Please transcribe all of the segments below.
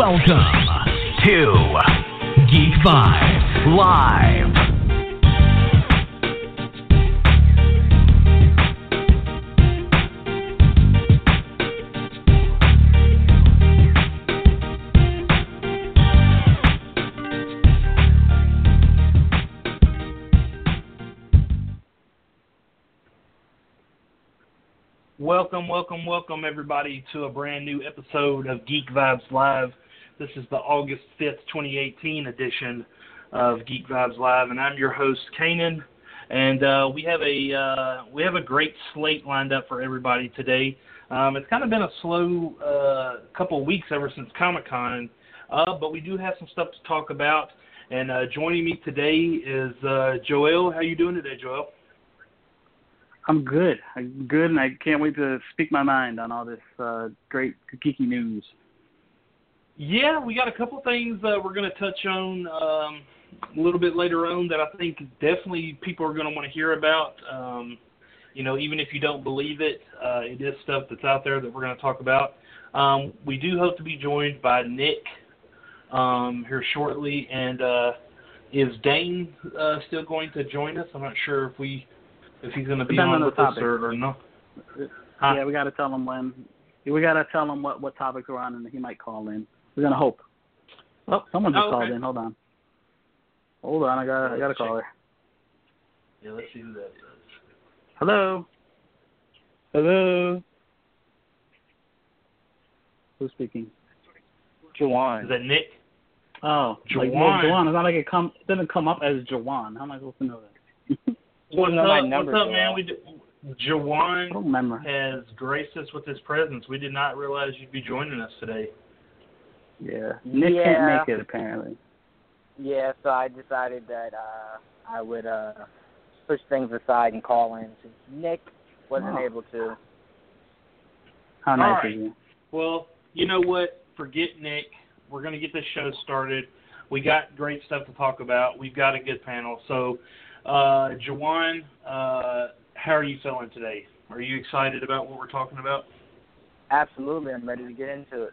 Welcome to Geek Vibes Live. Welcome, welcome, welcome, everybody, to a brand new episode of Geek Vibes Live. This is the August 5th, 2018 edition of Geek Vibes Live, and I'm your host, Kanan. And uh, we have a uh, we have a great slate lined up for everybody today. Um, it's kind of been a slow uh, couple of weeks ever since Comic Con, uh, but we do have some stuff to talk about. And uh, joining me today is uh, Joel. How you doing today, Joel? I'm good. I'm good, and I can't wait to speak my mind on all this great geeky news. Yeah, we got a couple things that we're going to touch on um, a little bit later on that I think definitely people are going to want to hear about. Um, you know, even if you don't believe it, uh, it is stuff that's out there that we're going to talk about. Um, we do hope to be joined by Nick um, here shortly, and uh, is Dane uh, still going to join us? I'm not sure if we if he's going to be on on the with us or, or no. Huh? Yeah, we got to tell him when. We got to tell him what what topics we're on, and he might call in. We're gonna hope. Oh, someone just Oh, called okay. in. Hold on. Hold on, I got I got a Let's caller. Yeah, let's see who that is. Hello. Hello. Who's speaking? Jawan. Is that Nick? Oh, like, well, Jawan. Jawan. It's not like it come. It doesn't come up as Jawan. How am I supposed to know that? What's up, number, what's up, man? We d- I Jawan has graced us with his presence. We did not realize you'd be joining us today. Yeah. Nick Yeah. can't make it apparently. Yeah, so I decided that uh I would uh push things aside and call in since Nick wasn't Wow. able to. How nice right. of you. Well, you know what? Forget Nick. We're going to get this show started. We got great stuff to talk about. We've got a good panel. So, uh, Jawan, uh, how are you feeling today? Are you excited about what we're talking about? Absolutely, I'm ready to get into it.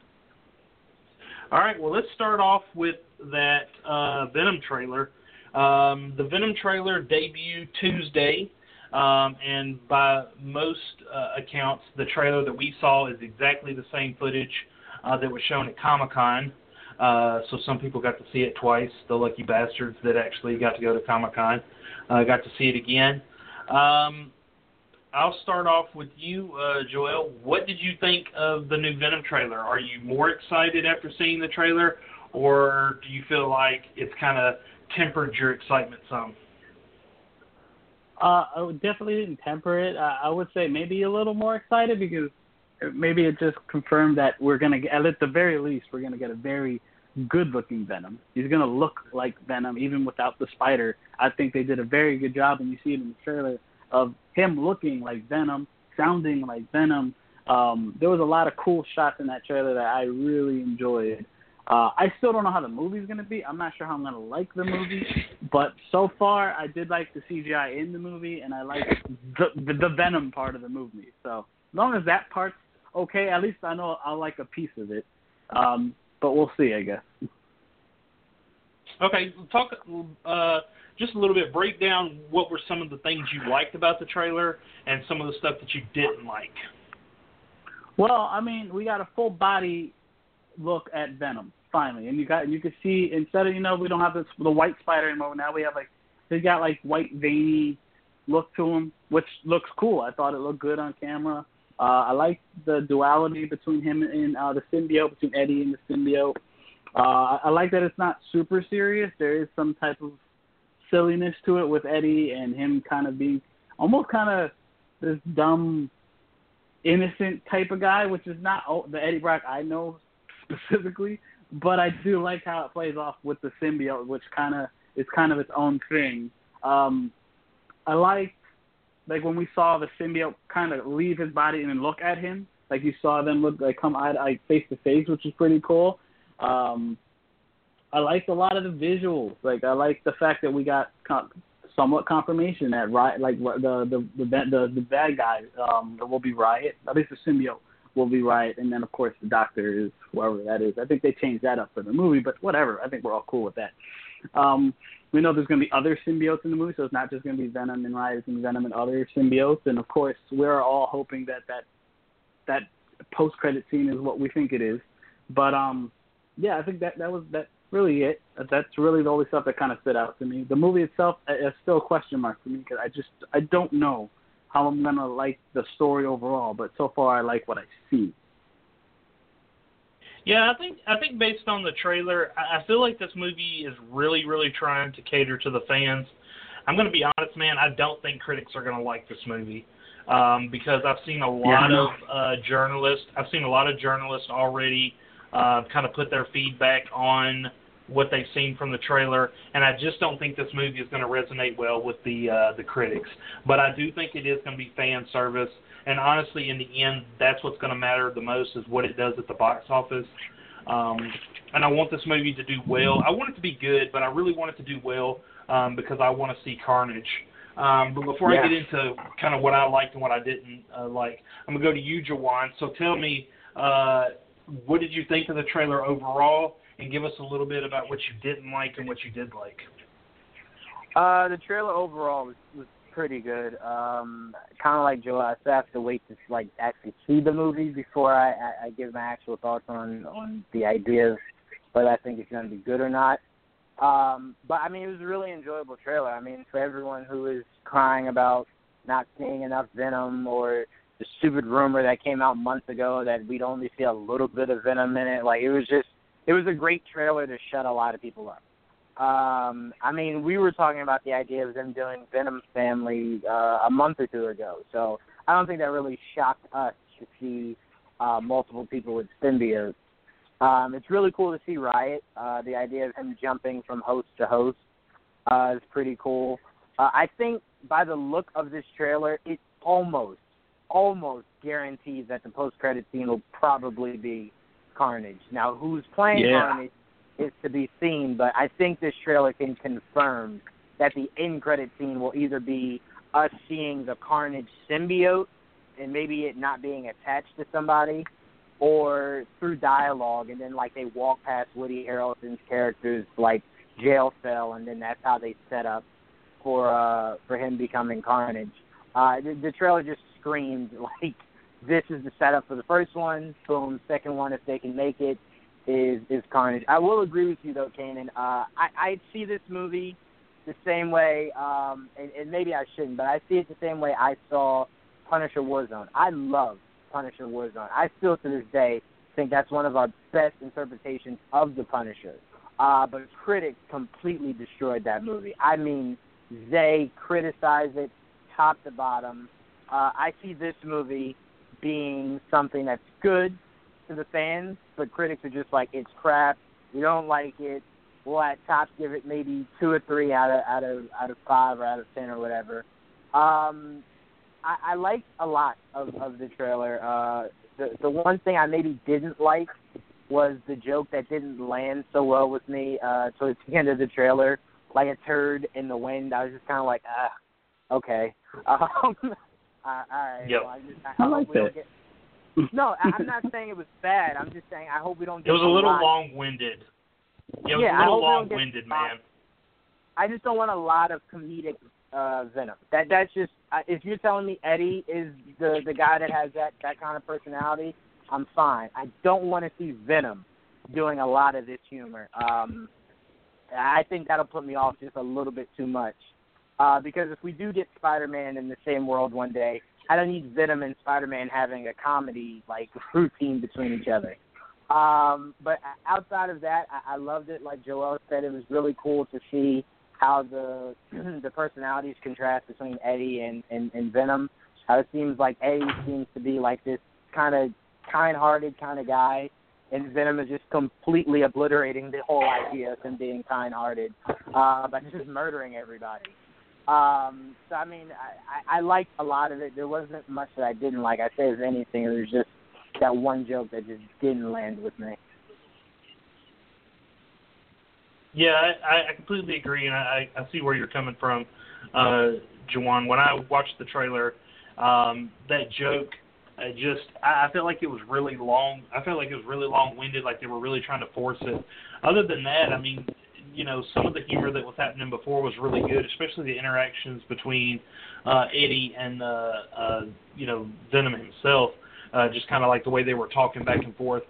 All right, well, let's start off with that uh, Venom trailer. Um, the Venom trailer debuted Tuesday, um, and by most uh, accounts, the trailer that we saw is exactly the same footage uh, that was shown at Comic Con. Uh, so some people got to see it twice. The lucky bastards that actually got to go to Comic Con uh, got to see it again. Um, I'll start off with you, uh, Joel. What did you think of the new Venom trailer? Are you more excited after seeing the trailer, or do you feel like it's kind of tempered your excitement some? Uh, I definitely didn't temper it. Uh, I would say maybe a little more excited because maybe it just confirmed that we're gonna at the very least, we're gonna get a very good-looking Venom. He's gonna look like Venom even without the spider. I think they did a very good job, and you see it in the trailer of him looking like Venom, sounding like Venom. Um, there was a lot of cool shots in that trailer that I really enjoyed. Uh, I still don't know how the movie's gonna be. I'm not sure how I'm gonna like the movie, but so far I did like the CGI in the movie, and I like the the, the Venom part of the movie. So as long as that part's okay, at least I know I'll like a piece of it. Um, but we'll see, I guess. Okay, talk uh, just a little bit. Break down what were some of the things you liked about the trailer and some of the stuff that you didn't like. Well, I mean, we got a full body look at Venom finally, and you got you can see instead of you know we don't have this the white spider anymore. Now we have like he's got like white veiny look to him, which looks cool. I thought it looked good on camera. Uh, I like the duality between him and uh, the symbiote, between Eddie and the symbiote. Uh, I like that it's not super serious. There is some type of silliness to it with Eddie and him kind of being almost kind of this dumb, innocent type of guy, which is not oh, the Eddie Brock I know specifically. But I do like how it plays off with the symbiote, which kind of is kind of its own thing. Um, I like like when we saw the symbiote kind of leave his body and then look at him, like you saw them look like come eye to face to face, which is pretty cool. Um, I liked a lot of the visuals. Like I like the fact that we got com- somewhat confirmation that Riot, like the the the the, the, bad guy, um, will be Riot, at least the symbiote will be Riot, and then of course the Doctor is whoever that is. I think they changed that up for the movie, but whatever. I think we're all cool with that. Um, we know there's going to be other symbiotes in the movie, so it's not just going to be Venom and Riot, it's going to be Venom and other symbiotes. And of course, we're all hoping that that that post credit scene is what we think it is. But um, yeah, I think that that was that really it. That's really the only stuff that kind of stood out to me. The movie itself is still a question mark for me because I just I don't know how I'm gonna like the story overall. But so far, I like what I see. Yeah, I think I think based on the trailer, I, I feel like this movie is really really trying to cater to the fans. I'm going to be honest, man. I don't think critics are going to like this movie um, because I've seen a lot Yeah. of uh, journalists. I've seen a lot of journalists already uh, kind of put their feedback on what they've seen from the trailer, and I just don't think this movie is going to resonate well with the uh, the critics. But I do think it is going to be fan service, and honestly, in the end, that's what's going to matter the most is what it does at the box office. Um, and I want this movie to do well. I want it to be good, but I really want it to do well um, because I want to see Carnage. Um, but before I get into kind of what I liked and what I didn't uh, like, I'm gonna go to you, Jawan. So tell me, uh, what did you think of the trailer overall, and give us a little bit about what you didn't like and what you did like. Uh, the trailer overall was, was pretty good. Um, kind of like Joe, I still have to wait to like actually see the movie before I, I, I give my actual thoughts on on the ideas, whether I think it's going to be good or not. Um, but I mean, it was a really enjoyable trailer. I mean, for everyone who is crying about not seeing enough Venom or the stupid rumor that came out months ago that we'd only see a little bit of Venom in it, like it was just, it was a great trailer to shut a lot of people up. Um, I mean, we were talking about the idea of them doing Venom Family uh, a month or two ago, so I don't think that really shocked us to see uh, multiple people with symbiotes. Um, it's really cool to see Riot. Uh, the idea of him jumping from host to host uh, is pretty cool. Uh, I think by the look of this trailer, it almost, almost guarantees that the post-credit scene will probably be Carnage. Now, who's playing Yeah. Carnage is to be seen, but I think this trailer can confirm that the end credit scene will either be us seeing the Carnage symbiote and maybe it not being attached to somebody, or through dialogue, and then like they walk past Woody Harrelson's character's like jail cell, and then that's how they set up for uh for him becoming Carnage. Uh, the, the trailer just screamed like this is the setup for the first one. Boom, second one if they can make it is is Carnage. I will agree with you though, Kanan. Uh, I I see this movie the same way, um, and, and maybe I shouldn't, but I see it the same way I saw Punisher Warzone. I love Punisher Warzone. I still to this day think that's one of our best interpretations of the Punisher. Uh, but critics completely destroyed that movie. I mean, they criticize it top to bottom. Uh, I see this movie being something that's good to the fans, but critics are just like, it's crap. We don't like it. We'll at tops give it maybe two or three out of out of out of five or out of ten or whatever. Um, I, I liked a lot of, of the trailer. Uh, the the one thing I maybe didn't like was the joke that didn't land so well with me uh, towards the end of the trailer, like a turd in the wind. I was just kind of like, ah, okay. Um, all right. Yep. Well, I, just, I, I hope like we that. Get... No, I, I'm not saying it was bad. I'm just saying I hope we don't Get It was a little lot- long-winded. Yeah, it was Yeah, a I little hope we don't get long-winded, caught. man. I just don't want a lot of comedic uh Venom. That that's just uh, if you're telling me Eddie is the the guy that has that that kind of personality, I'm fine. I don't want to see Venom doing a lot of this humor. Um I think that'll put me off just a little bit too much. Uh because if we do get Spider-Man in the same world one day, I don't need Venom and Spider-Man having a comedy like routine between each other. Um, but outside of that, I, I loved it. Like Joel said, it was really cool to see how the the personalities contrast between Eddie and, and, and Venom. How it seems like Eddie seems to be like this kind of kind-hearted kind of guy, and Venom is just completely obliterating the whole idea of him being kind-hearted uh, by just murdering everybody. Um, so I mean, I, I, I liked a lot of it. There wasn't much that I didn't like. I say if anything, was just that one joke that just didn't land with me. Yeah, I, I completely agree, and I, I see where you're coming from, uh, Jawan. When I watched the trailer, um, that joke it just I, I felt like it was really long. I felt like it was really long-winded, like they were really trying to force it. Other than that, I mean, you know, some of the humor that was happening before was really good, especially the interactions between uh, Eddie and uh, uh, you know Venom himself. Uh, just kind of like the way they were talking back and forth.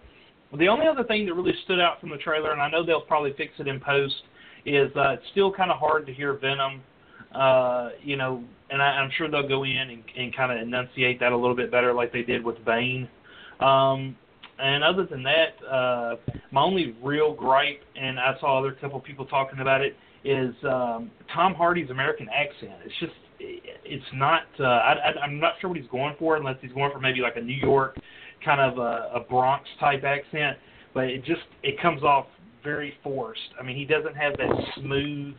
The only other thing that really stood out from the trailer, and I know they'll probably fix it in post, is uh, it's still kind of hard to hear Venom. Uh, you know, and I, I'm sure they'll go in and, and kind of enunciate that a little bit better, like they did with Bane. Um, and other than that, uh, my only real gripe, and I saw other couple people talking about it, is um, Tom Hardy's American accent. It's just, it's not. Uh, I, I'm not sure what he's going for, unless he's going for maybe like a New York kind of a, a Bronx type accent. But it just, it comes off very forced. I mean, he doesn't have that smooth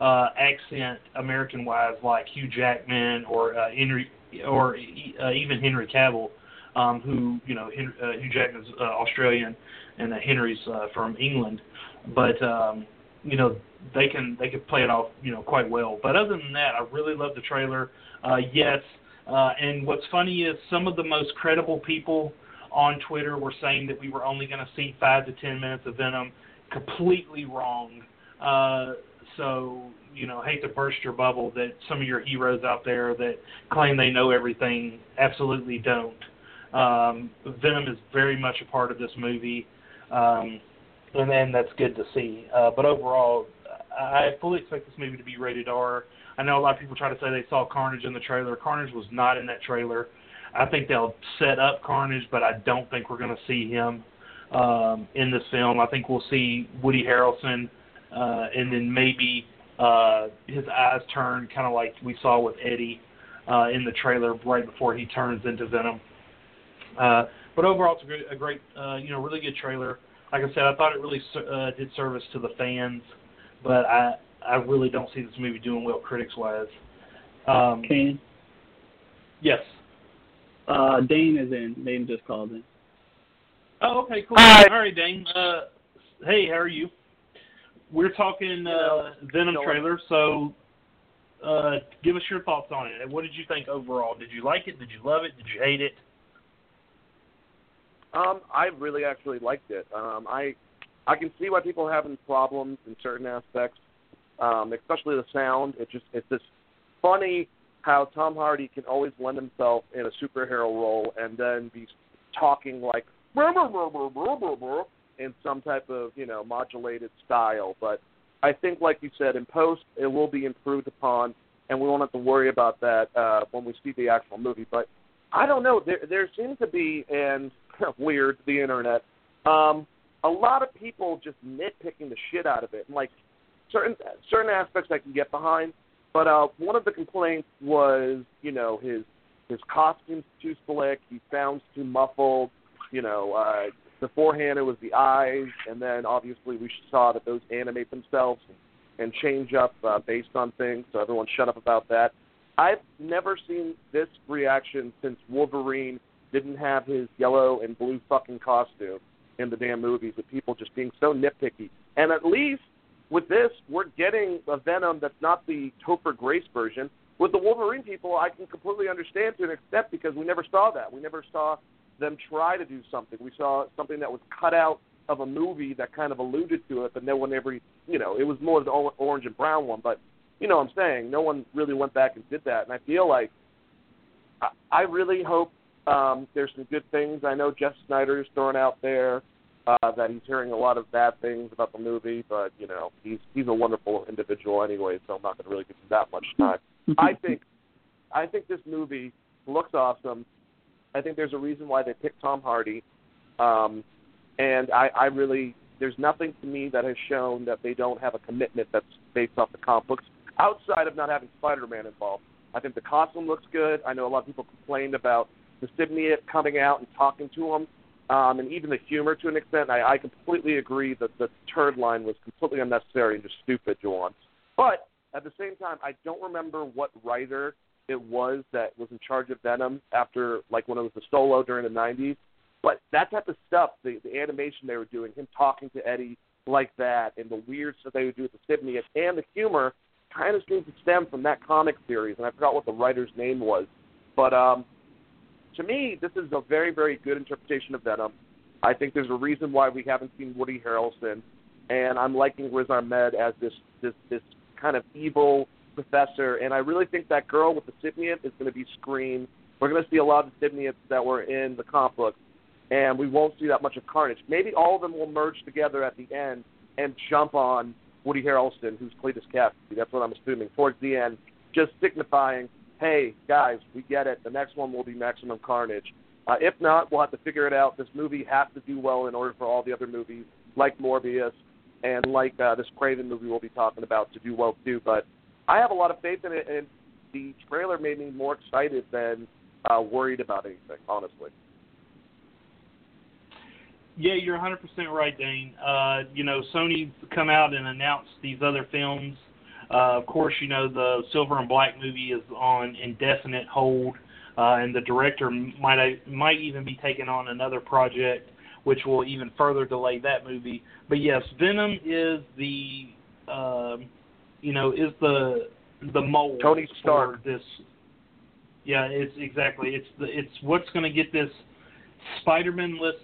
uh, accent American wise like Hugh Jackman or uh, Henry or uh, even Henry Cavill um, who you know Henry, uh, Hugh Jackman's uh, Australian and uh, Henry's uh, from England, but um, you know they can they can play it off you know quite well. But other than that, I really love the trailer. Uh, yes, uh, and what's funny is some of the most credible people on Twitter were saying that we were only going to see five to ten minutes of Venom. Completely wrong. Uh, so you know, hate to burst your bubble that some of your heroes out there that claim they know everything absolutely don't. Um, Venom is very much a part of this movie, um, and, and that's good to see. Uh, but overall, I fully expect this movie to be rated R. I know a lot of people try to say they saw Carnage in the trailer. Carnage was not in that trailer. I think they'll set up Carnage, but I don't think we're going to see him um, in this film. I think we'll see Woody Harrelson, uh, and then maybe uh, his eyes turn, kind of like we saw with Eddie uh, in the trailer right before he turns into Venom. Uh, but overall, it's a great, a great uh, you know, really good trailer. Like I said, I thought it really uh, did service to the fans, but I I really don't see this movie doing well critics wise. Um, Kane. Yes. Uh, Dane is in. Dane just called in. Oh, okay, cool. Hi. All right, Dane. Uh, hey, how are you? We're talking uh, Venom trailer, so uh, give us your thoughts on it. What did you think overall? Did you like it? Did you love it? Did you hate it? Um, I really actually liked it. Um, I I can see why people are having problems in certain aspects, um, especially the sound. It just it's just funny how Tom Hardy can always lend himself in a superhero role and then be talking like "Brr, brr, brr, brr, brr, brr, brr," in some type of you know modulated style. But I think, like you said, in post it will be improved upon, and we won't have to worry about that uh, when we see the actual movie. But I don't know. There there seems to be and weird the internet. Um, a lot of people just nitpicking the shit out of it. And like certain certain aspects I can get behind, but uh, one of the complaints was you know his his costume's too slick. He sounds too muffled. You know, uh, beforehand it was the eyes, and then obviously we saw that those animate themselves and, change up uh, based on things. So everyone shut up about that. I've never seen this reaction since Wolverine didn't have his yellow and blue fucking costume in the damn movies with people just being so nitpicky. And at least with this, we're getting a Venom that's not the Topher Grace version. With the Wolverine people, I can completely understand to an extent because we never saw that. We never saw them try to do something. We saw something that was cut out of a movie that kind of alluded to it, but no one ever, you know, it was more the orange and brown one. But you know what I'm saying? No one really went back and did that. And I feel like I, I really hope um, there's some good things. I know Jeff Sneider is throwing out there uh, that he's hearing a lot of bad things about the movie, but you know he's he's a wonderful individual anyway, so I'm not going to really give him that much time. I think I think this movie looks awesome. I think there's a reason why they picked Tom Hardy, um, and I, I really there's nothing to me that has shown that they don't have a commitment that's based off the comic books outside of not having Spider-Man involved. I think the costume looks good. I know a lot of people complained about the symbiote coming out and talking to him, um, and even the humor to an extent. I, I completely agree that the turd line was completely unnecessary and just stupid, Juwan. But at the same time, I don't remember what writer it was that was in charge of Venom after, like, when it was the solo during the '90s. But that type of stuff, the, the animation they were doing, him talking to Eddie like that, and the weird stuff they would do with the symbiote, and the humor, kind of seems to stem from that comic series. And I forgot what the writer's name was, but um, to me, this is a very, very good interpretation of Venom. I think there's a reason why we haven't seen Woody Harrelson, and I'm liking Riz Ahmed as this this this kind of evil professor. And I really think that girl with the symbiote is going to be Scream. We're going to see a lot of the symbiotes that were in the comic books, and we won't see that much of Carnage. Maybe all of them will merge together at the end and jump on Woody Harrelson, who's Cletus Kasady. That's what I'm assuming towards the end, just signifying, hey guys, we get it. The next one will be Maximum Carnage. Uh, if not, we'll have to figure it out. This movie has to do well in order for all the other movies, like Morbius and like uh, this Kraven movie we'll be talking about, to do well too. But I have a lot of faith in it, and the trailer made me more excited than uh, worried about anything, honestly. Yeah, you're 100% right, Dane. Uh, you know, Sony come out and announced these other films. Uh, of course, you know the Silver and Black movie is on indefinite hold uh, and the director might might even be taking on another project, which will even further delay that movie. But yes, Venom is the uh, you know is the the mold Tony Stark. for this. Yeah, it's exactly it's the it's what's going to get this Spider-Man-less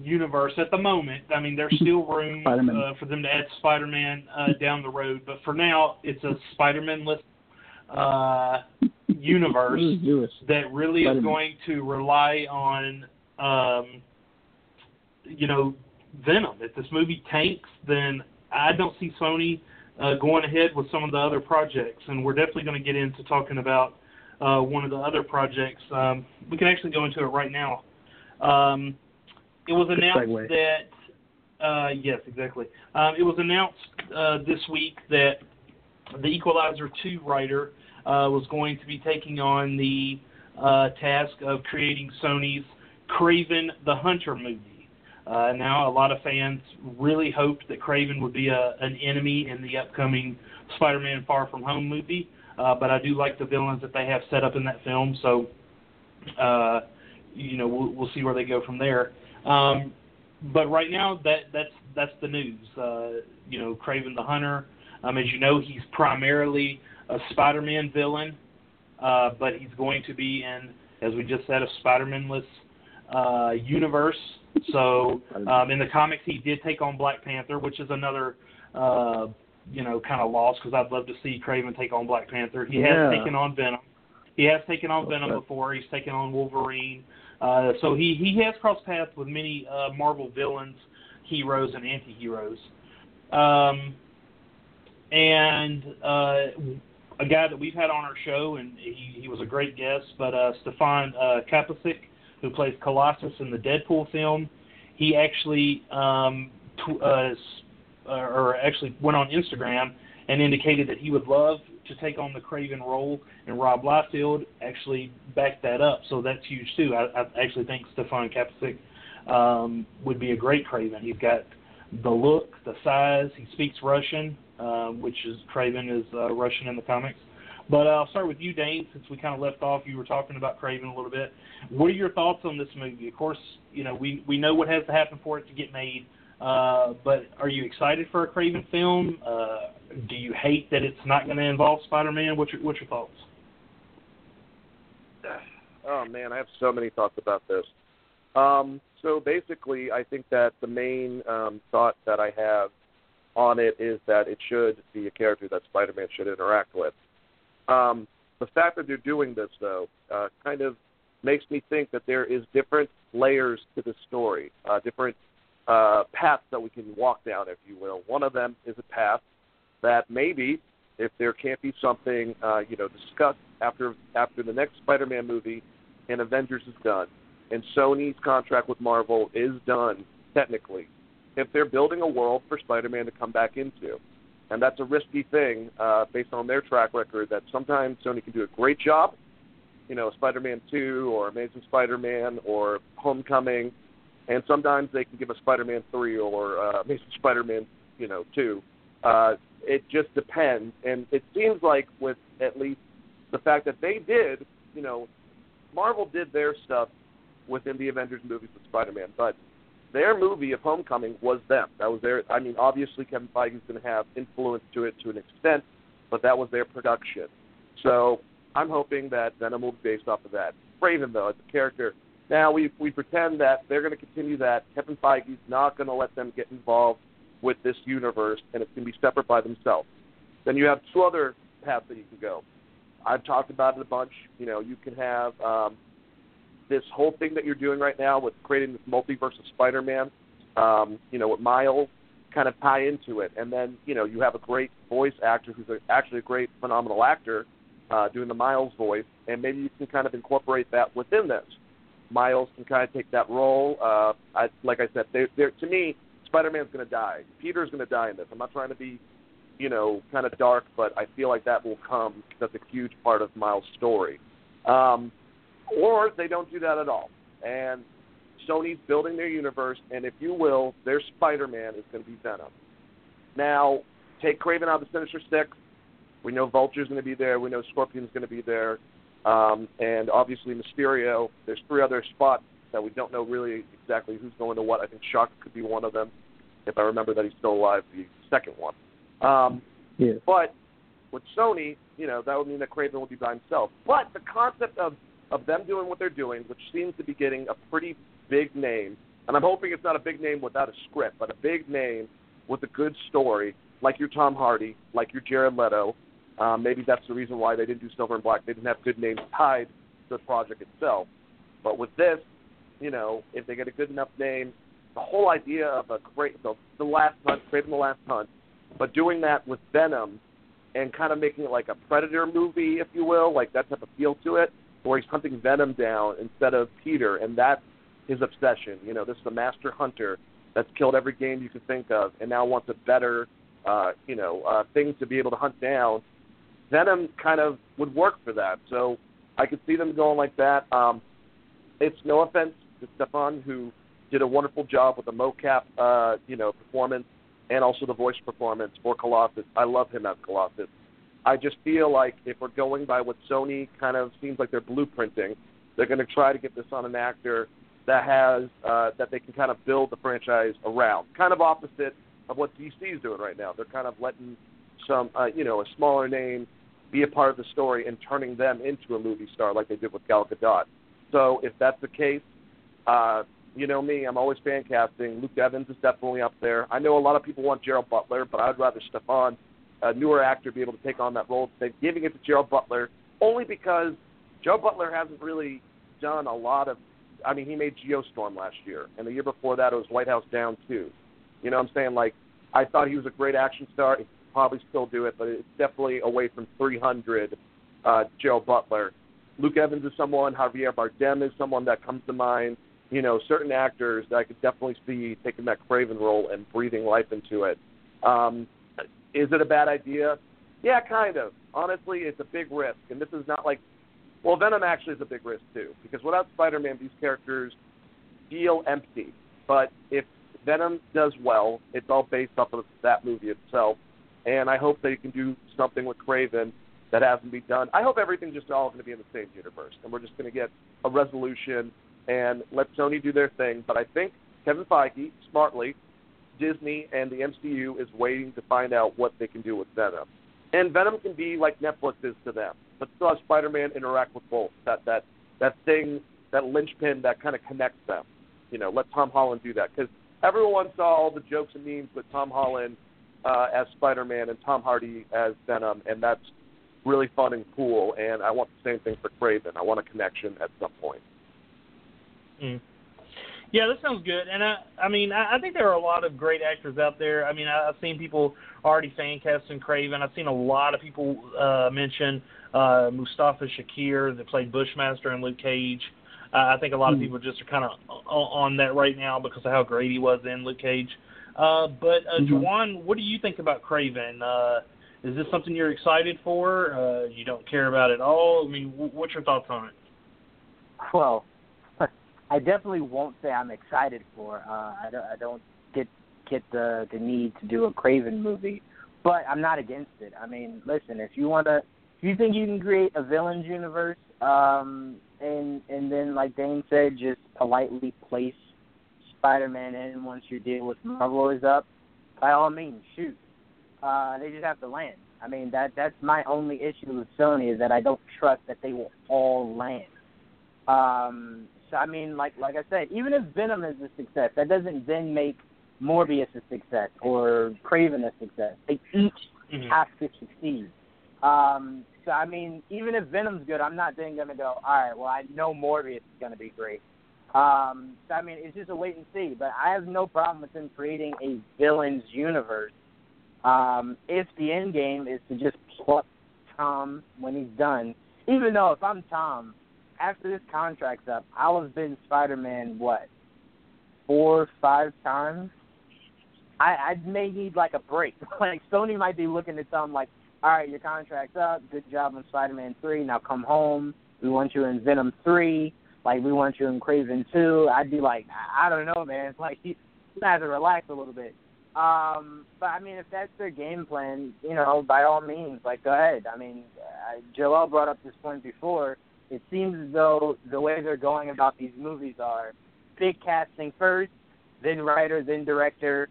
universe at the moment. I mean, there's still room uh, for them to add Spider-Man uh, down the road, but for now, it's a Spider-Man-less uh, universe that really is going to rely on, um, you know, Venom. If this movie tanks, then I don't see Sony uh, going ahead with some of the other projects, and we're definitely going to get into talking about uh, one of the other projects. Um, we can actually go into it right now. Um, it was announced that, uh, yes, exactly. Um, it was announced uh, this week that the Equalizer 2 writer uh, was going to be taking on the uh, task of creating Sony's Kraven the Hunter movie. Uh, now, a lot of fans really hoped that Kraven would be a, an enemy in the upcoming Spider-Man Far From Home movie, uh, but I do like the villains that they have set up in that film, so uh, you know we'll, we'll see where they go from there. Um, but right now, that that's that's the news. Uh, you know, Kraven the Hunter. Um, as you know, he's primarily a Spider-Man villain, uh, but he's going to be in, as we just said, a Spider-Man-less uh, universe. So um, in the comics, he did take on Black Panther, which is another, uh, you know, kind of loss because I'd love to see Kraven take on Black Panther. He yeah. has taken on Venom. He has taken on Venom before. He's taken on Wolverine. Uh, so he he has crossed paths with many uh, Marvel villains, heroes, and anti-heroes. Um, and uh, a guy that we've had on our show, and he, he was a great guest, but uh, Stefan uh, Kapicic, who plays Colossus in the Deadpool film, he actually um, tw- uh, or actually went on Instagram and indicated that he would love to take on the Kraven role, and Rob Liefeld actually backed that up. So that's huge too. I, I actually think Stefan Kapicic um, would be a great Kraven. He's got the look, the size. He speaks Russian, uh, which is Kraven is uh, Russian in the comics. But uh, I'll start with you, Dane, since we kind of left off. You were talking about Kraven a little bit. What are your thoughts on this movie? Of course, you know we we know what has to happen for it to get made. Uh, but are you excited for a Kraven film? Uh, do you hate that it's not going to involve Spider-Man? What's your what's your thoughts? Oh man, I have so many thoughts about this. Um, so basically, I think that the main um, thought that I have on it is that it should be a character that Spider-Man should interact with. Um, the fact that they're doing this, though, uh, kind of makes me think that there is different layers to the story, uh, different uh, paths that we can walk down, if you will. One of them is a path that maybe, if there can't be something, uh, you know, discussed after after the next Spider-Man movie and Avengers is done, and Sony's contract with Marvel is done technically, if they're building a world for Spider-Man to come back into. And that's a risky thing uh, based on their track record that sometimes Sony can do a great job, you know, Spider-Man 2 or Amazing Spider-Man or Homecoming, and sometimes they can give a Spider-Man 3 or uh, Amazing Spider-Man, you know, 2. Uh, it just depends, and it seems like with at least the fact that they did, you know, Marvel did their stuff within the Avengers movies with Spider-Man, but their movie of Homecoming was them. That was their. I mean, obviously Kevin Feige's going to have influence to it to an extent, but that was their production. So I'm hoping that Venom will be based off of that. Kraven though as a character. Now we we pretend that they're going to continue that. Kevin Feige's not going to let them get involved with this universe, and it's going to be separate by themselves. Then you have two other paths that you can go. I've talked about it a bunch. You know, you can have um, this whole thing that you're doing right now with creating this multiverse of Spider-Man. Um, you know, with Miles kind of tie into it, and then you know you have a great voice actor who's a, actually a great, phenomenal actor uh, doing the Miles voice, and maybe you can kind of incorporate that within this. Miles can kind of take that role. Uh, I, like I said, they're, they're, to me, Spider-Man's going to die. Peter's going to die in this. I'm not trying to be, you know, kind of dark, but I feel like that will come. That's a huge part of Miles' story. Um, or they don't do that at all. And Sony's building their universe, and if you will, their Spider-Man is going to be Venom. Now, take Kraven out of the Sinister Six. We know Vulture's going to be there. We know Scorpion's going to be there. Um, and obviously Mysterio. There's three other spots that we don't know really exactly who's going to what. I think Shock could be one of them, if I remember that he's still alive. The second one. Um, yeah. But with Sony, you know, that would mean that Kraven would be by himself. But the concept of of them doing what they're doing, which seems to be getting a pretty big name, and I'm hoping it's not a big name without a script, but a big name with a good story, like your Tom Hardy, like your Jared Leto. Um, maybe that's the reason why they didn't do Silver and Black. They didn't have good names tied to the project itself. But with this, you know, if they get a good enough name, the whole idea of a great the, the last hunt, Kraven the Last Hunt, but doing that with Venom and kind of making it like a Predator movie, if you will, like that type of feel to it, where he's hunting Venom down instead of Peter, and that's his obsession. You know, this is a master hunter that's killed every game you can think of, and now wants a better, uh, you know, uh, thing to be able to hunt down. Venom kind of would work for that, so I could see them going like that. Um, it's no offense to Stefan, who did a wonderful job with the mocap, uh, you know, performance and also the voice performance for Colossus. I love him as Colossus. I just feel like if we're going by what Sony kind of seems like they're blueprinting, they're going to try to get this on an actor that has uh, that they can kind of build the franchise around. Kind of opposite of what DC is doing right now. They're kind of letting some, uh, you know, a smaller name be a part of the story and turning them into a movie star like they did with Gal Gadot. So if that's the case, uh, you know me, I'm always fan casting. Luke Evans is definitely up there. I know a lot of people want Gerald Butler, but I'd rather Stefan, a newer actor, be able to take on that role. They're giving it to Gerald Butler only because Joe Butler hasn't really done a lot of. I mean, he made Geostorm last year, and the year before that it was White House Down too. You know what I'm saying? Like, I thought he was a great action star. He could probably still do it, but it's definitely away from 300. Uh, Gerald Butler. Luke Evans is someone. Javier Bardem is someone that comes to mind you know, certain actors that I could definitely see taking that Kraven role and breathing life into it. Um, is it a bad idea? Yeah, kind of. Honestly, it's a big risk, and this is not like, well, Venom actually is a big risk too, because without Spider-Man, these characters feel empty. But if Venom does well, it's all based off of that movie itself, and I hope they can do something with Kraven that hasn't been done. I hope everything's just all going to be in the same universe, and we're just going to get a resolution and let Sony do their thing. But I think Kevin Feige, smartly, Disney and the MCU is waiting to find out what they can do with Venom. And Venom can be like Netflix is to them, but still have Spider-Man interact with both. That that that thing, that linchpin that kind of connects them. You know, let Tom Holland do that because everyone saw all the jokes and memes with Tom Holland uh, as Spider-Man and Tom Hardy as Venom, and that's really fun and cool. And I want the same thing for Kraven. I want a connection at some point. Mm. Yeah, that sounds good. And I, I mean, I, I think there are a lot of great actors out there. I mean, I, I've seen people already fan casting Kraven. I've seen a lot of people uh, mention uh, Mustafa Shakir that played Bushmaster in Luke Cage. Uh, I think a lot of hmm. people just are kind of on that right now because of how great he was in Luke Cage. Uh, but uh, mm-hmm. Juwan, what do you think about Kraven? Uh, is this something you're excited for? Uh, you don't care about it at all? I mean, w- what's your thoughts on it? Well, I definitely won't say I'm excited for. Uh, I don't, I don't get get the the need to do a Kraven movie, but I'm not against it. I mean, listen, if you want to, if you think you can create a villains universe, um, and and then like Dane said, just politely place Spider-Man in once your deal with Marvel is up, by all means, shoot. Uh, they just have to land. I mean, that that's my only issue with Sony is that I don't trust that they will all land. Um, I mean, like like I said, even if Venom is a success, that doesn't then make Morbius a success or Kraven a success. They each Mhm. have to succeed. Um, so I mean, even if Venom's good, I'm not then gonna go. All right, well I know Morbius is gonna be great. Um, so I mean, it's just a wait and see. But I have no problem with them creating a villains universe. Um, if the end game is to just pluck Tom when he's done, even though if I'm Tom, after this contract's up, I'll have been Spider-Man what four, five times. I I may need like a break. like Sony might be looking at something like, all right, your contract's up. Good job on Spider-Man three. Now come home. We want you in Venom three. Like we want you in Kraven two. I'd be like, I don't know, man. It's like you you have to relax a little bit. Um, but I mean, if that's their game plan, you know, by all means, like go ahead. I mean, uh, Joel brought up this point before. It seems as though the way they're going about these movies are big casting first, then writer, then director,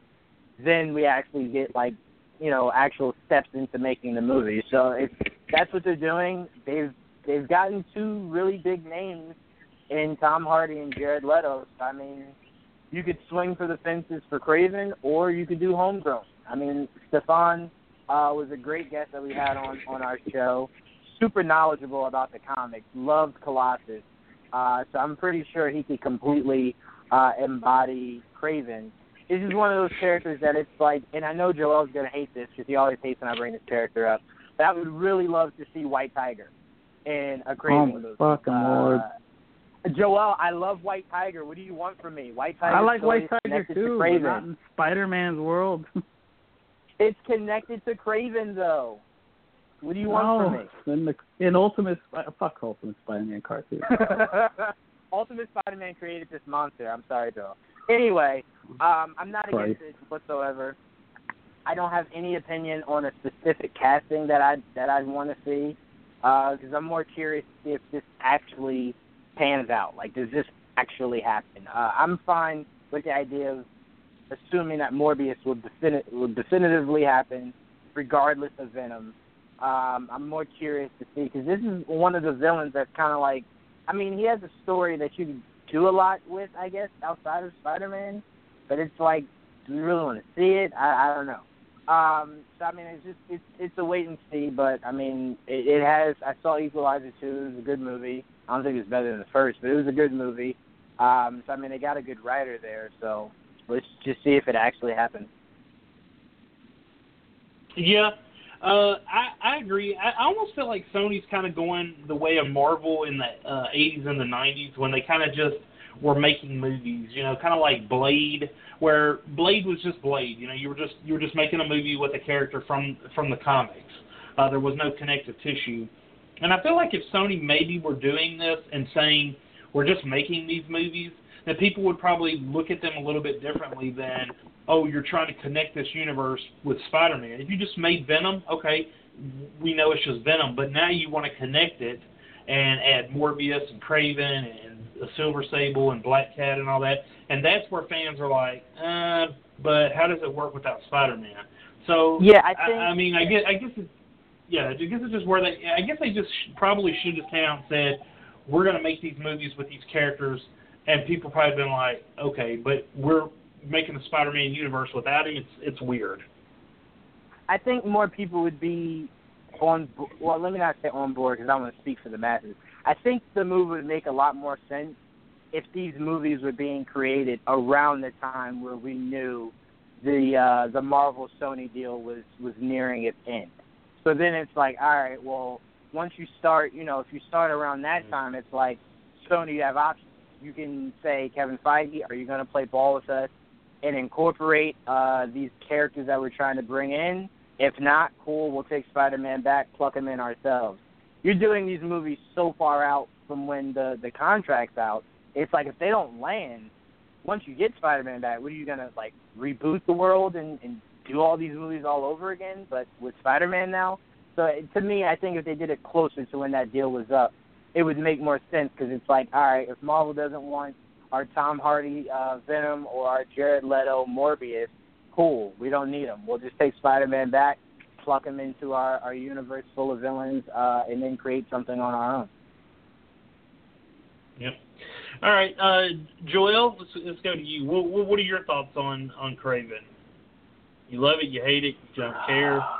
then we actually get like you know actual steps into making the movie. So if that's what they're doing, they've they've gotten two really big names in Tom Hardy and Jared Leto. I mean, you could swing for the fences for Kraven, or you could do homegrown. I mean, Stefan uh, was a great guest that we had on on our show. Super knowledgeable about the comics. Loved Colossus. Uh, so I'm pretty sure he could completely uh, embody Kraven. This is one of those characters that it's like, and I know Joel's gonna hate this because he always hates when I bring this character up. But I would really love to see White Tiger in a Kraven Oh, movie. fucking Uh, lord. Joel, I love White Tiger. What do you want from me? White Tiger. I like White Tiger too, To not in Spider-Man's world. It's connected to Kraven though. What do you want no, from me? in the in Ultimate fuck Ultimate Spider-Man cartoon. Ultimate Spider-Man created this monster. I'm sorry, Joel. Anyway, um, I'm not against it whatsoever. I don't have any opinion on a specific casting that I that I'd want to see because I'm more curious to see if this actually pans out. Like, does this actually happen? Uh, I'm fine with the idea of assuming that Morbius will, defini- will definitively happen, regardless of Venom. Um, I'm more curious to see because this is one of the villains that's kind of like, I mean, he has a story that you can do a lot with, I guess, outside of Spider-Man, but it's like, do we really want to see it? I, I don't know. Um, so I mean, it's just it's it's a wait and see. But I mean, it, it has. I saw Equalizer two. It was a good movie. I don't think it was better than the first, but it was a good movie. Um, so I mean, they got a good writer there. So let's just see if it actually happens. Yeah, uh, I I agree. I, I almost feel like Sony's kind of going the way of Marvel in the uh, 80s and the 90s when they kind of just were making movies. You know, kind of like Blade, where Blade was just Blade. You know, you were just you were just making a movie with a character from from the comics. Uh, there was no connective tissue. And I feel like if Sony maybe were doing this and saying we're just making these movies, then people would probably look at them a little bit differently than oh, you're trying to connect this universe with Spider-Man. If you just made Venom, okay, we know it's just Venom, but now you want to connect it and add Morbius and Kraven and the Silver Sable and Black Cat and all that, and that's where fans are like, uh, but how does it work without Spider-Man? So Yeah, I I, think. I mean, I guess I guess it's yeah, I guess it's just where they. I guess they just sh- probably should have came out and said, we're going to make these movies with these characters, and people probably been like, okay, but we're making the Spider-Man universe without him. It's it's weird. I think more people would be on. Well, let me not say on board because I want to speak for the masses. I think the move would make a lot more sense if these movies were being created around the time where we knew the uh, the Marvel Sony deal was was nearing its end. So then it's like, all right, well, once you start, you know, if you start around that time, it's like Sony, you have options. You can say, Kevin Feige, are you going to play ball with us and incorporate uh, these characters that we're trying to bring in? If not, cool, we'll take Spider-Man back, pluck him in ourselves. You're doing these movies so far out from when the the contract's out. It's like if they don't land, once you get Spider-Man back, what are you gonna like reboot the world and, and do all these movies all over again? But with Spider-Man now, so to me, I think if they did it closer to when that deal was up, it would make more sense because it's like, all right, if Marvel doesn't want our Tom Hardy uh, Venom or our Jared Leto Morbius, cool, we don't need them. We'll just take Spider-Man back, pluck him into our our universe full of villains, uh, and then create something on our own. Yep. All right, uh, Joel, let's, let's go to you. What, what, what are your thoughts on on Kraven? You love it, you hate it, you don't care.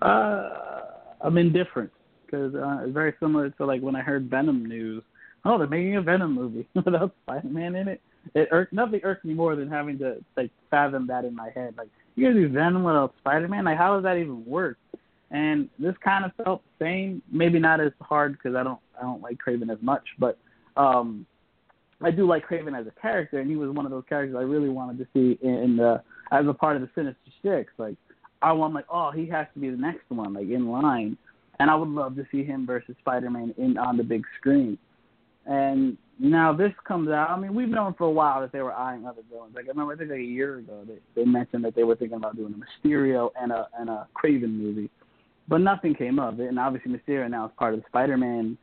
Uh, I'm indifferent because uh, it's very similar to like when I heard Venom news. Oh, they're making a Venom movie without Spider-Man in it. It irked, nothing irked me more than having to like fathom that in my head. Like you're gonna do Venom without Spider-Man? Like how does that even work? And this kind of felt the same. Maybe not as hard because I don't I don't like Kraven as much, but um I do like Kraven as a character, and he was one of those characters I really wanted to see in the as a part of the Sinister Six. Like I want like, oh, he has to be the next one, like in line. And I would love to see him versus Spider Man in on the big screen. And now this comes out. I mean, we've known for a while that they were eyeing other villains. Like I remember, I think like a year ago, they they mentioned that they were thinking about doing a Mysterio and a and a Kraven movie, but nothing came of it. And obviously, Mysterio now is part of the Spider-Man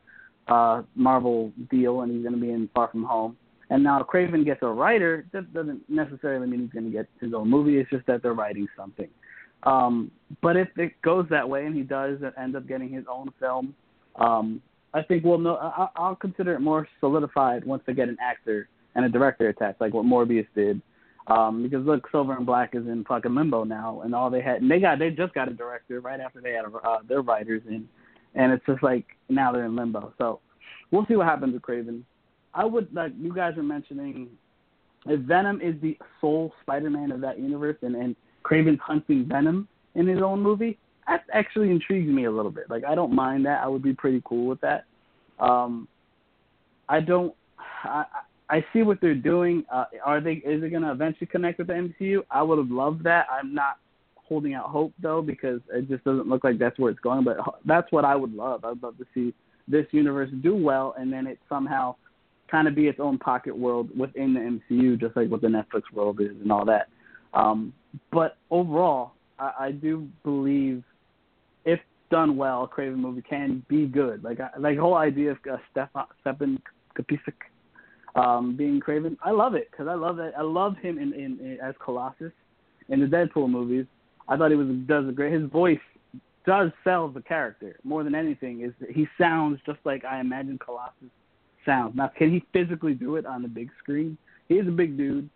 uh, Marvel deal, and he's going to be in Far From Home. And now Kraven gets a writer. That doesn't necessarily mean he's going to get his own movie. It's just that they're writing something. Um, but if it goes that way and he does end up getting his own film, um, I think we'll know. I, I'll consider it more solidified once they get an actor and a director attached, like what Morbius did. Um, because look, Silver and Black is in fucking limbo now, and all they had, and they got, they just got a director right after they had uh, their writers in, and it's just like now they're in limbo. So we'll see what happens with Kraven. I would like you guys are mentioning if Venom is the sole Spider-Man of that universe, and and Kraven's hunting Venom in his own movie, that actually intrigues me a little bit. Like I don't mind that. I would be pretty cool with that. Um, I don't. I, I see what they're doing. Uh, are they? Is it going to eventually connect with the MCU? I would have loved that. I'm not holding out hope though because it just doesn't look like that's where it's going. But that's what I would love. I'd love to see this universe do well, and then it somehow kind of be its own pocket world within the MCU, just like what the Netflix world is and all that. Um, but overall, I, I do believe if done well, a Kraven movie can be good. Like I, like the whole idea of uh, Stefan Stefan Kapicic um, being Kraven, I love it because I love that. I love him in, in, in as Colossus in the Deadpool movies. I thought he was does a great. His voice does sell the character more than anything. Is he sounds just like I imagine Colossus sounds. Now, can he physically do it on the big screen? He is a big dude,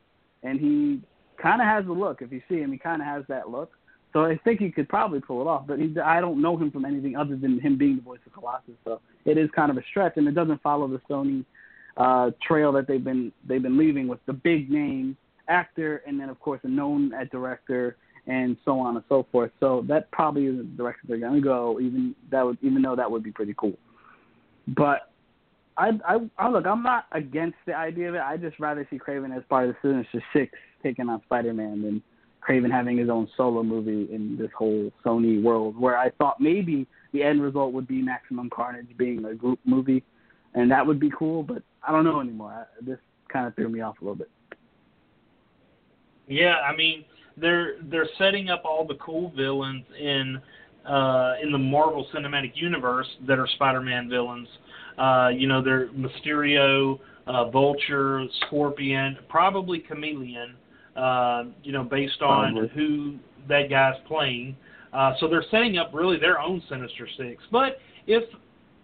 and he kind of has the look. If you see him, he kind of has that look. So I think he could probably pull it off. But he, I don't know him from anything other than him being the voice of Colossus. So it is kind of a stretch, and it doesn't follow the Sony uh, trail that they've been they've been leaving with the big name actor, and then of course a known director, and so on and so forth. So that probably is the direction they're going to go. Even that would even though that would be pretty cool. But I, I, I look, I'm not against the idea of it. I just rather see Kraven as part of the Sinister Six taking on Spider-Man and Kraven having his own solo movie in this whole Sony world. Where I thought maybe the end result would be Maximum Carnage being a group movie, and that would be cool. But I don't know anymore. I, this kind of threw me off a little bit. Yeah, I mean they're they're setting up all the cool villains in uh, in the Marvel Cinematic Universe that are Spider-Man villains. Uh, you know, they're Mysterio, uh, Vulture, Scorpion, probably Chameleon. Uh, you know, based on Probably. who that guy's playing. Uh, so they're setting up really their own Sinister Six. But if,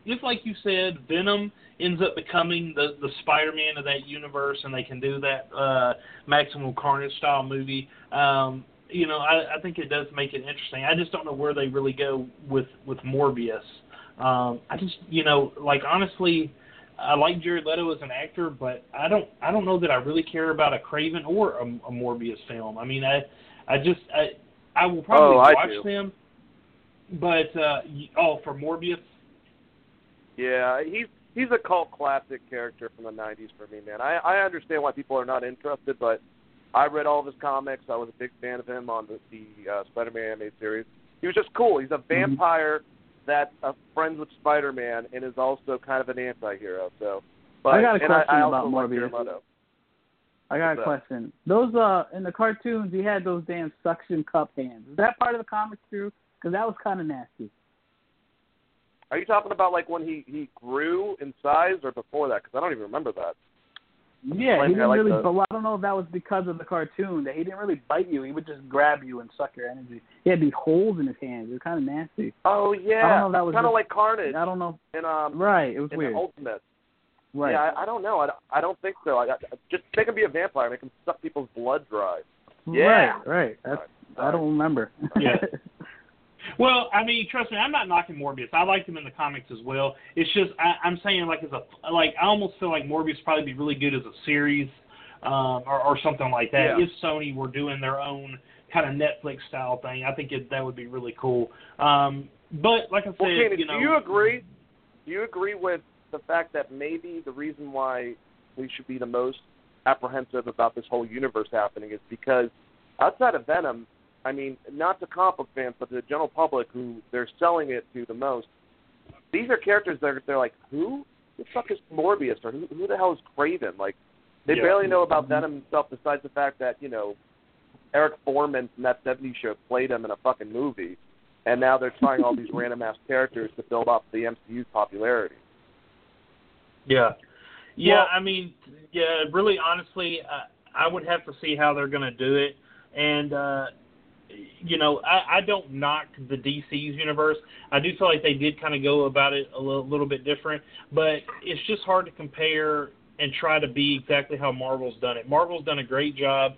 if like you said, Venom ends up becoming the the Spider-Man of that universe, and they can do that uh, Maximum Carnage style movie, um, you know, I, I think it does make it interesting. I just don't know where they really go with with Morbius. Um, I just, you know, like honestly, I like Jared Leto as an actor, but I don't, I don't know that I really care about a Kraven or a, a Morbius film. I mean, I, I just, I, I will probably Oh, I watch do. them, but uh, oh, for Morbius, Yeah, he's he's a cult classic character from the '90s for me, man. I I understand why people are not interested, but I read all of his comics. I was a big fan of him on the, the uh, Spider-Man animated series. He was just cool. He's a vampire that's uh, friends with Spider-Man and is also kind of an anti-hero. So, but I got a question I, I about also like Morbius. I got What's a that? question. Those uh in the cartoons, he had those damn suction cup hands. Is that part of the comics too? Because that was kind of nasty. Are you talking about like when he he grew in size or before that? Because I don't even remember that. Yeah, he didn't like really. the- But I don't know if that was because of the cartoon that he didn't really bite you. He would just grab you and suck your energy. He had these holes in his hands. It was kind of nasty. Oh I don't yeah, know if that was kind of like Carnage I don't know. in um Right, it was in weird. Ultimate. Right. Yeah, I, I don't know. I, don't- I don't think so. I, I just make him be a vampire. Make him suck people's blood dry. Yeah. Right. Right. That's, I don't remember. Yeah. Well, I mean, trust me, I'm not knocking Morbius. I liked him in the comics as well. It's just I, I'm saying like as a like I almost feel like Morbius would probably be really good as a series, um, or, or something like that. Yeah. If Sony were doing their own kind of Netflix style thing, I think it, that would be really cool. Um, but like I said, Well, you know, do you agree? Do you agree with the fact that maybe the reason why we should be the most apprehensive about this whole universe happening is because outside of Venom, I mean, not the comic book fans, but the general public who they're selling it to the most, these are characters that are, they're like, who the fuck is Morbius or who, who the hell is Kraven? Like, they Yeah. barely know about Venom himself besides the fact that you know Eric Forman from that '70s show played him in a fucking movie, and now they're trying all these random ass characters to build up the MCU's popularity. Yeah. Yeah, Well- I mean, yeah, really honestly, I, I would have to see how they're going to do it. And, uh, you know, I, I don't knock the DC's universe. I do feel like they did kind of go about it a little, little bit different, but it's just hard to compare and try to be exactly how Marvel's done it. Marvel's done a great job.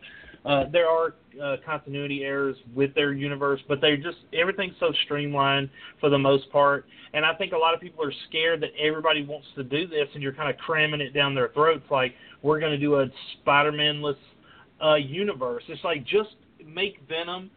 Uh, there are uh, continuity errors with their universe, but they're just everything's so streamlined for the most part. And I think a lot of people are scared that everybody wants to do this, and you're kind of cramming it down their throats. Like we're going to do a Spider-Man-less uh, universe. It's like just make Venom,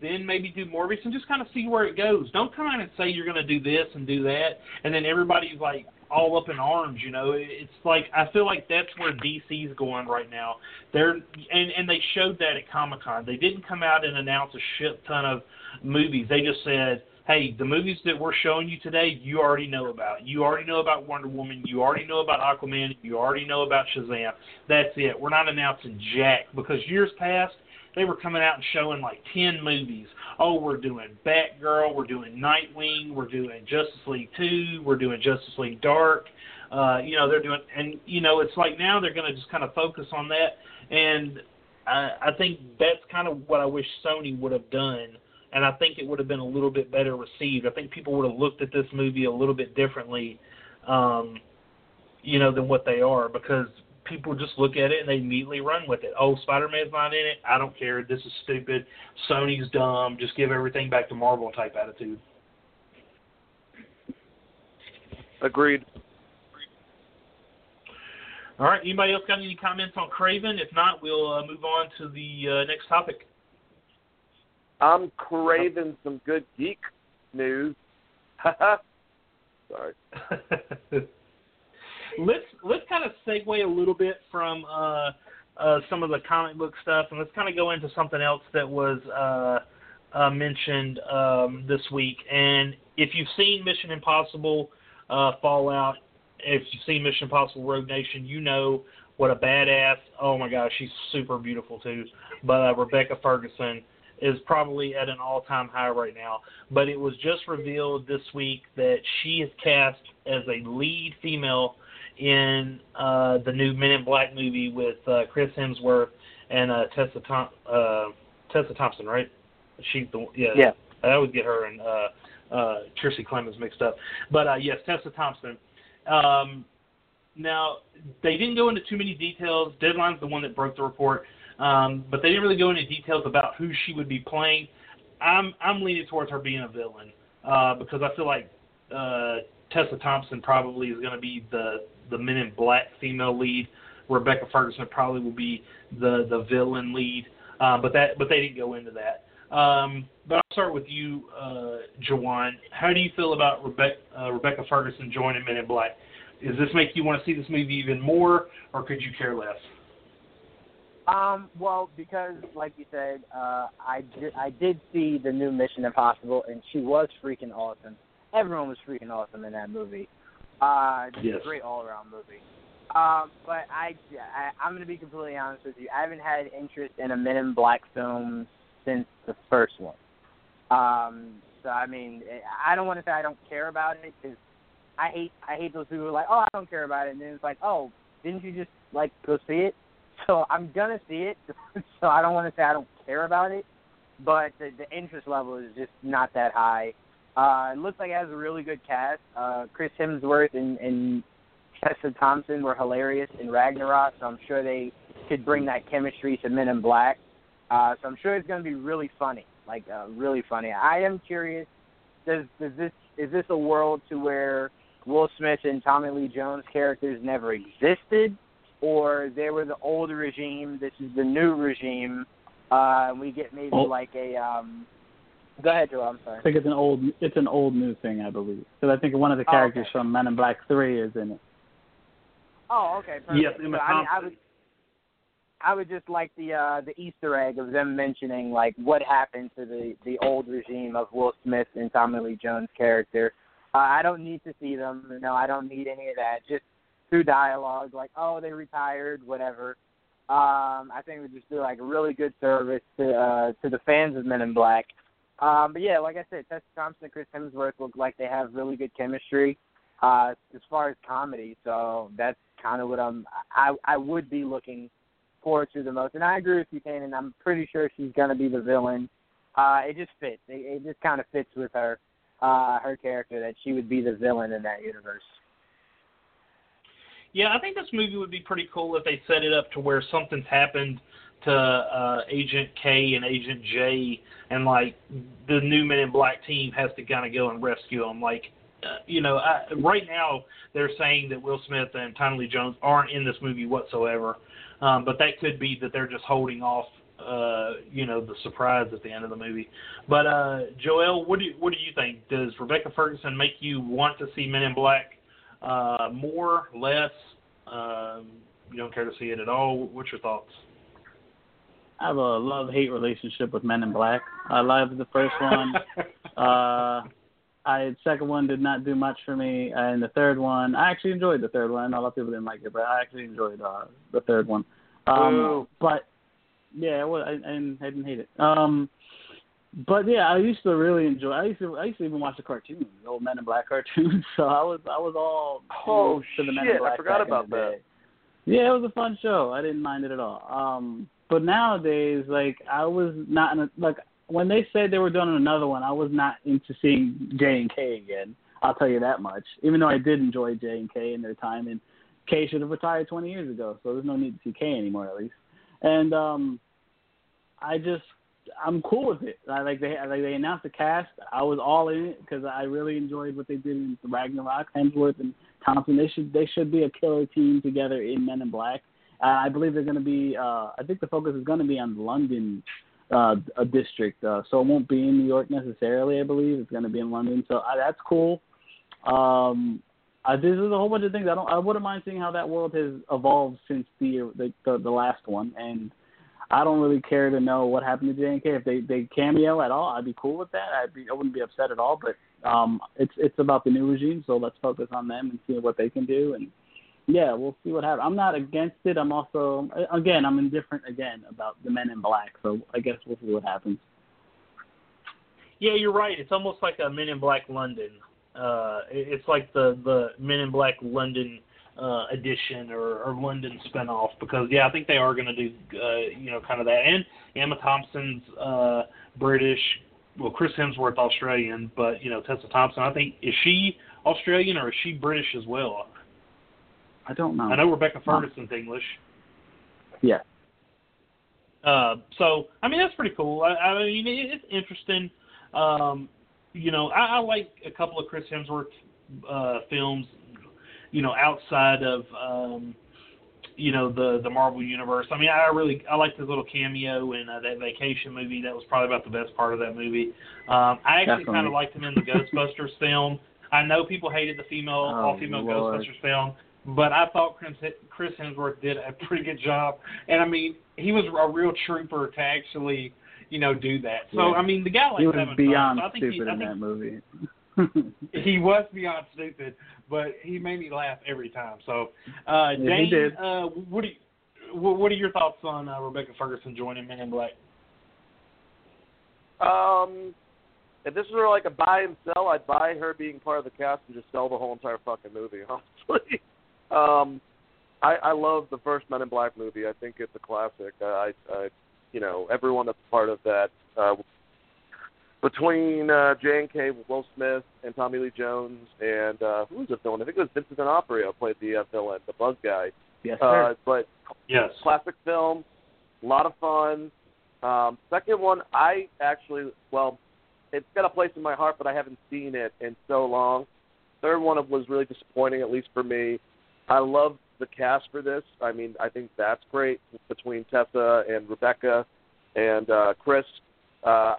then maybe do Morbius, and just kind of see where it goes. Don't come out and say you're going to do this and do that, and then everybody's like all up in arms. You know, it's like I feel like that's where DC's going right now. They're and and they showed that at Comic Con. They didn't come out and announce a shit ton of movies. They just said hey, the movies that we're showing you today, you already know about. You already know about Wonder Woman. You already know about Aquaman. You already know about Shazam. That's it. We're not announcing Jack because years past, they were coming out and showing like 10 movies. Oh, we're doing Batgirl. We're doing Nightwing. We're doing Justice League 2. We're doing Justice League Dark. Uh, you know, they're doing, and, you know, it's like now they're going to just kind of focus on that. And I, I think that's kind of what I wish Sony would have done and I think it would have been a little bit better received. I think people would have looked at this movie a little bit differently, um, you know, than what they are because people just look at it and they immediately run with it. Oh, Spider Man's not in it. I don't care. This is stupid. Sony's dumb. Just give everything back to Marvel type attitude. Agreed. All right. Anybody else got any comments on Kraven? If not, we'll uh, move on to the uh, next topic. I'm craving some good geek news. Sorry. let's let's kind of segue a little bit from uh, uh, some of the comic book stuff, and let's kind of go into something else that was uh, uh, mentioned um, this week. And if you've seen Mission Impossible uh, Fallout, if you've seen Mission Impossible Rogue Nation, you know what a badass. Oh my gosh, she's super beautiful too. But uh, Rebecca Ferguson is probably at an all-time high right now. But it was just revealed this week that she is cast as a lead female in uh, the new Men in Black movie with uh, Chris Hemsworth and uh, Tessa Thom- uh, Tessa Thompson, right? She's the yeah. Yeah. I always get her and uh, uh, Tracy Clemens mixed up, but uh, yes, Tessa Thompson. Um, now they didn't go into too many details. Deadline's the one that broke the report, um, but they didn't really go into details about who she would be playing. I'm I'm leaning towards her being a villain uh, because I feel like uh, Tessa Thompson probably is going to be the the Men in Black female lead. Rebecca Ferguson probably will be the the villain lead, uh, but that but they didn't go into that. Um, but I'll start with you, uh, Jawan. How do you feel about Rebecca, uh, Rebecca Ferguson joining Men in Black? Does this make you want to see this movie even more, or could you care less? Um, well, because like you said, uh, I did, I did see the new Mission Impossible, and she was freaking awesome. Everyone was freaking awesome in that movie. Uh, just Yes. a great all around movie. Um, but I, I, I'm going to be completely honest with you. I haven't had interest in a Men in Black film since the first one. Um, so I mean, I don't want to say I don't care about it because I hate I hate those people who are like, oh, I don't care about it, and then it's like, oh, didn't you just like go see it? So I'm gonna see it. so I don't want to say I don't care about it, but the, the interest level is just not that high. Uh, it looks like it has a really good cast. Uh, Chris Hemsworth and, and Tessa Thompson were hilarious in Ragnarok, so I'm sure they could bring that chemistry to Men in Black. Uh, so I'm sure it's going to be really funny, like uh, really funny. I am curious. Does does this is this a world to where Will Smith and Tommy Lee Jones characters never existed, or they were the old regime? This is the new regime. Uh, we get maybe Oh. like a. Um, go ahead, Joe. I'm sorry. I think it's an old it's an old new thing, I believe. Because I think one of the Oh, characters okay. from Men in Black Three is in it. Oh, okay. Perfect. Yes, Emma So, I mean, I would, I would just like the uh, the Easter egg of them mentioning like what happened to the the old regime of Will Smith and Tommy Lee Jones' character. Uh, I don't need to see them. No, I don't need any of that. Just through dialogue, like oh they retired, whatever. Um, I think we just do like a really good service to uh, to the fans of Men in Black. Um, but yeah, like I said, Tessa Thompson and Chris Hemsworth look like they have really good chemistry uh, as far as comedy. So that's kind of what I'm. I I would be looking forward to the most. And I agree with you, Kanan. I'm pretty sure she's gonna be the villain. Uh, it just fits. It, it just kind of fits with her uh, her character that she would be the villain in that universe. Yeah, I think this movie would be pretty cool if they set it up to where something's happened to uh, Agent K and Agent J, and like the new Men in Black team has to kind of go and rescue them. Like, uh, you know, I, right now they're saying that Will Smith and Tommy Lee Jones aren't in this movie whatsoever, um, but that could be that they're just holding off. Uh, you know the surprise at the end of the movie, but uh, Joel, what do you, what do you think? Does Rebecca Ferguson make you want to see Men in Black uh, more, less? Um, you don't care to see it at all. What's your thoughts? I have a love hate relationship with Men in Black. I loved the first one. uh I second one did not do much for me, and the third one I actually enjoyed the third one. A lot of people didn't like it, but I actually enjoyed uh, the third one. Um, but yeah, well, I, I, didn't, I didn't hate it. Um, but yeah, I used to really enjoy. I used to I used to even watch the cartoons, the old Men in Black cartoons. So I was I was all Oh, to the Men shit, in I forgot about that. day. Yeah, it was a fun show. I didn't mind it at all. Um, but nowadays, like I was not in a, like when they said they were doing another one, I was not into seeing J and K again. I'll tell you that much. Even though I did enjoy J and K in their time, and K should have retired 20 years ago, so there's no need to see K anymore at least. And um, I just I'm cool with it. I, like they like they announced the cast, I was all in it because I really enjoyed what they did in Ragnarok. Hemsworth and Thompson, they should they should be a killer team together in Men in Black. Uh, I believe they're going to be. Uh, I think the focus is going to be on London uh, a district, uh, so it won't be in New York necessarily. I believe it's going to be in London, so uh, that's cool. Um, I, there's a whole bunch of things I don't. I wouldn't mind seeing how that world has evolved since the the the, the last one, and I don't really care to know what happened to J and K. If they they cameo at all, I'd be cool with that. I'd be I wouldn't be upset at all. But um, it's it's about the new regime, so let's focus on them and see what they can do. And yeah, we'll see what happens. I'm not against it. I'm also again I'm indifferent again about the Men in Black. So I guess we'll see what happens. Yeah, you're right. It's almost like a Men in Black London. Uh, it's like the the Men in Black London uh, edition or, or London spinoff because yeah, I think they are going to do uh, you know kind of that. And Emma Thompson's uh, British. Well, Chris Hemsworth Australian, but you know Tessa Thompson. I think is she Australian or is she British as well? I don't know. I know Rebecca Ferguson's English. Yeah. Uh, so I mean that's pretty cool. I, I mean it, it's interesting. Um, you know, I, I like a couple of Chris Hemsworth uh, films. You know, outside of um, you know the the Marvel universe. I mean, I really I liked his little cameo in uh, that vacation movie. That was probably about the best part of that movie. Um, I actually kind of liked him in the Ghostbusters film. I know people hated the female Oh, all female Lord. Ghostbusters film, but I thought Chris Chris Hemsworth did a pretty good job. And I mean, he was a real trooper to actually, you know, do that. So Yeah. I mean, the guy likes he was having beyond fun. So I think stupid he, I in think that movie. he was beyond stupid, but he made me laugh every time. So, uh, Yeah, he Dane, did. Uh, what do you, what what are your thoughts on uh, Rebecca Ferguson joining Men in Black? Um, if this were like a buy and sell, I'd buy her being part of the cast and just sell the whole entire fucking movie. Honestly, um, I I love the first Men in Black movie. I think it's a classic. I, I you know, everyone that's part of that uh, between uh, J and K, Will Smith, and Tommy Lee Jones, and uh, who was the villain? I think it was Vincent D'Onofrio played the uh, villain, the Buzz guy. Yes, sir. Uh, but Yes. classic film, a lot of fun. Um, second one, I actually, well, it's got a place in my heart, but I haven't seen it in so long. Third one was really disappointing, at least for me. I love the cast for this. I mean, I think that's great between Tessa and Rebecca and uh, Chris. Uh,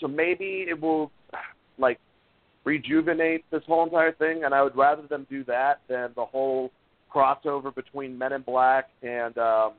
so maybe it will like rejuvenate this whole entire thing, and I would rather them do that than the whole crossover between Men in Black and um,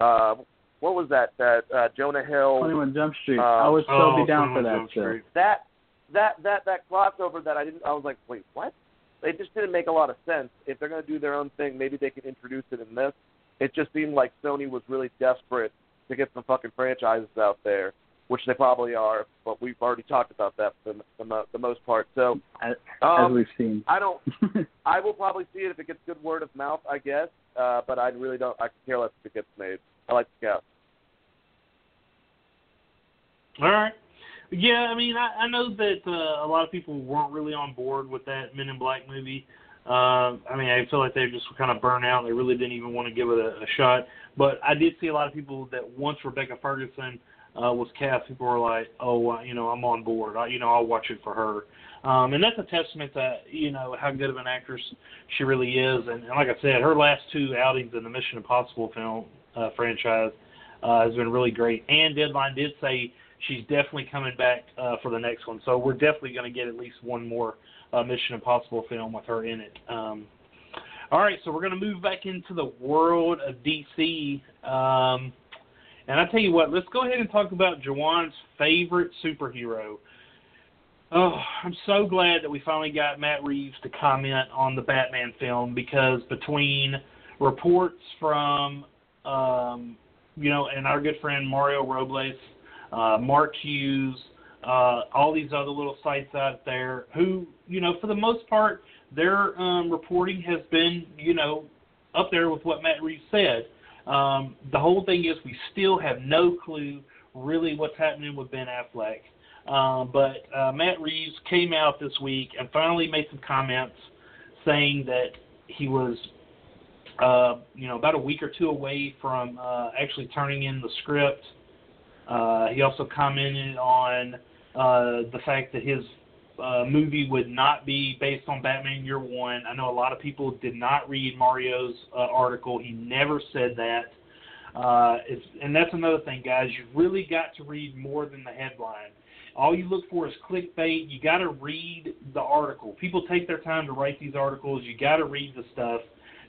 uh, what was that? That uh, Jonah Hill. 21 Jump Street. Uh, I would still oh, be down for that Jump That that that that crossover that I didn't. I was like, wait, what? It just didn't make a lot of sense. If they're going to do their own thing, maybe they can introduce it in this. It just seemed like Sony was really desperate to get some fucking franchises out there, which they probably are. But we've already talked about that for the, the, mo- the most part. So As, um, as we've seen. I don't. I will probably see it if it gets good word of mouth, I guess. Uh, but I really don't. I could care less if it gets made. I like the cast. All right. Yeah, I mean, I, I know that uh, a lot of people weren't really on board with that Men in Black movie. Uh, I mean, I feel like they just kind of burnt out. They really didn't even want to give it a, a shot. But I did see a lot of people that once Rebecca Ferguson uh, was cast, people were like, "Oh, uh, you know, I'm on board. I, you know, I'll watch it for her." Um, and that's a testament to you know how good of an actress she really is. And, and like I said, her last two outings in the Mission Impossible film uh, franchise uh, has been really great. And Deadline did say she's definitely coming back uh, for the next one. So we're definitely going to get at least one more uh, Mission Impossible film with her in it. Um, all right, so we're going to move back into the world of DC. Um, and I tell you what, let's go ahead and talk about Jawan's favorite superhero. Oh, I'm so glad that we finally got Matt Reeves to comment on the Batman film because between reports from, um, you know, and our good friend Mario Robles, uh, Mark Hughes, uh, all these other little sites out there who, you know, for the most part, their um, reporting has been, you know, up there with what Matt Reeves said. Um, the whole thing is we still have no clue really what's happening with Ben Affleck. Uh, but uh, Matt Reeves came out this week and finally made some comments saying that he was, uh, you know, about a week or two away from uh, actually turning in the script. Uh, he also commented on uh, the fact that his uh, movie would not be based on Batman Year One. I know a lot of people did not read Mario's uh, article. He never said that. Uh, it's, and that's another thing, guys. You really got to read more than the headline. All you look for is clickbait. You got to read the article. People take their time to write these articles. You got to read the stuff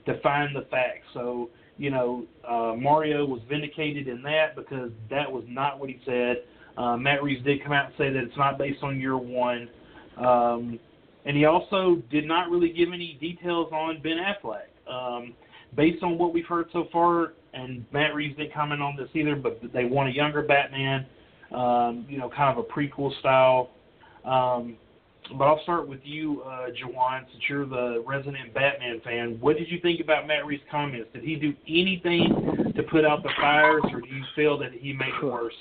to find the facts. So, you know, uh, Mario was vindicated in that because that was not what he said. Uh, Matt Reeves did come out and say that it's not based on year one. Um, and he also did not really give any details on Ben Affleck. Um, based on what we've heard so far, and Matt Reeves didn't comment on this either, but they want a younger Batman, um, you know, kind of a prequel style. Um, but I'll start with you, uh, Jawan, since you're the resident Batman fan. What did you think about Matt Reeves' comments? Did he do anything to put out the fires, or do you feel that he made it worse?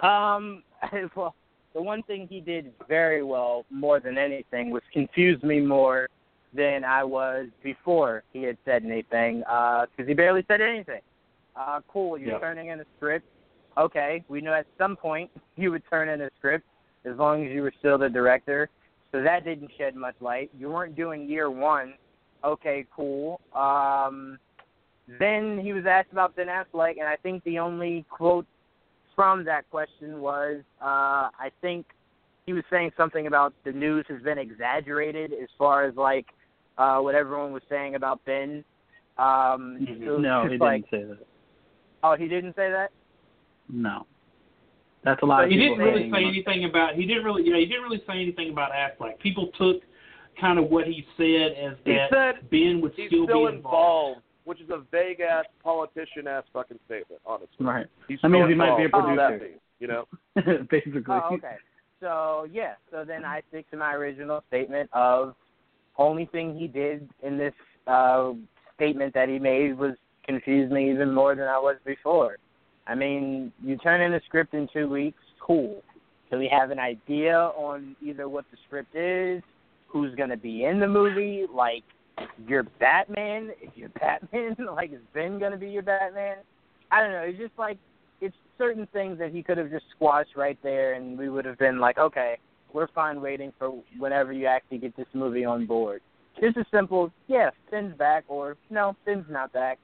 Um, well, the one thing he did very well, more than anything, was confuse me more than I was before he had said anything, because he barely said anything. Uh, cool, you're Yeah. turning in a script. Okay, we knew at some point you would turn in a script as long as you were still the director. So that didn't shed much light. You weren't doing year one. Okay, cool. Um, then he was asked about Ben Affleck, and I think the only quote from that question was, uh, I think he was saying something about the news has been exaggerated as far as like uh, what everyone was saying about Ben. Um, no, he like, didn't say that. Oh, he didn't say that. No. That's a lot So he didn't really say anything about he didn't really yeah he didn't really say anything about Affleck. People took kind of what he said as He that said Ben would he's still, still be involved, which is a vague ass politician ass fucking statement, honestly. Right. He's That means he might be a involved. What that producer. mean, You know. Basically. Oh, okay. So yeah, so then I stick to my original statement of only thing he did in this uh statement that he made was confuse me even more than I was before. I mean, you turn in a script in two weeks, cool. Do we have an idea on either what the script is, who's going to be in the movie? Like, your Batman? Is your Batman? like, is Ben going to be your Batman? I don't know. It's just like, it's certain things that he could have just squashed right there, and we would have been like, okay, we're fine waiting for whenever you actually get this movie on board. Just a simple, yeah, Finn's back, or no, Finn's not back.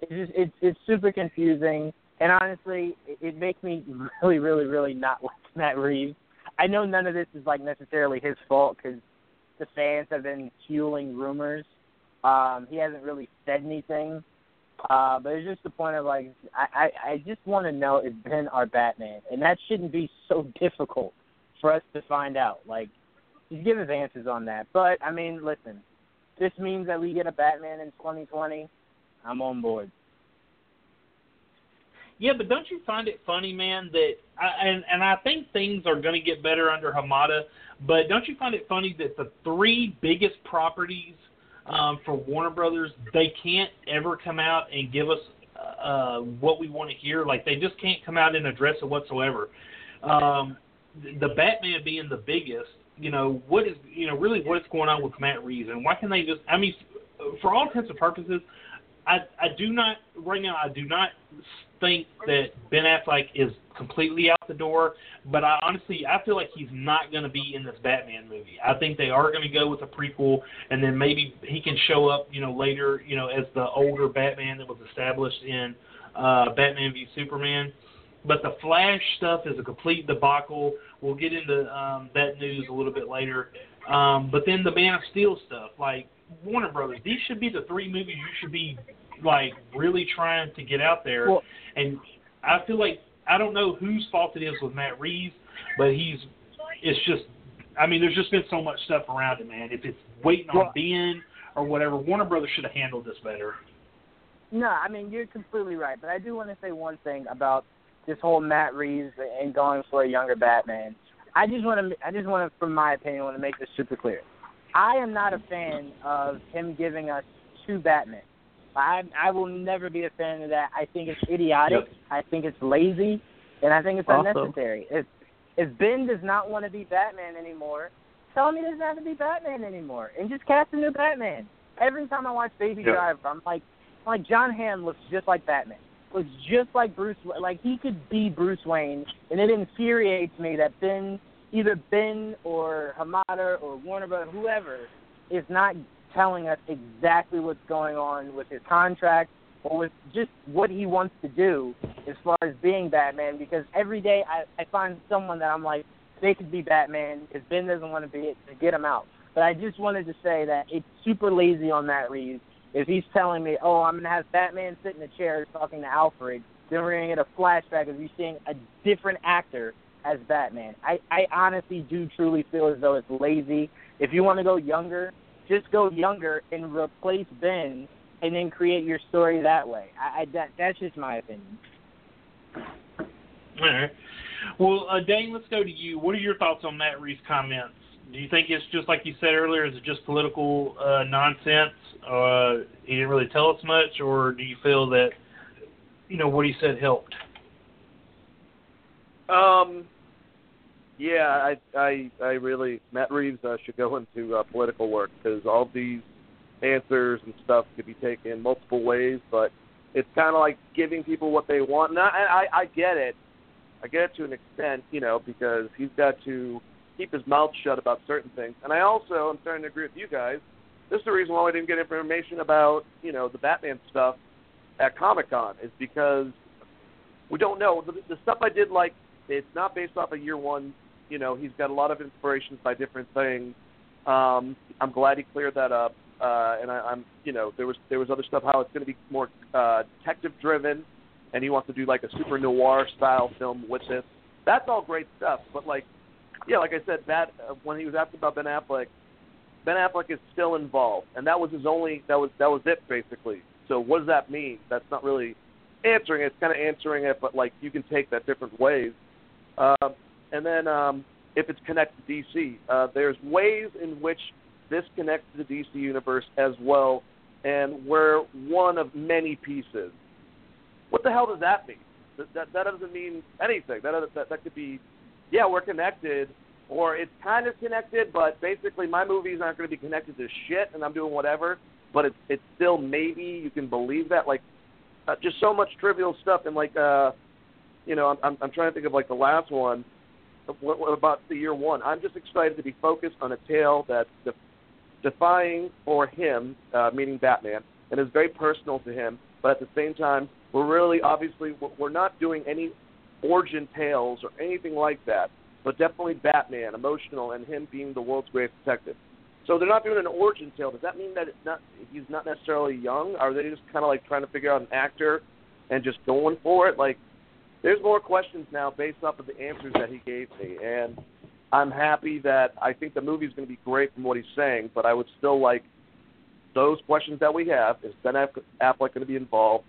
It's just, it's it's super confusing, and honestly, it, it makes me really, really, really not like Matt Reeves. I know none of this is like necessarily his fault because the fans have been fueling rumors. Um, he hasn't really said anything, uh, but it's just the point of like I, I, I just want to know if Ben our Batman, and that shouldn't be so difficult for us to find out. Like, just give us answers on that. But I mean, listen, this means that we get a Batman in 2020. I'm on board. Yeah, but don't you find it funny, man, that I, and and I think things are going to get better under Hamada, but don't you find it funny that the three biggest properties um, for Warner Brothers they can't ever come out and give us uh, what we want to hear? Like they just can't come out and address it whatsoever. Um, the Batman being the biggest, you know, what is you know really what is going on with Matt Reeves and why can they just? I mean, for all intents and purposes, I I do not right now I do not think that Ben Affleck is completely out the door, but I honestly I feel like he's not going to be in this Batman movie. I think they are going to go with a prequel, and then maybe he can show up, you know, later, you know, as the older Batman that was established in uh, Batman v Superman. But the Flash stuff is a complete debacle. We'll get into um, that news a little bit later. Um, but then the Man of Steel stuff, like Warner Brothers, these should be the three movies you should be like really trying to get out there. Well, and I feel like I don't know whose fault it is with Matt Reeves, but he's it's just I mean, there's just been so much stuff around it, man. If it's waiting Well- on Ben or whatever, Warner Brothers should have handled this better. No, I mean you're completely right, but I do want to say one thing about this whole Matt Reeves and going for a younger Batman. I just want to, I just want to, from my opinion, want to make this super clear. I am not a fan of him giving us two Batmen. I I will never be a fan of that. I think it's idiotic. Yep. I think it's lazy, and I think it's Also- unnecessary. If if Ben does not want to be Batman anymore, tell him he doesn't have to be Batman anymore, and just cast a new Batman. Every time I watch Baby Yep. Driver, I'm like, like Jon Hamm looks just like Batman. Looks just like Bruce. Like he could be Bruce Wayne, and it infuriates me that Ben, either Ben or Hamada or Warner Brothers, whoever, is not telling us exactly what's going on with his contract or with just what he wants to do as far as being Batman. Because every day I, I find someone that I'm like, they could be Batman. If Ben doesn't want to be it, to get him out. But I just wanted to say that it's super lazy on Matt Reeves if he's telling me, oh, I'm going to have Batman sit in a chair talking to Alfred, then we're to get a flashback of you seeing a different actor as Batman. I, I honestly do truly feel as though it's lazy. If you want to go younger, just go younger and replace Ben and then create your story that way. I, I that that's just my opinion. All right. Well, uh, Dane, let's go to you. What are your thoughts on Matt Reeves' comments? Do you think it's just like you said earlier? Is it just political uh, nonsense? Uh, he didn't really tell us much, or do you feel that you know what he said helped? Um, yeah, I, I, I really Matt Reeves uh, should go into uh, political work because all these answers and stuff could be taken multiple ways, but it's kind of like giving people what they want. And I, I, I get it. I get it to an extent, you know, because he's got to keep his mouth shut about certain things. And I also am starting to agree with you guys. This is the reason why we didn't get information about, you know, the Batman stuff at Comic Con is because we don't know. The, the stuff I did like, it's not based off of year one. You know, he's got a lot of inspirations by different things. Um, I'm glad he cleared that up. Uh, and I, I'm, you know, there was there was other stuff how it's going to be more uh, detective driven, and he wants to do like a super noir style film with this. That's all great stuff. But like, yeah, like I said, that uh, when he was asked about Ben Affleck, Ben Affleck is still involved, and that was his only that was that was it basically. So what does that mean? That's not really answering it. It's kind of answering it, but like you can take that different ways. Um, and then um, if it's connected to DC, uh, there's ways in which this connects to the DC universe as well, and we're one of many pieces. What the hell does that mean? That that, that doesn't mean anything. That, that that could be yeah, we're connected, or it's kind of connected, but basically my movies aren't going to be connected to shit, and I'm doing whatever. But it's it's still maybe you can believe that like uh, just so much trivial stuff and like uh you know I'm I'm trying to think of like the last one what, what about the year one I'm just excited to be focused on a tale that's def- defying for him uh, meaning Batman and is very personal to him but at the same time we're really obviously we're not doing any origin tales or anything like that but definitely Batman emotional and him being the world's greatest detective so they're not doing an origin tale. Does that mean that it's not he's not necessarily young? Are they just kind of like trying to figure out an actor and just going for it? Like, there's more questions now based off of the answers that he gave me, and I'm happy that I think the movie's going to be great from what he's saying. But I would still like those questions that we have: Is Ben Affleck going to be involved?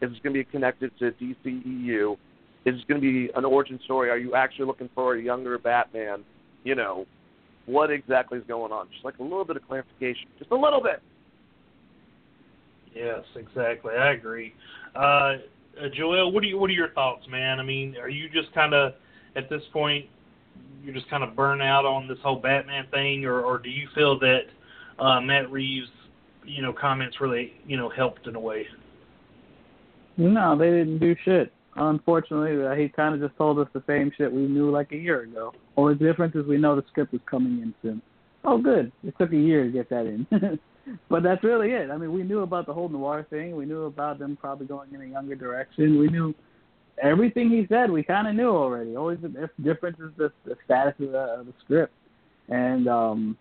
Is this going to be connected to DCEU? Is this going to be an origin story? Are you actually looking for a younger Batman? You know, what exactly is going on. Just like a little bit of clarification, just a little bit. Yes, exactly. I agree. Uh, uh, Joel, what are you, what are your thoughts, man? I mean, are you just kind of at this point you're just kind of burnt out on this whole Batman thing, or or do you feel that uh, Matt Reeves, you know, comments really you know helped in a way? No, they didn't do shit. Unfortunately, uh, he kind of just told us the same shit we knew like a year ago. Only difference is we know the script is coming in soon. Oh, good. It took a year to get that in. but that's really it. I mean, we knew about the whole noir thing. We knew about them probably going in a younger direction. We knew everything he said. We kind of knew already. Always the difference is the, the status of the, of the script, and um,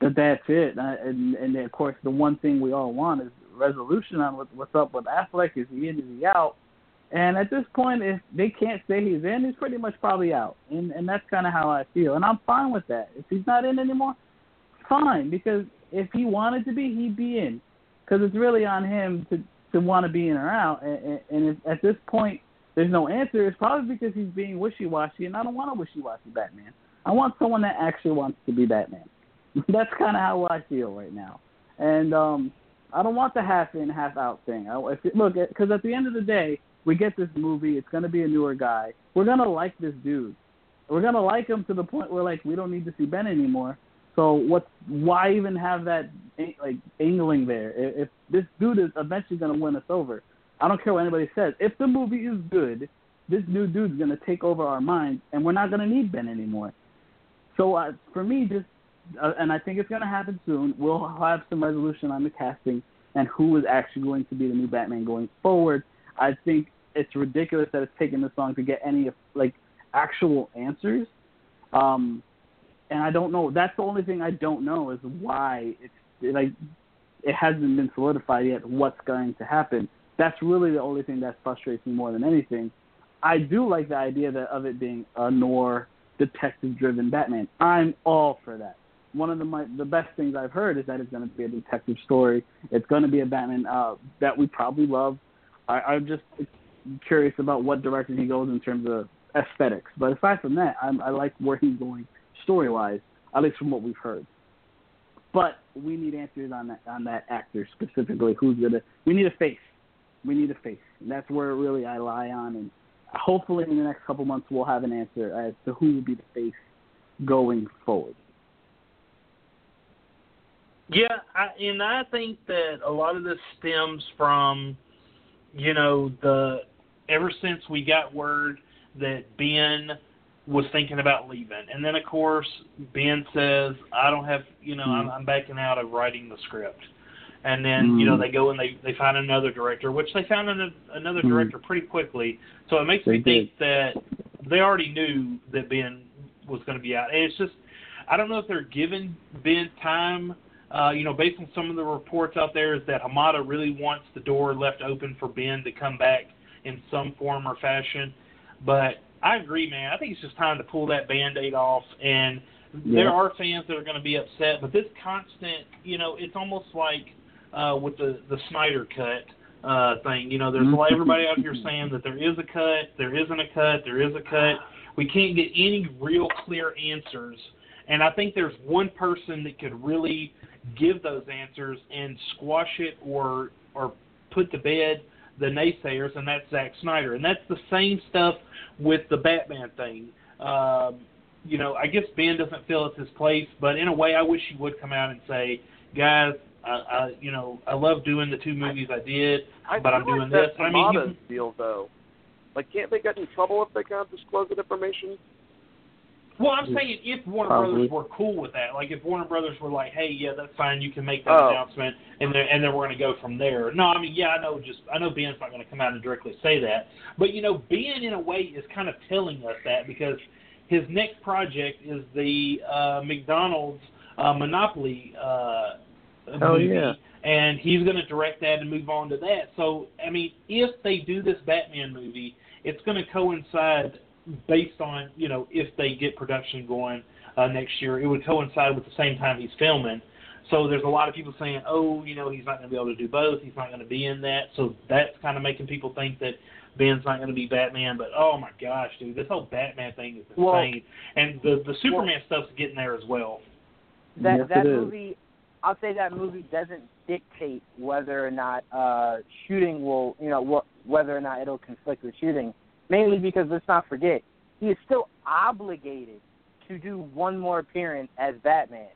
that that's it. And, and of course, the one thing we all want is resolution on what, what's up with Affleck. Is he in? Is he out? And at this point, if they can't say he's in, he's pretty much probably out. And and that's kind of how I feel. And I'm fine with that. If he's not in anymore, fine. Because if he wanted to be, he'd be in. Because it's really on him to to want to be in or out. And, and if, at this point, there's no answer. It's probably because he's being wishy-washy, and I don't want a wishy-washy Batman. I want someone that actually wants to be Batman. that's kind of how I feel right now. And um I don't want the half in, half out thing. I, if, look, because at the end of the day we get this movie. It's going to be a newer guy. We're going to like this dude. We're going to like him to the point where like we don't need to see Ben anymore. So what's why even have that like angling there? If this dude is eventually going to win us over, I don't care what anybody says. If the movie is good, this new dude's going to take over our minds, and we're not going to need Ben anymore. So uh, for me, just uh, and I think it's going to happen soon. We'll have some resolution on the casting and who is actually going to be the new Batman going forward. I think it's ridiculous that it's taken this long to get any like actual answers. Um, and I don't know. That's the only thing I don't know is why it's like it hasn't been solidified yet. What's going to happen? That's really the only thing that frustrates me more than anything. I do like the idea that of it being a noir detective-driven Batman. I'm all for that. One of the my, the best things I've heard is that it's going to be a detective story. It's going to be a Batman uh, that we probably love I, I'm just curious about what direction he goes in terms of aesthetics. But aside from that, I'm, I like where he's going story wise, at least from what we've heard. But we need answers on that on that actor specifically. Who's gonna? We need a face. We need a face. And that's where really I lie on. And hopefully in the next couple months we'll have an answer as to who will be the face going forward. Yeah, I, and I think that a lot of this stems from you know, the ever since we got word that Ben was thinking about leaving, and then of course Ben says, "I don't have, you know, mm. I'm, I'm backing out of writing the script." And then mm. you know hmm. they go and they they find another director, which they found an, another mm. director pretty quickly. So it makes they me did. think that they already knew that Ben was going to be out. And it's just I don't know if they're giving Ben time uh, you know, based on some of the reports out there, is that Hamada really wants the door left open for Ben to come back in some form or fashion. But I agree, man. I think it's just time to pull that band-aid off. And yeah. there are fans that are going to be upset, but this constant, you know, it's almost like uh, with the the Snyder cut uh, thing. You know, there's Mm-hmm. everybody out here saying that there is a cut, there isn't a cut, there is a cut. We can't get any real clear answers. And I think there's one person that could really give those answers and squash it or or put to bed the naysayers, and that's Zack Snyder. And that's the same stuff with the Batman thing. um, you know, I guess Ben doesn't feel it's his place, but in a way, I wish he would come out and say, guys, I, I you know, I love doing the two movies I did, I but I'm doing like this. that's I mean, you, deal though. Like, can't they get in trouble if they can't disclose that information? Well, I'm saying if Warner Probably. Brothers were cool with that, like if Warner Brothers were like, hey, yeah, that's fine, you can make that Oh. announcement, and then and then we're going to go from there. No, I mean, yeah, I know, just I know Ben's not going to come out and directly say that, but you know, Ben in a way is kind of telling us that because his next project is the uh, McDonald's uh, Monopoly uh, Oh, movie, yeah. and he's going to direct that and move on to that. So, I mean, if they do this Batman movie, it's going to coincide based on you know if they get production going uh, next year. It would coincide with the same time he's filming. So there's a lot of people saying, oh, you know, he's not going to be able to do both. He's not going to be in that. So that's kind of making people think that Ben's not going to be Batman. But oh my gosh, dude, this whole Batman thing is insane. Well- and the the Superman stuff's getting there as well. that Yes, that it is. movie I'll say that movie doesn't dictate whether or not uh shooting will you know wh- whether or not it'll conflict with shooting mainly because let's not forget he is still obligated to do one more appearance as Batman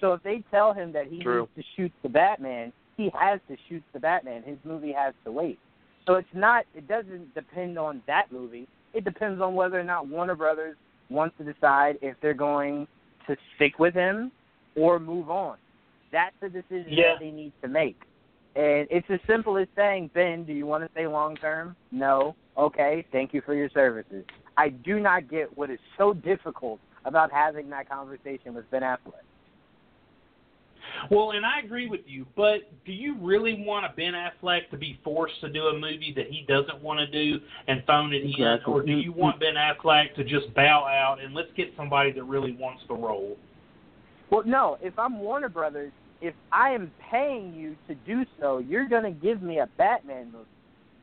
so if they tell him that he True. needs to shoot the Batman he has to shoot the Batman his movie has to wait so it's not it doesn't depend on that movie it depends on whether or not Warner Brothers wants to decide if they're going to stick with him or move on. That's the decision Yeah. that they need to make. And it's as simple as saying, Ben, do you want to stay long term? No. Okay, thank you for your services. I do not get what is so difficult about having that conversation with Ben Affleck. Well, and I agree with you, but do you really want a Ben Affleck to be forced to do a movie that he doesn't want to do and phone it in, or do you want Ben Affleck to just bow out and let's get somebody that really wants the role? Well, no, if I'm Warner Brothers, if I am paying you to do so, you're going to give me a Batman movie.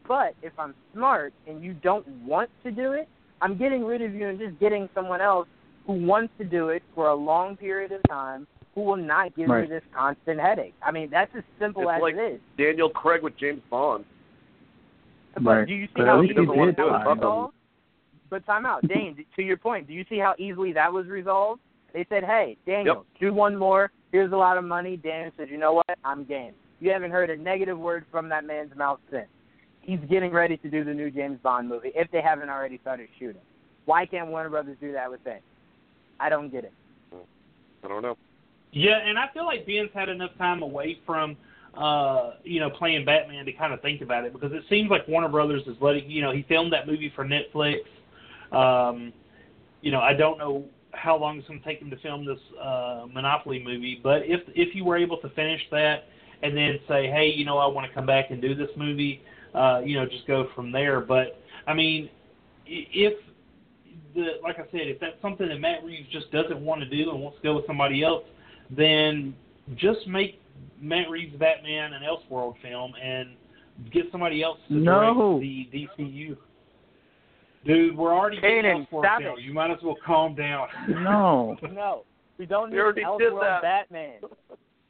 But if I'm smart and you don't want to do it, I'm getting rid of you and just getting someone else who wants to do it for a long period of time who will not give Right. me this constant headache. I mean, that's as simple It's as like- it is. Daniel Craig with James Bond. But Right. do you see But how he easily did that was try. resolved? But time out, Dane. to your point, do you see how easily that was resolved? They said, "Hey, Daniel, do one more. Here's a lot of money." Dan said, "You know what? I'm game." You haven't heard a negative word from that man's mouth since. He's getting ready to do the new James Bond movie if they haven't already started shooting. Why can't Warner Brothers do that with Ben? I don't get it. I don't know. Yeah, and I feel like Ben's had enough time away from uh, you know, playing Batman to kind of think about it because it seems like Warner Brothers is letting you know, he filmed that movie for Netflix. Um, you know, I don't know how long it's going to take him to film this uh, Monopoly movie, but if if you were able to finish that and then say, hey, you know, I want to come back and do this movie, uh, you know, just go from there. But I mean, if the like I said, if that's something that Matt Reeves just doesn't want to do and wants to go with somebody else, then just make Matt Reeves Batman an Elseworld film and get somebody else to No. direct the DCU. Dude, we're already getting Kanan, Elseworld stop film. it. You might as well calm down. No. No, we don't need already an did Elseworld that. Batman.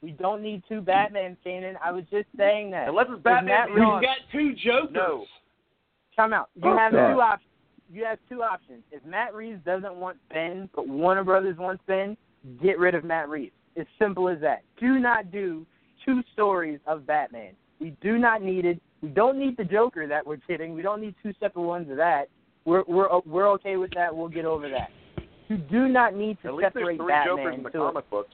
We don't need two Batmans, Kanan. I was just saying that. Unless it's Batman Matt We've Beyond. Got two Jokers. No. Time out. You Fuck have that. two options. You have two options. If Matt Reeves doesn't want Ben, but Warner Brothers wants Ben, get rid of Matt Reeves. It's simple as that. Do not do two stories of Batman. We do not need it. We don't need the Joker that we're kidding. We don't need two separate ones of that. We're we're we're okay with that. We'll get over that. You do not need to At least there's separate three Batman. Jokers in the to comic books.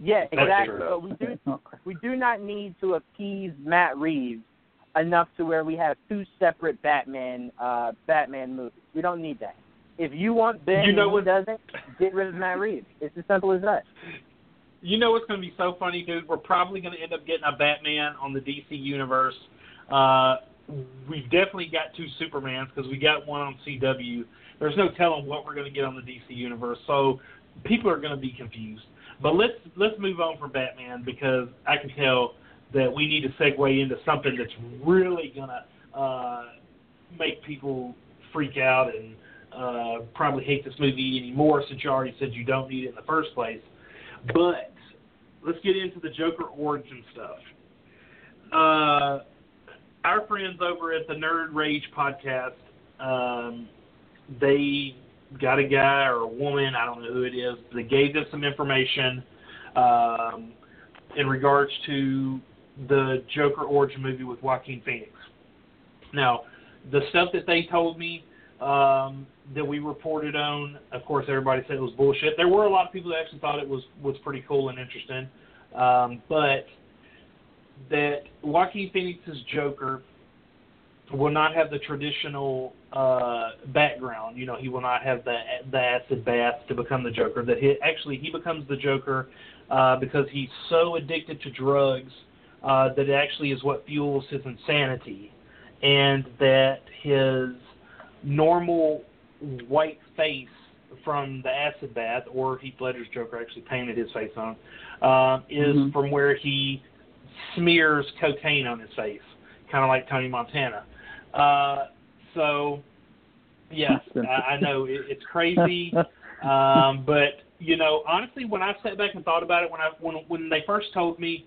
yeah, exactly. But we do we do not need to appease Matt Reeves enough to where we have two separate Batman uh Batman movies. We don't need that. If you want Ben You know what- doesn't, get rid of Matt Reeves. It's as simple as that. You know what's going to be so funny, dude? We're probably going to end up getting a Batman on the DC universe. Uh, we've definitely got two Supermans because we got one on CW. There's no telling what we're going to get on the DC universe, so people are going to be confused. But let's let's move on from Batman because I can tell that we need to segue into something that's really going to uh, make people freak out and uh, probably hate this movie anymore since you already said you don't need it in the first place. But let's get into the Joker origin stuff. Uh, our friends over at the Nerd Rage podcast, um, they got a guy or a woman, I don't know who it is, they gave them some information um, in regards to the Joker origin movie with Joaquin Phoenix. Now, the stuff that they told me um, that we reported on, of course, everybody said it was bullshit. There were a lot of people that actually thought it was was pretty cool and interesting, um, but that Joaquin Phoenix's Joker will not have the traditional uh, background. You know, he will not have the the acid bath to become the Joker. That he actually he becomes the Joker uh, because he's so addicted to drugs uh, that it actually is what fuels his insanity, and that his normal white face from the acid bath, or Heath Ledger's Joker actually painted his face on, uh, is Mhm. from where he smears cocaine on his face, kind of like Tony Montana. Uh, so, yes, I, I know it, it's crazy, um, but you know, honestly, when I sat back and thought about it, when I when when they first told me,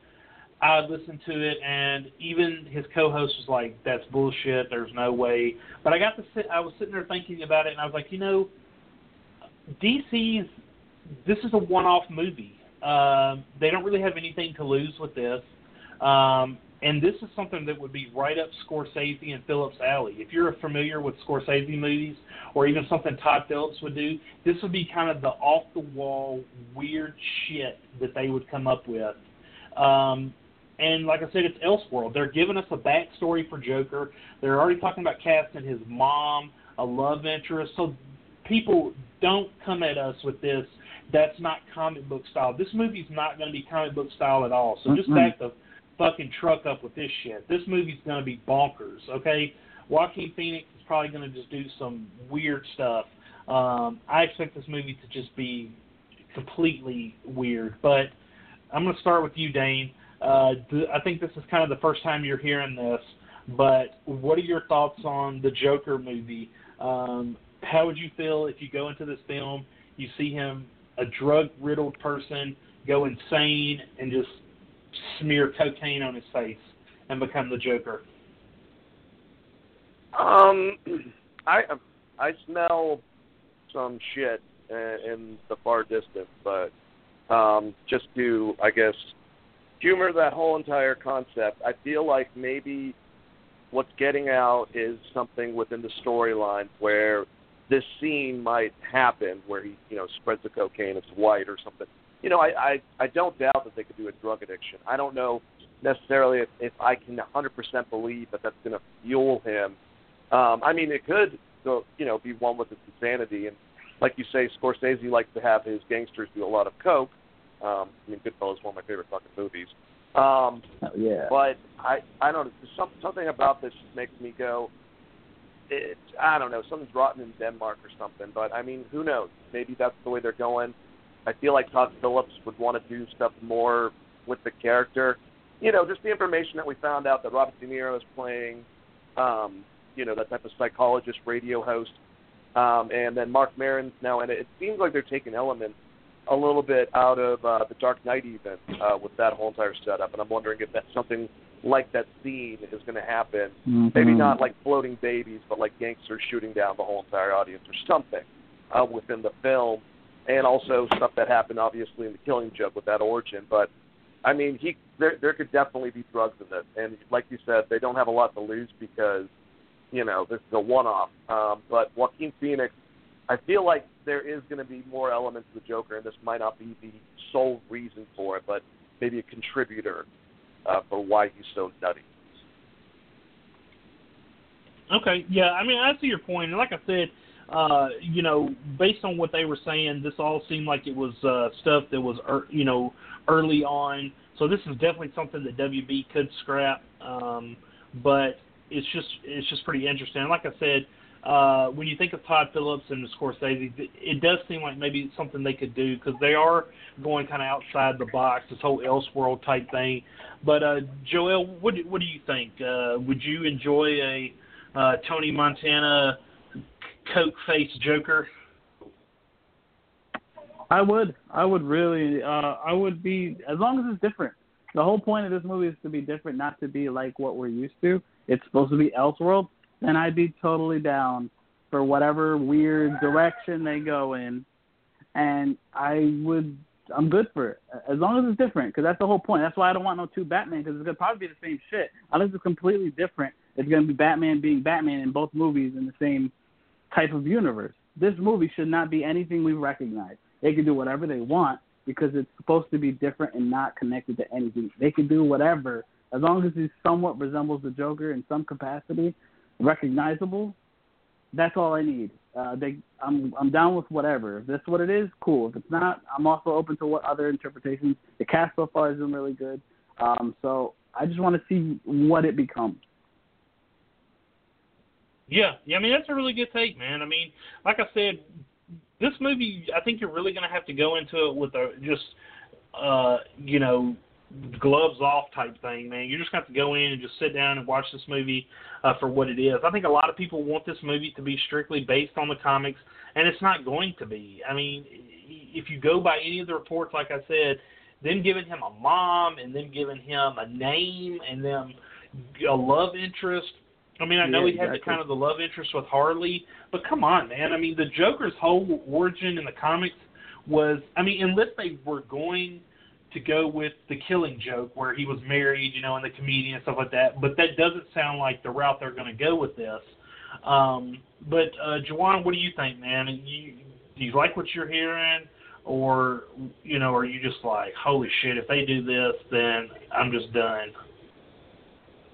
I listened to it, and even his co-host was like, "That's bullshit. There's no way." But I got to sit. I was sitting there thinking about it, and I was like, you know, DC's this is a one-off movie. Um, they don't really have anything to lose with this, um, and this is something that would be right up Scorsese and Phillips' alley. If you're familiar with Scorsese movies, or even something Todd Phillips would do, this would be kind of the off-the-wall weird shit that they would come up with. Um, and like I said, it's Elseworld. They're giving us a backstory for Joker. They're already talking about casting his mom, a love interest. So people don't come at us with this. That's not comic book style. This movie's not going to be comic book style at all. So just Mm-mm. back the fucking truck up with this shit. This movie's to be bonkers. Okay, Joaquin Phoenix is probably to just do some weird stuff. Um, I expect this movie to just be completely weird. But I'm to start with you, Dane. Uh, th- I think this is kind of the first time you're hearing this, but what are your thoughts on the Joker movie? Um, how would you feel if you go into this film, you see him, a drug riddled person, go insane and just smear cocaine on his face and become the Joker? Um, I I smell some shit in, the far distance, but um, just to I guess humor that whole entire concept, I feel like maybe what's getting out is something within the storyline where this scene might happen where he you know spreads the cocaine, it's white or something. You know, I I, I don't doubt that they could do a drug addiction. I don't know necessarily if, if I can 100% believe that that's going to fuel him um, I mean, it could go, you know, be one with its insanity, and like you say, Scorsese likes to have his gangsters do a lot of coke. Um, I mean, Goodfellas is one of my favorite fucking movies. Um, Oh, yeah. but I, I don't know. Some, something about this just makes me go. It, I don't know. Something's rotten in Denmark or something. But I mean, who knows? Maybe that's the way they're going. I feel like Todd Phillips would want to do stuff more with the character. You know, just the information that we found out that Robert De Niro is playing. Um, you know, that type of psychologist, radio host, um, and then Marc Maron's now in it. It seems like they're taking elements a little bit out of uh, the Dark Knight even uh, with that whole entire setup, and I'm wondering if that's something like that scene is going to happen. Maybe Mhm. not like floating babies, but like gangsters shooting down the whole entire audience or something uh, within the film, and also stuff that happened obviously in the Killing Joke with that origin. But I mean, he there there could definitely be drugs in this, and like you said, they don't have a lot to lose because you know this is a one-off. Um, but Joaquin Phoenix, I feel like there is going to be more elements of the Joker, and this might not be the sole reason for it, but maybe a contributor uh, for why he's so nutty. Okay, yeah, I mean, I see your point, and like I said, uh, you know, based on what they were saying, this all seemed like it was uh, stuff that was, er, you know, early on. So this is definitely something that WB could scrap, um, but it's just it's just pretty interesting. And like I said, uh, when you think of Todd Phillips and Scorsese, it does seem like maybe it's something they could do because they are going kind of outside the box, this whole Elseworld type thing. But uh, Joel, what what do you think? Uh, would you enjoy a uh, Tony Montana coke face Joker? I would. I would really. Uh, I would be as long as it's different. The whole point of this movie is to be different, not to be like what we're used to. It's supposed to be Elseworld. Then I'd be totally down for whatever weird direction they go in, and I would I'm good for it as long as it's different because that's the whole point. That's why I don't want no two Batman because it's gonna probably be the same shit unless it's completely different. It's gonna be Batman being Batman in both movies in the same type of universe. This movie should not be anything we recognize. They can do whatever they want because it's supposed to be different and not connected to anything. They can do whatever as long as he somewhat resembles the Joker in some capacity, recognizable. That's all I need. Uh, they, I'm, I'm down with whatever. If that's what it is, cool. If it's not, I'm also open to what other interpretations. The cast so far has been really good. Um, so I just want to see what it becomes. Yeah, yeah. I mean, that's a really good take, man. I mean, like I said, this movie, I think you're really going to have to go into it with a just, uh, you know, gloves off type thing, man. You're just going to have to go in and just sit down and watch this movie uh, for what it is. I think a lot of people want this movie to be strictly based on the comics, and it's not going to be. I mean, if you go by any of the reports, like I said, them giving him a mom and then giving him a name and then a love interest. I mean, I know Yeah, he had the kind of the love interest with Harley, but come on, man. I mean, the Joker's whole origin in the comics was, I mean, unless they were going to go with the Killing Joke, where he was married, you know, and the comedian and stuff like that. But that doesn't sound like the route they're going to go with this. Um, but uh, Juwan, what do you think, man? You, do you like what you're hearing, or you know, are you just like, holy shit, if they do this, then I'm just done?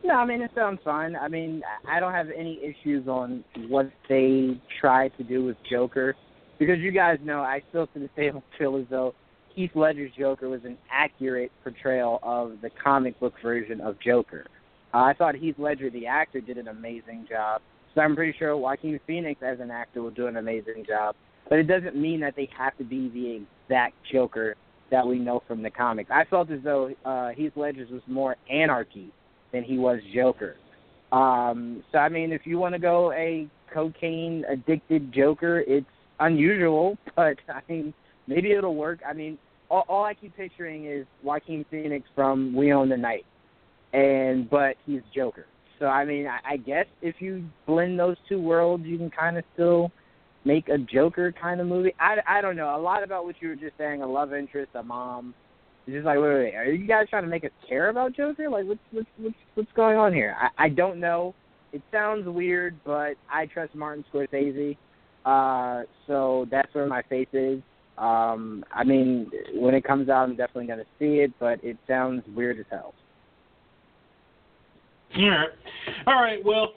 No, I mean it sounds fine. I mean, I don't have any issues on what they try to do with Joker, because you guys know I still to this day feel as though Heath Ledger's Joker was an accurate portrayal of the comic book version of Joker. Uh, I thought Heath Ledger, the actor, did an amazing job. So I'm pretty sure Joaquin Phoenix, as an actor, will do an amazing job. But it doesn't mean that they have to be the exact Joker that we know from the comics. I felt as though uh, Heath Ledger's was more anarchy than he was Joker. Um, so I mean, if you want to go a cocaine addicted Joker, it's unusual, but I mean, maybe it'll work. I mean, all, all I keep picturing is Joaquin Phoenix from We Own the Night, and but he's Joker. So I mean, I, I guess if you blend those two worlds, you can kind of still make a Joker kind of movie. I, I don't know. A lot about what you were just saying, a love interest, a mom. It's just like, wait, wait, wait. Are you guys trying to make us care about Joker? Like, what's what's what's what's going on here? I, I don't know. It sounds weird, but I trust Martin Scorsese, uh, so that's where my faith is. Um, I mean, when it comes out, I'm definitely going to see it, but it sounds weird as hell. All right, all right. Well,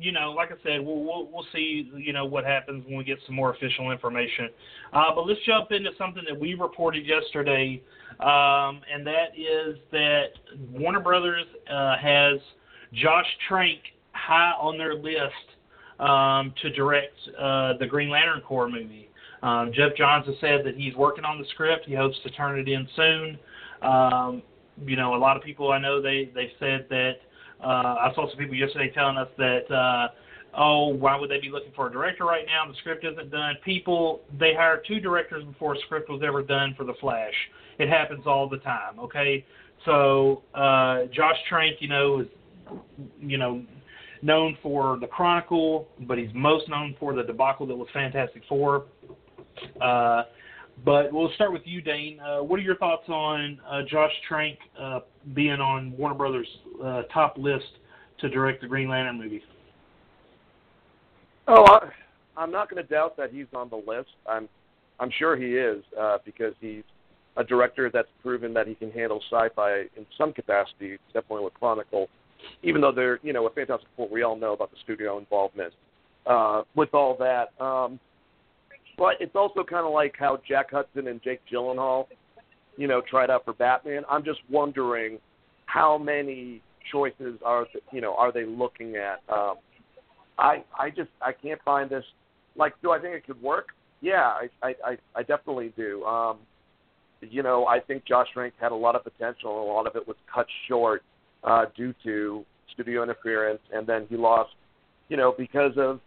you know, like I said, we'll we'll, we'll see. You know what happens when we get some more official information. Uh, but let's jump into something that we reported yesterday, um, and that is that Warner Brothers uh, has Josh Trank high on their list um, to direct uh, the Green Lantern Corps movie. Um, Geoff Johns has said that he's working on the script. He hopes to turn it in soon. Um, you know, a lot of people I know they they said that. Uh, I saw some people yesterday telling us that, uh, oh, why would they be looking for a director right now? The script isn't done. People, they hired two directors before a script was ever done for The Flash. It happens all the time, okay? So uh, Josh Trank, you know, is, you know, known for The Chronicle, but he's most known for the debacle that was Fantastic Four. Uh, but we'll start with you, Dane. Uh, what are your thoughts on uh, Josh Trank being on Warner Brothers' uh, top list to direct the Green Lantern movie? Oh, I, I'm not going to doubt that he's on the list. I'm, I'm sure he is uh, because he's a director that's proven that he can handle sci-fi in some capacity, definitely with Chronicle. Even though they're, you know, with Fantastic Four, we all know about the studio involvement uh, with all that. Um, but it's also kind of like how Jack Hudson and Jake Gyllenhaal, you know, tried out for Batman. I'm just wondering how many choices are, you know, are they looking at? Um, I I just I can't find this. Like, do I think it could work? Yeah, I I I, definitely do. Um, you know, I think Josh Trank had a lot of potential, and a lot of it was cut short uh, due to studio interference, and then he lost, you know, because of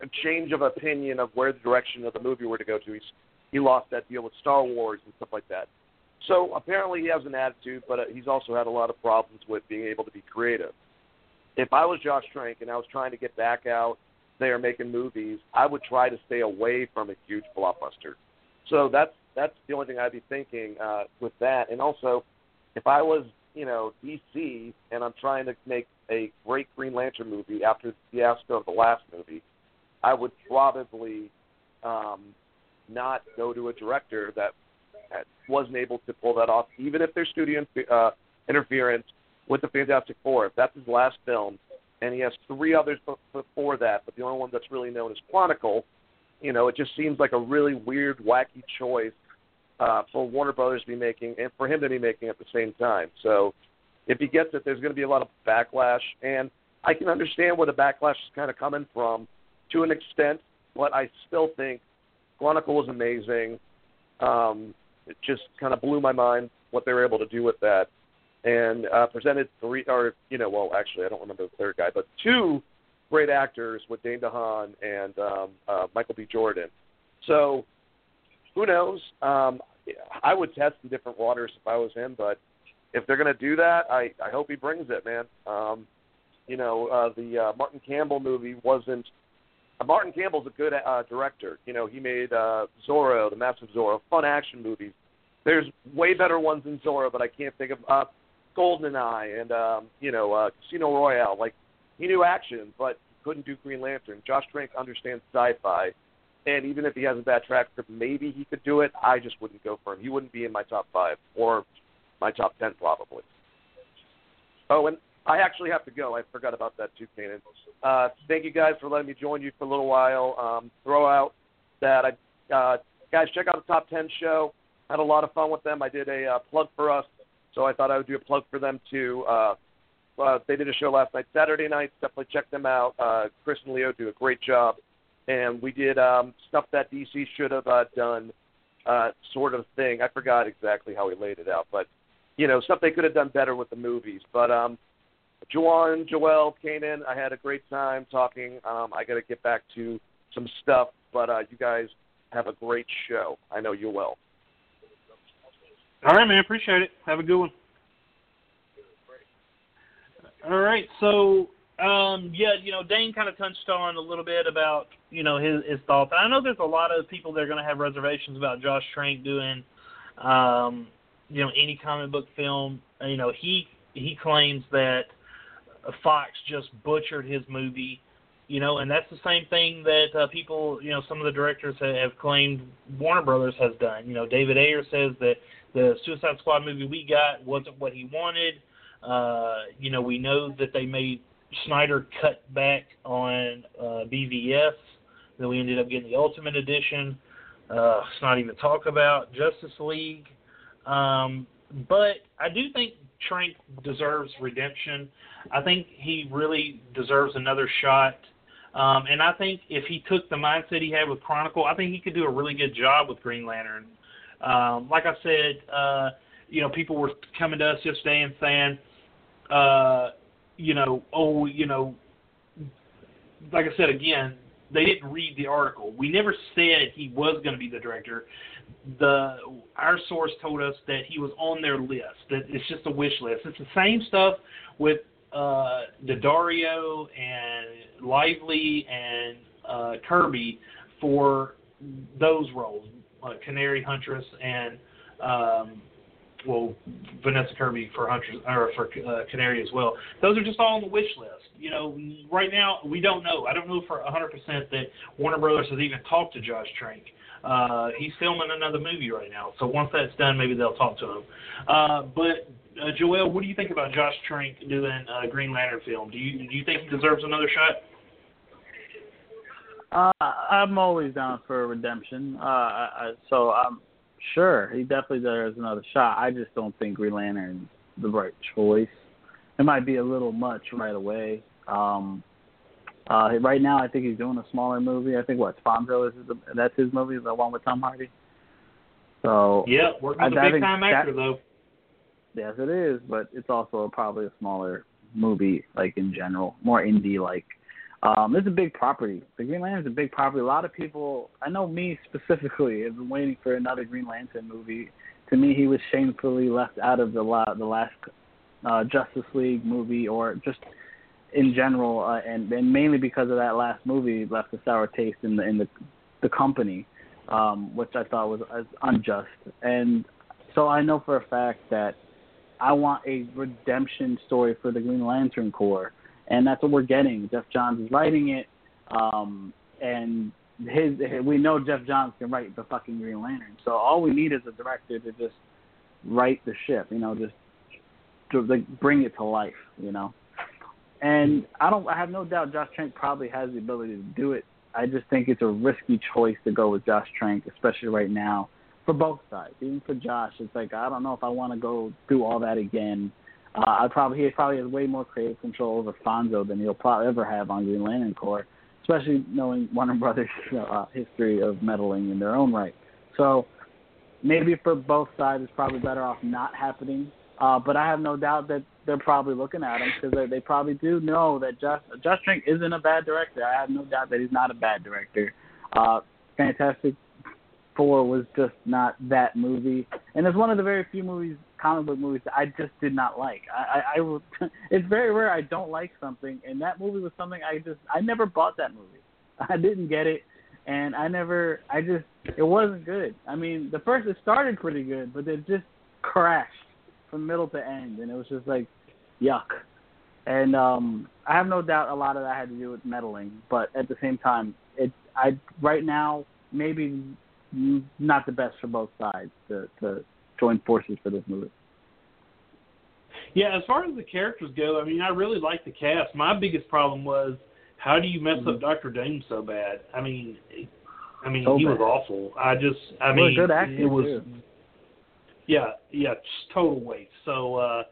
a change of opinion of where the direction of the movie were to go to. He's, he lost that deal with Star Wars and stuff like that. So apparently he has an attitude, but uh, he's also had a lot of problems with being able to be creative. If I was Josh Trank and I was trying to get back out they are making movies, I would try to stay away from a huge blockbuster. So that's that's the only thing I'd be thinking uh, with that. And also, if I was you know DC and I'm trying to make a great Green Lantern movie after the fiasco of the last movie, I would probably um, not go to a director that, that wasn't able to pull that off, even if there's studio uh, interference with the Fantastic Four. If that's his last film, and he has three others before that, but the only one that's really known is Chronicle. You know, it just seems like a really weird, wacky choice uh, for Warner Brothers to be making, and for him to be making at the same time. So, if he gets it, there's going to be a lot of backlash, and I can understand where the backlash is kind of coming from, to an extent. But I still think Chronicle was amazing. Um, it just kind of blew my mind what they were able to do with that and uh, presented three, or you know, well, actually, I don't remember the third guy, but two great actors with Dane DeHaan and um, uh, Michael B. Jordan. So, who knows? Um, I would test in different waters if I was him, but if they're going to do that, I I hope he brings it, man. Um, you know, uh, the uh, Martin Campbell movie wasn't. Uh, Martin Campbell's a good uh, director. You know, he made uh, Zorro, the Mask of Zorro, fun action movies. There's way better ones than Zorro, but I can't think of. Uh, GoldenEye and um, you know uh, Casino Royale. Like he knew action, but couldn't do Green Lantern. Josh Trank understands sci-fi, and even if he has a bad track record, maybe he could do it. I just wouldn't go for him. He wouldn't be in my top five or my top ten probably. Oh, and I actually have to go. I forgot about that too, Kanan. Uh, thank you guys for letting me join you for a little while. Um, throw out that I uh, guys check out the top ten show. Had a lot of fun with them. I did a uh, plug for us so I thought I would do a plug for them too. Uh, uh, they did a show last night, Saturday night. Definitely check them out. Uh, Chris and Leo do a great job, and we did um, stuff that DC should have uh, done, uh, sort of thing. I forgot exactly how we laid it out, but you know, stuff they could have done better with the movies. But um, Juwan, Joel, Kanan, I had a great time talking. Um, I got to get back to some stuff, but uh, you guys have a great show. I know you will. All right, man. Appreciate it. Have a good one. All right. So, um, yeah, you know, Dane kind of touched on a little bit about, you know, his, his thoughts. I know there's a lot of people that are going to have reservations about Josh Trank doing, um, you know, any comic book film. You know, he he claims that Fox just butchered his movie you know, and that's the same thing that uh, people, you know, some of the directors have claimed Warner Brothers has done. You know, David Ayer says that the Suicide Squad movie we got wasn't what he wanted. Uh, you know, we know that they made Snyder cut back on uh, BVS. Then we ended up getting the Ultimate Edition. Uh, let's not even talk about Justice League. Um, but I do think Trank deserves redemption. I think he really deserves another shot um, and I think if he took the mindset he had with Chronicle, I think he could do a really good job with Green Lantern. Um, like I said, uh, you know, people were coming to us yesterday and saying, uh, you know, oh, you know, like I said again, they didn't read the article. We never said he was going to be the director. The our source told us that he was on their list. That it's just a wish list. It's the same stuff with uh, D'Addario and Lively and uh, Kirby for those roles, uh, Canary Huntress and um, well Vanessa Kirby for Huntress or for uh, Canary as well. Those are just all on the wish list. You know, right now we don't know. I don't know for 100% that Warner Brothers has even talked to Josh Trank. Uh, he's filming another movie right now, so once that's done, maybe they'll talk to him. Uh, but uh, Joel, what do you think about Josh Trank doing a Green Lantern film? Do you do you think he deserves another shot? Uh, I'm always down for redemption. Uh, I, I, so I'm sure he definitely deserves another shot. I just don't think Green Lantern's the right choice. It might be a little much right away. Um, uh, right now, I think he's doing a smaller movie. I think what Fonzo is the, that's his movie, the one with Tom Hardy. So yeah, working with a big time actor that, though. Yes, it is, but it's also probably a smaller movie, like in general, more indie like. Um, it's a big property. The Green Lantern's a big property. A lot of people, I know me specifically, have been waiting for another Green Lantern movie. To me, he was shamefully left out of the la- the last uh, Justice League movie, or just in general, uh, and and mainly because of that last movie left a sour taste in the in the the company, um, which I thought was uh, unjust. And so I know for a fact that I want a redemption story for the Green Lantern Corps, and that's what we're getting. Geoff Johns is writing it, um, and his we know Geoff Johns can write the fucking Green Lantern. So all we need is a director to just write the ship, you know, just to like bring it to life, you know. And I don't I have no doubt Josh Trank probably has the ability to do it. I just think it's a risky choice to go with Josh Trank, especially right now, for both sides. Even for Josh, it's like I don't know if I want to go do all that again. Uh, I probably he probably has way more creative control over Fonzo than he'll probably ever have on Green Lantern Corps, especially knowing Warner Brothers' uh, history of meddling in their own right. So maybe for both sides, it's probably better off not happening. Uh, but I have no doubt that they're probably looking at him because they, they probably do know that Just Josh Trank isn't a bad director. I have no doubt that he's not a bad director. Uh, Fantastic Four was just not that movie, and it's one of the very few movies, comic book movies, that I just did not like. I, I, I it's very rare I don't like something, and that movie was something I just I never bought that movie. I didn't get it and I never, I just, it wasn't good. I mean, the first it started pretty good, but it just crashed from middle to end, and it was just like, yuck. And um, I have no doubt a lot of that had to do with meddling, but at the same time, it, I right now maybe not the best for both sides to to join forces for this movie. Yeah, as far as the characters go, I mean, I really like the cast. My biggest problem was how do you mess mm-hmm. up Doctor Doom so bad? I mean, I mean so he bad. was awful. I just, I well, mean, it was, too. Yeah, yeah, total waste. So, uh,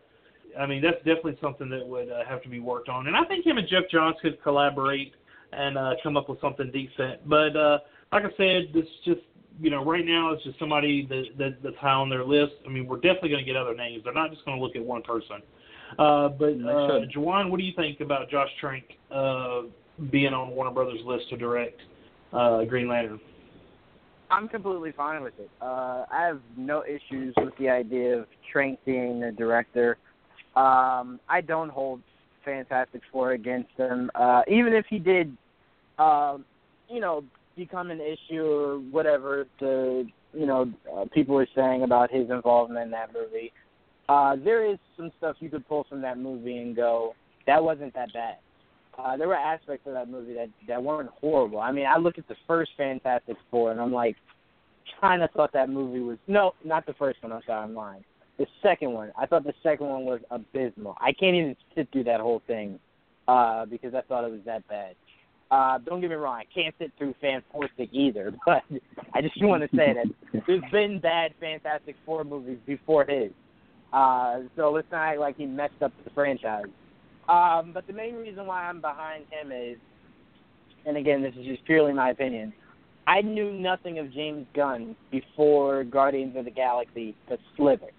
I mean, that's definitely something that would uh, have to be worked on. And I think him and Geoff Johns could collaborate and uh, come up with something decent. But uh, like I said, this just you know right now it's just somebody that, that that's high on their list. I mean, we're definitely going to get other names. They're not just going to look at one person. Uh, but uh, Juwan, what do you think about Josh Trank uh, being on Warner Brothers list to direct uh, Green Lantern? I'm completely fine with it. Uh, I have no issues with the idea of Trank being the director. Um, I don't hold Fantastic Four against him, uh, even if he did, uh, you know, become an issue or whatever. The you know uh, people are saying about his involvement in that movie. Uh, there is some stuff you could pull from that movie and go, that wasn't that bad. Uh, there were aspects of that movie that that weren't horrible. I mean, I look at the first Fantastic Four and I'm like, kind of thought that movie was no, not the first one. I'm sorry, I'm lying. The second one, I thought the second one was abysmal. I can't even sit through that whole thing uh, because I thought it was that bad. Uh, don't get me wrong, I can't sit through Fantastic either, but I just want to say that there's been bad Fantastic Four movies before his. Uh, so let's not like he messed up the franchise. Um, but the main reason why I'm behind him is, and again, this is just purely my opinion. I knew nothing of James Gunn before Guardians of the Galaxy, The Slither,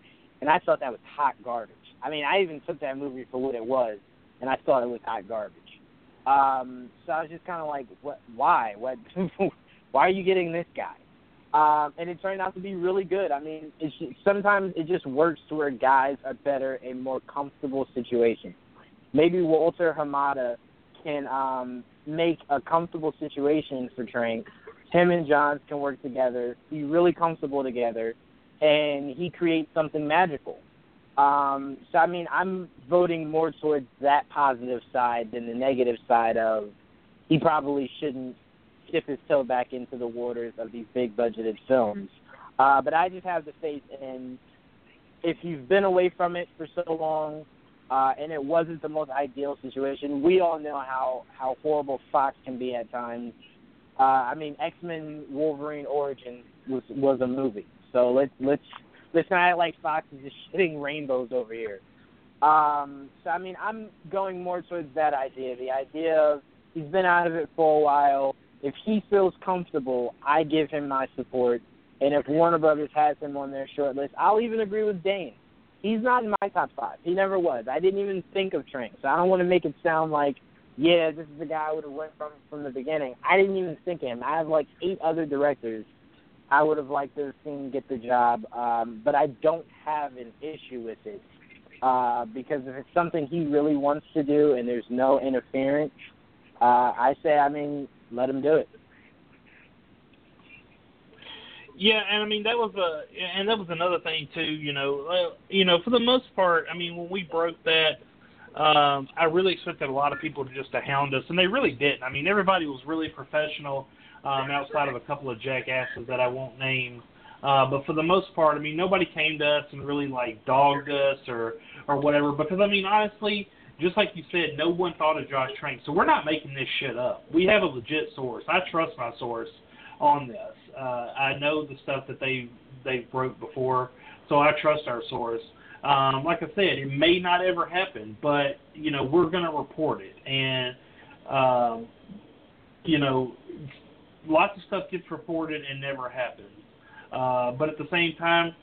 and I thought that was hot garbage. I mean, I even took that movie for what it was, and I thought it was hot garbage. Um, so I was just kind of like, what? Why? What? why are you getting this guy? Um, and it turned out to be really good. I mean, it's just, sometimes it just works to where guys are better in more comfortable situations. Maybe Walter Hamada can um, make a comfortable situation for Trank. Him and Johns can work together, be really comfortable together, and he creates something magical. Um, so I mean, I'm voting more towards that positive side than the negative side of he probably shouldn't dip his toe back into the waters of these big budgeted films. Uh, but I just have the faith in if you've been away from it for so long, uh, and it wasn't the most ideal situation. We all know how how horrible Fox can be at times. Uh, I mean, X Men Wolverine Origin was was a movie, so let's let's let's not act like Fox is just shitting rainbows over here. Um, so I mean, I'm going more towards that idea. The idea of he's been out of it for a while if he feels comfortable, I give him my support. And if Warner Brothers has him on their short list, I'll even agree with Dane. He's not in my top five. He never was. I didn't even think of Trank, so I don't want to make it sound like, yeah, this is the guy I would have went from from the beginning. I didn't even think of him. I have like eight other directors I would have liked to have seen get the job, um, but I don't have an issue with it. uh, because if it's something he really wants to do and there's no interference, uh, I say, I mean, let him do it. Yeah, and I mean that was a and that was another thing too. You know, uh, you know, for the most part, I mean, when we broke that, um, I really expected a lot of people to just to hound us, and they really didn't. I mean, everybody was really professional, um, outside of a couple of jackasses that I won't name. Uh, but for the most part, I mean, nobody came to us and really like dogged us or or whatever. Because I mean, honestly, just like you said, no one thought of Josh Trank, so we're not making this shit up. We have a legit source. I trust my source on this. Uh, I know the stuff that they they broke before, so I trust our source. Um, like I said, it may not ever happen, but you know we're going to report it, and um, you know lots of stuff gets reported and never happens. Uh, but at the same time,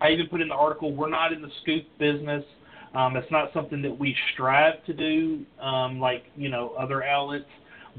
I even put in the article, we're not in the scoop business. Um, it's not something that we strive to do, um, like you know other outlets.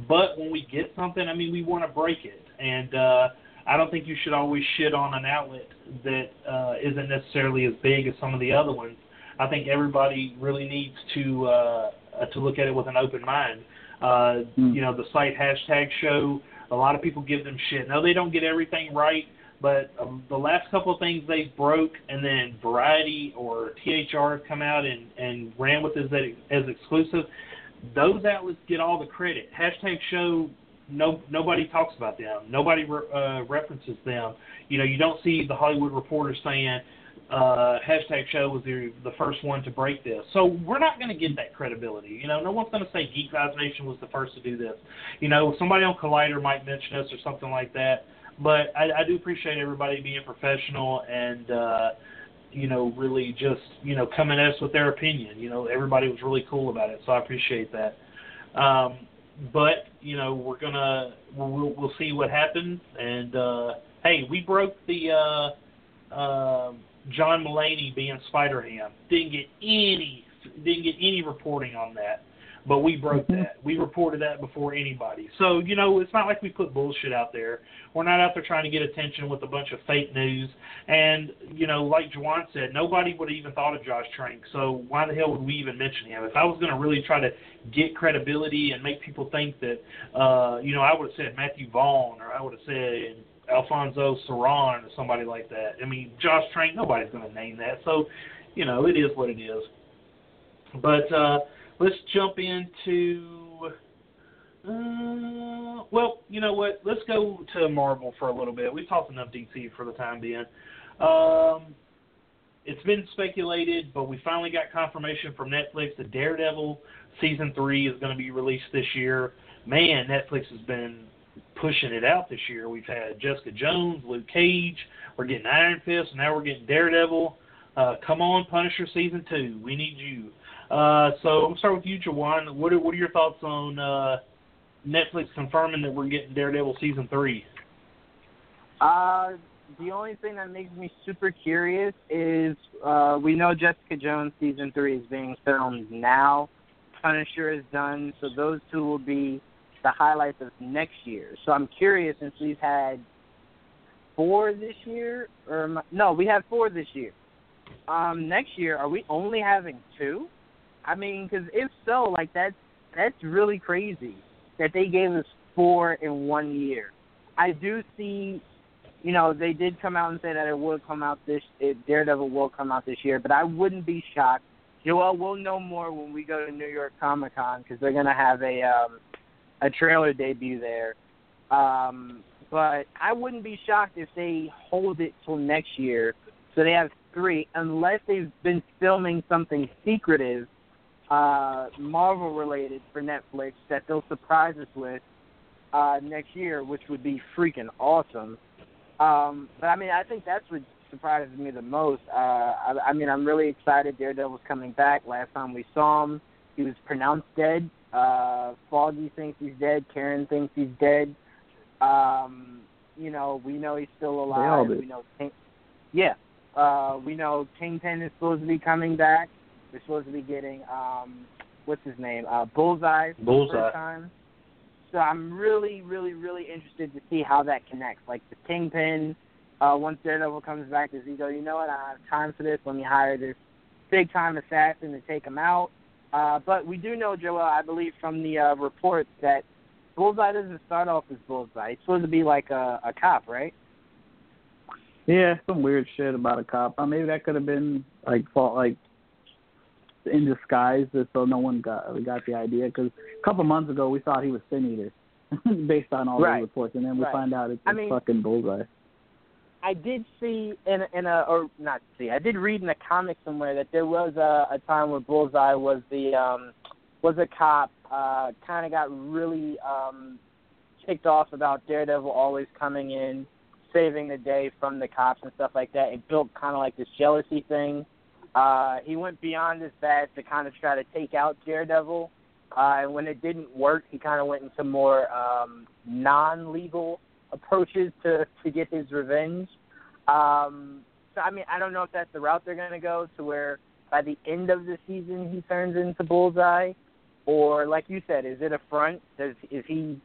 But when we get something, I mean, we want to break it and uh, I don't think you should always shit on an outlet that uh, isn't necessarily as big as some of the other ones. I think everybody really needs to uh, to look at it with an open mind. Uh, mm. You know, the site hashtag show. A lot of people give them shit. No, they don't get everything right, but um, the last couple of things they broke, and then Variety or THR come out and and ran with as, as exclusive. Those outlets get all the credit. Hashtag show no nobody talks about them. Nobody re, uh, references them. You know, you don't see the Hollywood Reporter saying uh, hashtag show was the the first one to break this. So we're not going to get that credibility. You know, no one's going to say Geek Nation was the first to do this. You know, somebody on Collider might mention us or something like that. But I, I do appreciate everybody being professional and. uh you know, really just, you know, coming at us with their opinion. You know, everybody was really cool about it, so I appreciate that. Um, but you know we're gonna we'll we'll see what happens. And uh, hey, we broke the uh, uh, John Mulaney being Spider Ham. Didn't get any didn't get any reporting on that but we broke mm-hmm. that. We reported that before anybody. So, you know, it's not like we put bullshit out there. We're not out there trying to get attention with a bunch of fake news. And, you know, like Juwan said, nobody would have even thought of Josh Trank. So why the hell would we even mention him? If I was going to really try to get credibility and make people think that, uh, you know, I would have said Matthew Vaughn or I would have said Alfonso Serrano or somebody like that. I mean, Josh Trank, nobody's going to name that. So, you know, it is what it is. But, uh, let's jump into. Uh, well, you know what? Let's go to Marvel for a little bit. We've talked enough DC for the time being. Um, it's been speculated, but we finally got confirmation from Netflix that Daredevil season three is going to be released this year. Man, Netflix has been pushing it out this year. We've had Jessica Jones, Luke Cage, we're getting Iron Fist, now we're getting Daredevil. Uh, come on, Punisher season two. We need you. Uh, so I'm gonna start with you, Juwan. What are, what are your thoughts on uh, Netflix confirming that we're getting Daredevil season three? Uh, the only thing that makes me super curious is uh, we know Jessica Jones season three is being filmed now. Punisher is done, so those two will be the highlights of next year. So I'm curious since we've had four this year, or no, we had four this year. Um, next year, are we only having two? I mean, because if so, like that's that's really crazy that they gave us four in one year. I do see, you know, they did come out and say that it will come out this it, Daredevil will come out this year, but I wouldn't be shocked. Joel, we'll know more when we go to New York Comic Con because they're gonna have a um, a trailer debut there. Um, but I wouldn't be shocked if they hold it till next year, so they have three, unless they've been filming something secretive uh, Marvel related for Netflix that they'll surprise us with uh, next year, which would be freaking awesome. Um, but I mean, I think that's what surprises me the most. Uh, I, I mean, I'm really excited. Daredevil's coming back. Last time we saw him, he was pronounced dead. Uh, Foggy thinks he's dead. Karen thinks he's dead. Um, you know, we know he's still alive. We know, King, yeah, uh, we know Kingpin is supposed to be coming back. We're supposed to be getting um, what's his name, uh, Bullseye Bullseye. first time. So I'm really, really, really interested to see how that connects. Like the Kingpin, uh, once Daredevil comes back, does he go? You know what? I have time for this. Let me hire this big time assassin to take him out. Uh, but we do know, Joel, I believe from the uh, reports that Bullseye doesn't start off as Bullseye. He's supposed to be like a, a cop, right? Yeah, some weird shit about a cop. Uh, maybe that could have been like fault, like in disguise, so no one got got the idea. Because a couple months ago, we thought he was Sin Eater, based on all Right. the reports, and then we Right. find out it's I mean- fucking bullseye. I did see in a- in a or not see. I did read in a comic somewhere that there was a, a time where Bullseye was the um was a cop. Uh, kind of got really um ticked off about Daredevil always coming in, saving the day from the cops and stuff like that. It built kind of like this jealousy thing. Uh, he went beyond his bad to kind of try to take out Daredevil. Uh, and when it didn't work, he kind of went into more um, non-legal approaches to to get his revenge. Um, so I mean, I don't know if that's the route they're going to go to where by the end of the season he turns into Bullseye, or like you said, is it a front? Does is he,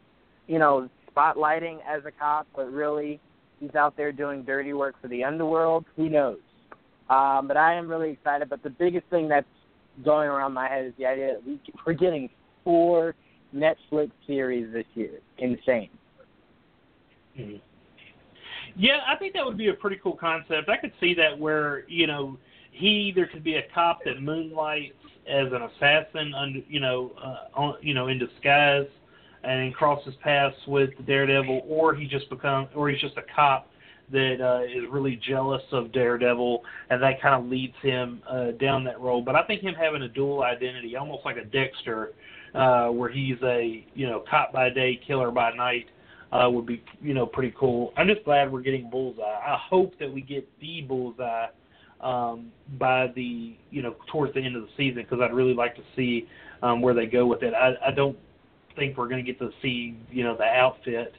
you know, spotlighting as a cop, but really he's out there doing dirty work for the underworld? Who knows? Um, but I am really excited. But the biggest thing that's going around my head is the idea that we, we're getting four Netflix series this year. Insane. Mhm. Yeah, I think that would be a pretty cool concept. I could see that where you know he either could be a cop that moonlights as an assassin, under you know, uh, on, you know, in disguise, and crosses paths with Daredevil, or he just become, or he's just a cop that uh, is really jealous of Daredevil, and that kind of leads him uh, down that road. But I think him having a dual identity, almost like a Dexter, uh, where he's a you know cop by day, killer by night uh, would be you know pretty cool. I'm just glad we're getting Bullseye. I hope that we get the Bullseye um, by the you know towards the end of the season because I'd really like to see um, where they go with it. I, I don't think we're going to get to see you know the outfit.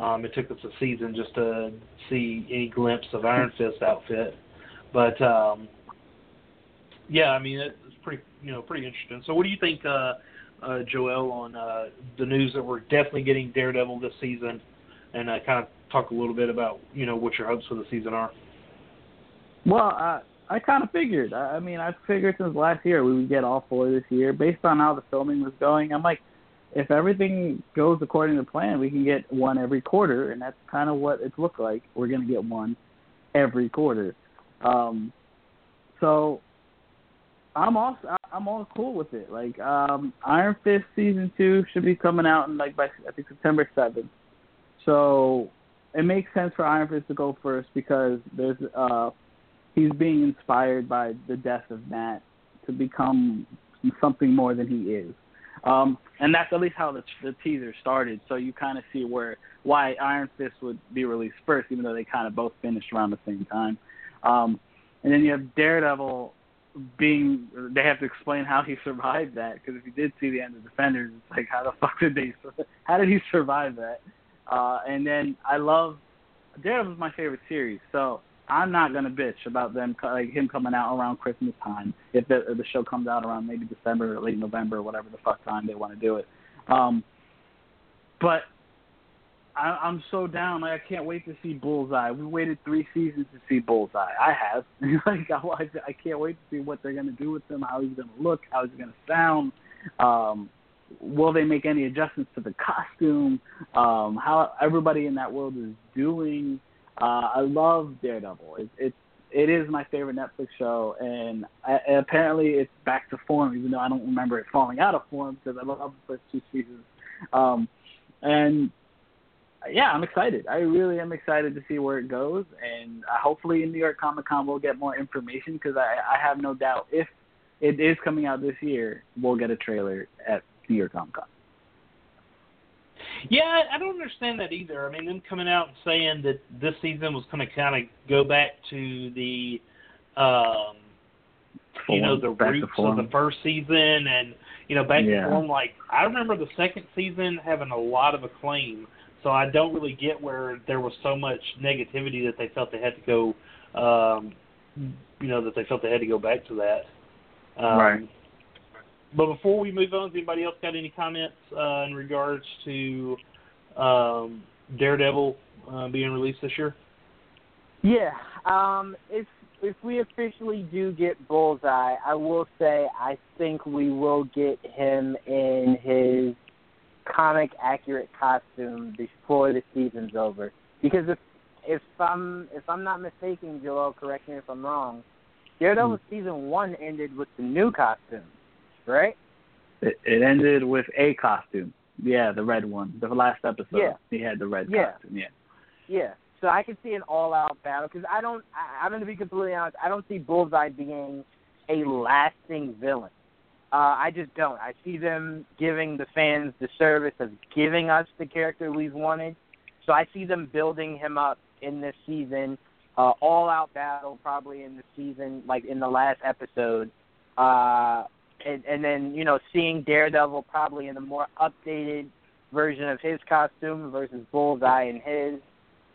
Um, it took us a season just to see any glimpse of Iron Fist outfit, but um, yeah, I mean it's pretty you know pretty interesting. So what do you think? Uh, uh, Joel on uh, the news that we're definitely getting Daredevil this season, and uh, kind of talk a little bit about you know what your hopes for the season are. Well, I I kind of figured. I, I mean, I figured since last year we would get all four this year, based on how the filming was going. I'm like, if everything goes according to plan, we can get one every quarter, and that's kind of what it's looked like. We're going to get one every quarter. Um, so I'm all I'm all cool with it. Like um, Iron Fist season two should be coming out in like by I think September seventh. So it makes sense for Iron Fist to go first because there's uh he's being inspired by the death of Matt to become something more than he is. Um, and that's at least how the, the teaser started. So you kind of see where why Iron Fist would be released first, even though they kind of both finished around the same time. Um, and then you have Daredevil being they have to explain how he survived that because if you did see the end of Defenders, it's like how the fuck did they how did he survive that? Uh, and then I love Daredevil Daredevil's my favorite series, so I'm not gonna bitch about them like him coming out around Christmas time if the if the show comes out around maybe December or late November or whatever the fuck time they want to do it. Um, but I, I'm so down. Like, I can't wait to see Bullseye. We waited three seasons to see Bullseye. I have. like I, I can't wait to see what they're gonna do with him. How he's gonna look. How he's gonna sound. Um, will they make any adjustments to the costume? Um, how everybody in that world is doing. Uh, I love Daredevil. It, it's it is my favorite Netflix show, and I, and apparently it's back to form, even though I don't remember it falling out of form because I love the first two seasons. Um, and yeah, I'm excited. I really am excited to see where it goes, and uh, hopefully in New York Comic Con we'll get more information because I, I have no doubt if it is coming out this year, we'll get a trailer at New York Comic Con. Yeah, I- don't understand that either. I mean, them coming out and saying that this season was going to kind of go back to the, um, you know, the Back roots of the first season, and you know, back Yeah. to form. Like I remember the second season having a lot of acclaim, so I don't really get where there was so much negativity that they felt they had to go, um, you know, that they felt they had to go back to that. Um, Right. But before we move on, has anybody else got any comments uh, in regards to um, Daredevil uh, being released this year? Yeah. Um, if if we officially do get Bullseye, I will say I think we will get him in his comic accurate costume before the season's over. Because if if I'm if I'm not mistaken, Joel, correct me if I'm wrong. Daredevil Hmm. season one ended with the new costume, right? It, it ended with a costume. Yeah, the red one. The last episode. Yeah. He had the red Yeah. costume. Yeah. Yeah. So I can see an all-out battle because I don't. I, I'm going to be completely honest. I don't see Bullseye being a lasting villain. Uh, I just don't. I see them giving the fans the service of giving us the character we've wanted. So I see them building him up in this season. Uh, all-out battle probably in the season, like in the last episode. Uh, and, and then you know seeing Daredevil probably in a more updated version of his costume versus Bullseye in his.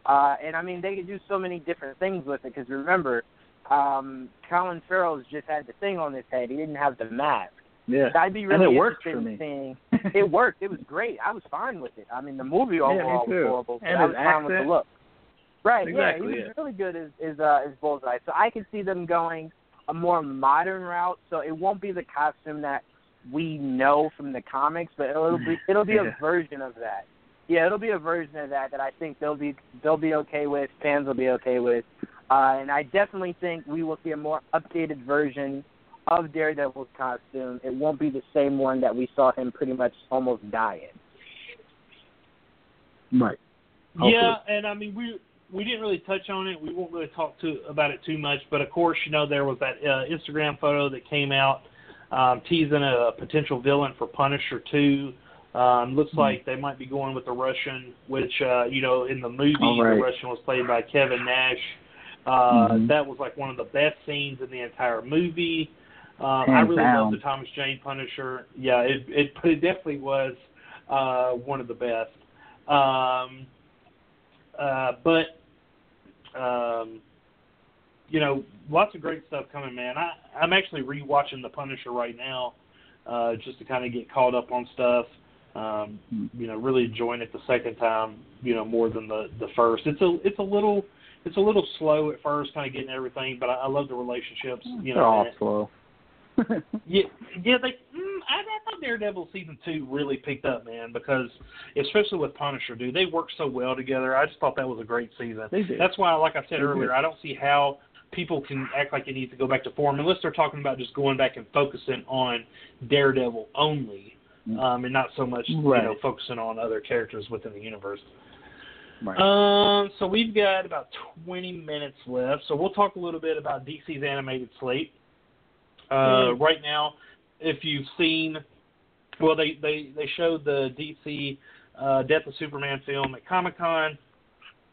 Uh, and I mean, they could do so many different things with it because remember, um, Colin Farrell's just had the thing on his head. He didn't have the mask. Yeah. So I'd be And really it worked for me. seeing. It worked. It was great. I was fine with it. I mean, the movie overall too. was horrible, but And I was fine with the look. Right. Exactly, yeah, he yeah. was really good as as, uh, as Bullseye. So I can see them going a more modern route. So it won't be the costume that we know from the comics, but it'll be it'll be Yeah. a version of that. Yeah, it'll be a version of that that I think they'll be they'll be okay with. Fans will be okay with, uh, and I definitely think we will see a more updated version of Daredevil's costume. It won't be the same one that we saw him pretty much almost die in. Right. Yeah, and I mean we we didn't really touch on it. We won't really talk to about it too much, but of course, you know there was that uh, Instagram photo that came out um, teasing a potential villain for Punisher two. Um, looks Mhm. like they might be going with the Russian, which uh, you know in the movie right. the Russian was played by Kevin Nash. Uh, Mhm. That was like one of the best scenes in the entire movie. Um, I really down. love the Thomas Jane Punisher. Yeah, it it, it definitely was uh, one of the best. Um, uh, but um, you know, lots of great stuff coming, man. I I'm actually rewatching The Punisher right now, uh, just to kind of get caught up on stuff. Um, you know, really enjoying it the second time, you know, more than the the first. It's a it's a little it's a little slow at first, kind of getting everything, but I, I love the relationships. You They're know, all slow. Yeah, yeah. They, mm, I, I thought Daredevil season two really picked up, man, because especially with Punisher, dude, they work so well together. I just thought that was a great season. They did. That's why, like I said They earlier, did. I don't see how people can act like it needs to go back to form unless they're talking about just going back and focusing on Daredevil only, um, and not so much you know focusing on other characters within the universe. right. Um, so we've got about 20 minutes left, so we'll talk a little bit about DC's animated slate. Uh, Right now, if you've seen, well, they they they showed the DC uh, Death of Superman film at Comic Con.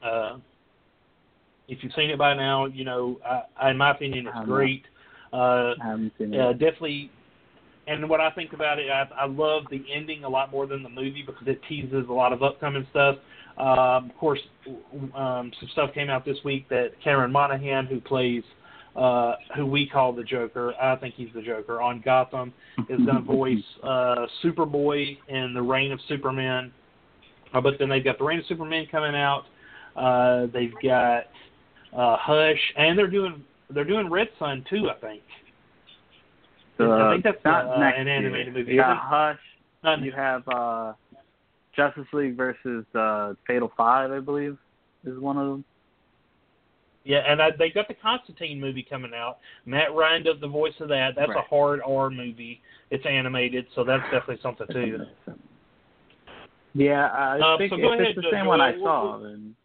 Uh, if you've seen it by now, you know, I, in my opinion, it's not. great. Uh, I haven't seen it. uh, definitely. And what I think about it, I, I love the ending a lot more than the movie because it teases a lot of upcoming stuff. Um, of course, um, some stuff came out this week that Cameron Monaghan, who plays, uh, who we call the Joker, I think he's the Joker on Gotham, is going to voice uh, Superboy in the Reign of Superman. Uh, but then they've got the Reign of Superman coming out. Uh, they've got uh, Hush, and they're doing they're doing Red Sun too. I think. I think that's not uh, next an year. animated movie. You got? Hush. Not- You have uh, Justice League versus uh, Fatal Five, I believe, is one of them. Yeah, and I, they got the Constantine movie coming out. Matt Ryan does the voice of that. That's Right. a hard R movie. It's animated, so that's definitely something too. Yeah, I Uh, think so if it's the same one I saw, then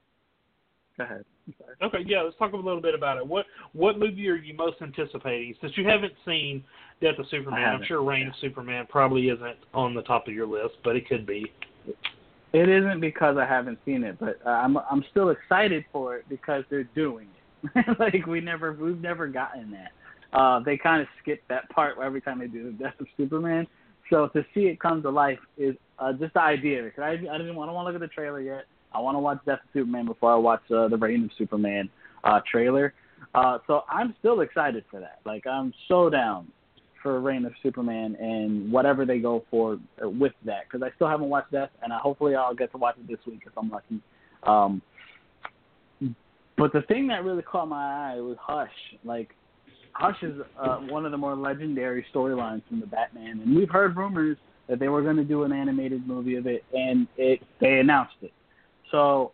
go ahead. Okay, yeah, let's talk a little bit about it. What what movie are you most anticipating? Since you haven't seen Death of Superman, I'm sure Reign of Superman probably isn't on the top of your list, but it could be. It isn't because I haven't seen it, but I'm I'm still excited for it because they're doing it. like we never we've never gotten that. Uh, they kind of skip that part every time they do the Death of Superman. So to see it come to life is uh, just the idea. Because I I didn't want want to look at the trailer yet. I want to watch Death of Superman before I watch uh, the Reign of Superman uh, trailer. Uh, so I'm still excited for that. Like I'm so down for Reign of Superman and whatever they go for with that because I still haven't watched that and I, hopefully I'll get to watch it this week if I'm lucky. Um, But the thing that really caught my eye was Hush. Like, Hush is uh, one of the more legendary storylines from the Batman, and we've heard rumors that they were going to do an animated movie of it, and it they announced it. So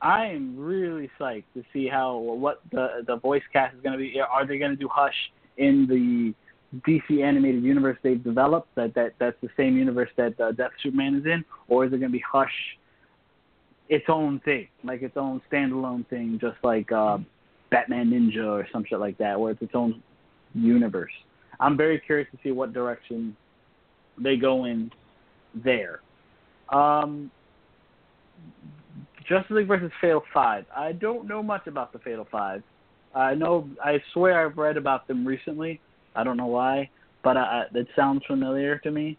I am really psyched to see how what the the voice cast is going to be. Are they going to do Hush in the DC animated universe they've developed? That that that's the same universe that uh, Death Superman is in, or is it going to be Hush its own thing, like its own standalone thing, just like uh, Batman Ninja or some shit like that, where it's its own universe. I'm very curious to see what direction they go in there. Um, Justice League versus Fatal Five. I don't know much about the Fatal Five. I know. I swear I've read about them recently. I don't know why, but I, it sounds familiar to me.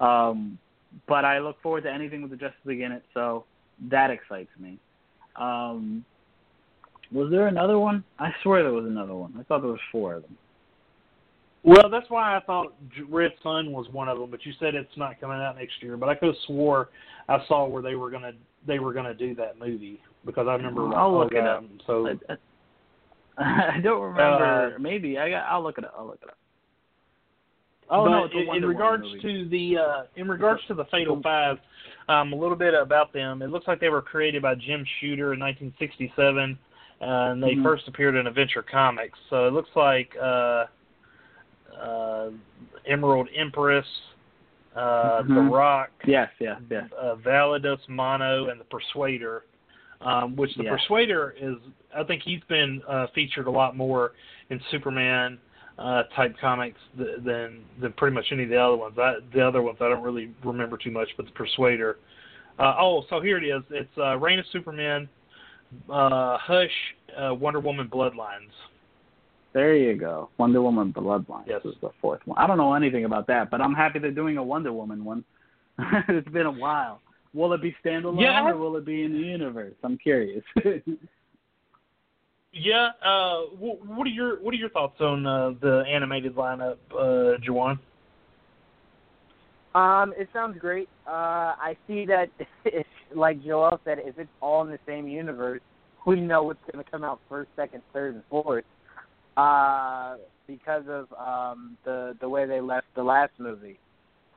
Um, but I look forward to anything with the Justice League in it, so that excites me. Um, was there another one? I swear there was another one. I thought there was four of them. Well, that's why I thought Red Sun was one of them, but you said it's not coming out next year. But I could have swore I saw where they were gonna they were gonna do that movie because I remember. I'll look it up. So I, don't remember. Uh, Maybe I got. I'll look it up. I'll look it up. Oh no! in, regards to the uh, in regards to the Fatal Five, um, a little bit about them. It looks like they were created by Jim Shooter in 1967, uh, and they Mhm. first appeared in Adventure Comics. So it looks like uh, uh, Emerald Empress, uh, The Mhm. Rock, Yes, yes, yes. uh, Validus Mano, and the Persuader. Um, which the Yeah. Persuader is, I think he's been uh, featured a lot more in Superman uh, type comics th- than than pretty much any of the other ones. I, the other ones I don't really remember too much, but the Persuader. Uh, oh, so here it is. It's uh, Reign of Superman, uh, Hush, uh, Wonder Woman, Bloodlines. There you go. Wonder Woman Bloodlines Yes. Is the fourth one. I don't know anything about that, but I'm happy they're doing a Wonder Woman one. it's been a while. Will it be standalone Yeah, or will it be in the universe? I'm curious. Yeah. Uh, what are your What are your thoughts on uh, the animated lineup, uh, Juwan? Um, it sounds great. Uh, I see that, if, like Joel said, if it's all in the same universe, we know what's going to come out first, second, third, and fourth. Uh, because of um, the the way they left the last movie.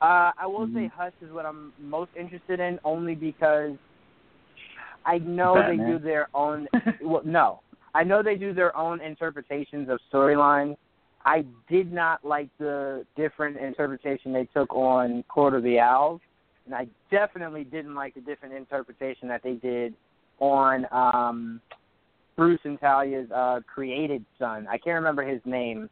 Uh, I will say Mhm. Hush is what I'm most interested in, only because I know Batman. they do their own. well, no, I know they do their own interpretations of storylines. I did not like the different interpretation they took on Court of the Owls, and I definitely didn't like the different interpretation that they did on um, Bruce and Talia's uh, created son. I can't remember his name.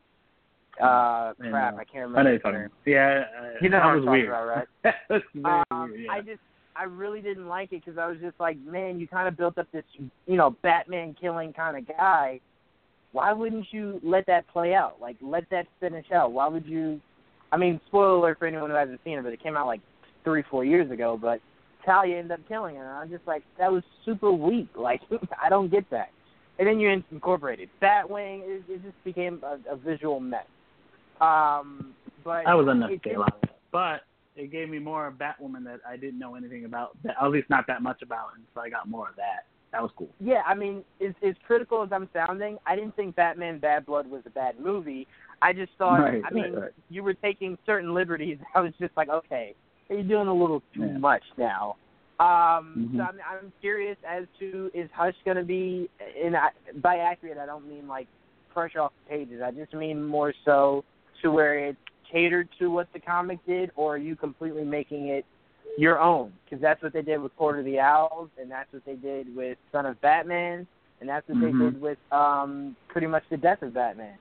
Uh, I crap, know. I can't I know remember. you're talking. Yeah, uh, You know that was weird. about, right? That's very Um, weird. Yeah. I just, I really didn't like it because I was just like, man, you kind of built up this, you know, Batman killing kind of guy. Why wouldn't you let that play out? Like, let that finish out. Why would you? I mean, spoiler alert for anyone who hasn't seen it, but it came out like three, four years ago. But Talia ended up killing her, and I'm just like, that was super weak. Like, I don't get that. And then you incorporated Batwing. It, it just became a, a visual mess. Um, but that was it enough to did- get out. But it gave me more Batwoman that I didn't know anything about. That, at least not that much about, and so I got more of that. That was cool. Yeah, I mean, as, as critical as I'm sounding, I didn't think Batman Bad Blood was a bad movie. I just thought, Right, I mean, right, right. you were taking certain liberties. I was just like, okay, you're doing a little too Yeah. much now. Um, Mhm. So I'm, I'm curious as to is Hush going to be, and I, by accurate, I don't mean like fresh off the pages. I just mean more so to where it's catered to what the comic did, or are you completely making it your own? Because that's what they did with Court of the Owls, and that's what they did with Son of Batman, and that's what Mhm. they did with um pretty much the Death of Batman.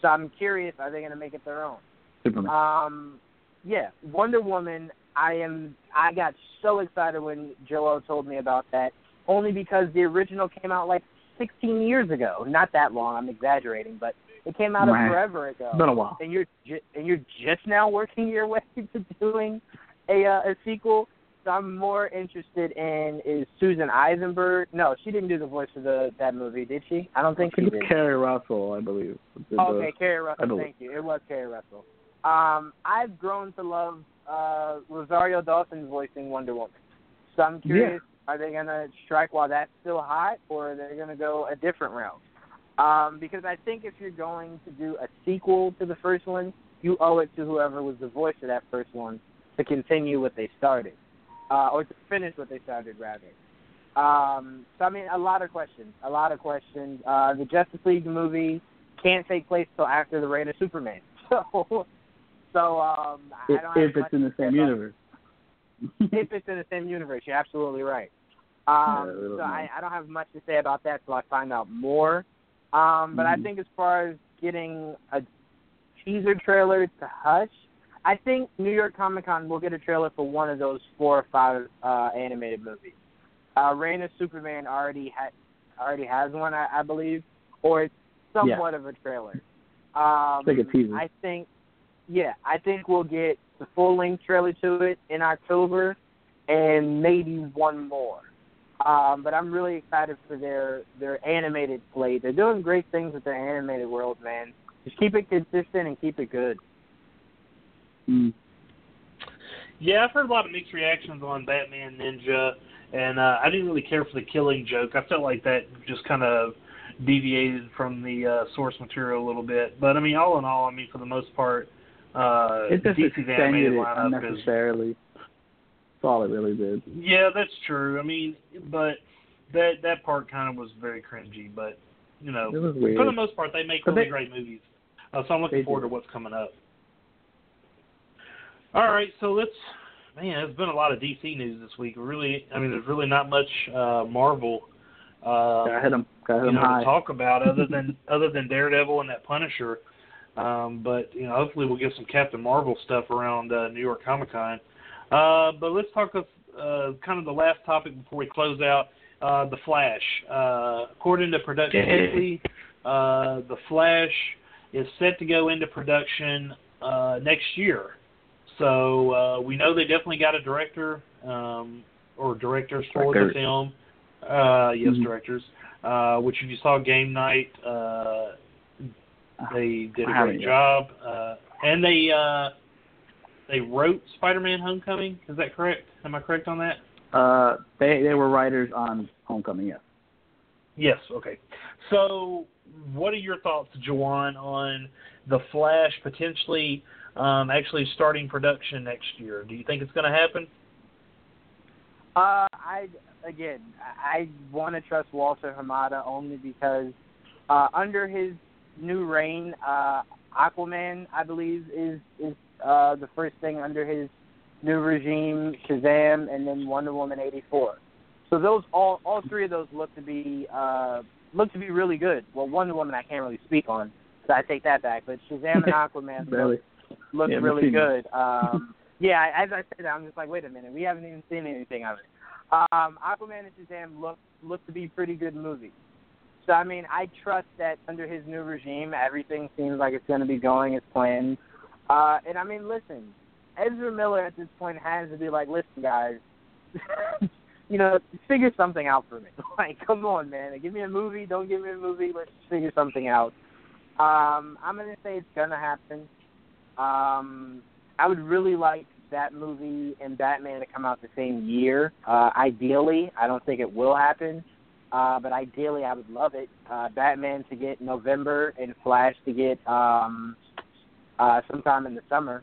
So I'm curious, are they going to make it their own? Superman. Um, yeah, Wonder Woman. I am. I got so excited when Joel told me about that, only because the original came out like 16 years ago. Not that long. I'm exaggerating, but it came out Right. of forever ago. it's been a while. And you're ju- and you're just now working your way to doing a uh, a sequel. So I'm more interested in is Susan Eisenberg. No, she didn't do the voice of the that movie, did she? I don't think she It did. was Keri Russell, I believe. did the- Okay, Keri Russell. Thank you. It was Keri Russell. Um, I've grown to love uh, Rosario Dawson voicing Wonder Woman. So I'm curious Are they going to strike while that's still hot, or are they going to go a different route? Um, because I think if you're going to do a sequel to the first one, you owe it to whoever was the voice of that first one to continue what they started, uh, or to finish what they started, rather. Um, so I mean, a lot of questions, a lot of questions. Uh, the Justice League movie can't take place till after the reign of Superman. So, so um, if, I don't have if it's in the same universe. if it's in the same universe, you're absolutely right. Um, Yeah, so. I, I don't have much to say about that till I find out more. Um, but I Mhm. think as far as getting a teaser trailer to Hush, I think New York Comic Con will get a trailer for one of those four or five uh, animated movies. Uh, Reign of Superman already ha- already has one, I, I believe, or it's somewhat of a trailer. Um, like a teaser. I think, yeah, I think we'll get the full length trailer to it in October, and maybe one more. Um, but I'm really excited for their their animated slate. They're doing great things with their animated world, man. Just keep it consistent and keep it good. Mm. Yeah, I've heard a lot of mixed reactions on Batman Ninja, and uh, I didn't really care for the Killing Joke. I felt like that just kind of deviated from the uh, source material a little bit. But I mean, all in all, I mean, for the most part, uh, It just DC's extended animated it lineup is unnecessarily. That's all it really did. Yeah, that's true. I mean, but that that part kind of was very cringy. But you know, It was weird. for the most part, they make But really they- great movies. Uh, so I'm looking forward do. to what's coming up. All right, so let's. Man, there's been a lot of DC news this week. Really, I mean, there's really not much uh, Marvel. Uh, Gotta hit him. Gotta hit you him know, high. to talk about other than other than Daredevil and that Punisher. Um, but you know, hopefully we'll get some Captain Marvel stuff around uh, New York Comic Con. Uh, but let's talk of uh, kind of the last topic before we close out. Uh, the Flash. Uh, according to Production. Weekly, uh, the Flash is set to go into production uh, next year. So uh, we know they definitely got a director um, or directors for the film. Uh, yes, Mhm. directors. Uh, which if you saw Game Night, uh, they did a great job, uh, and they uh, they wrote Spider-Man: Homecoming. Is that correct? Am I correct on that? Uh, they they were writers on Homecoming. Yes. Yes. Okay. So, what are your thoughts, Juwan, on the Flash potentially um, actually starting production next year? Do you think it's going to happen? Uh, I again, I want to trust Walter Hamada only because uh, under his new reign, uh, Aquaman, I believe, is is uh, the first thing under his new regime. Shazam, and then Wonder Woman eighty four. So those all all three of those look to be uh, look to be really good. Well, Wonder Woman I can't really speak on, so I take that back. But Shazam and Aquaman look Really. looked Yeah, really good. Um, yeah, I- as I said, I'm just like, wait a minute, we haven't even seen anything of it. Um, Aquaman and Shazam look look to be pretty good movies. So I mean, I trust that under his new regime, everything seems like it's going to be going as planned. Uh, and I mean, listen, Ezra Miller at this point has to be like, listen, guys, you know, figure something out for me. like, come on, man, give me a movie. Don't give me a movie. Let's figure something out. Um, I'm to say it's to happen. Um, I would really like that movie and Batman to come out the same year. Uh, ideally, I don't think it will happen, uh, but ideally, I would love it. Uh, Batman to get November and Flash to get um, uh, sometime in the summer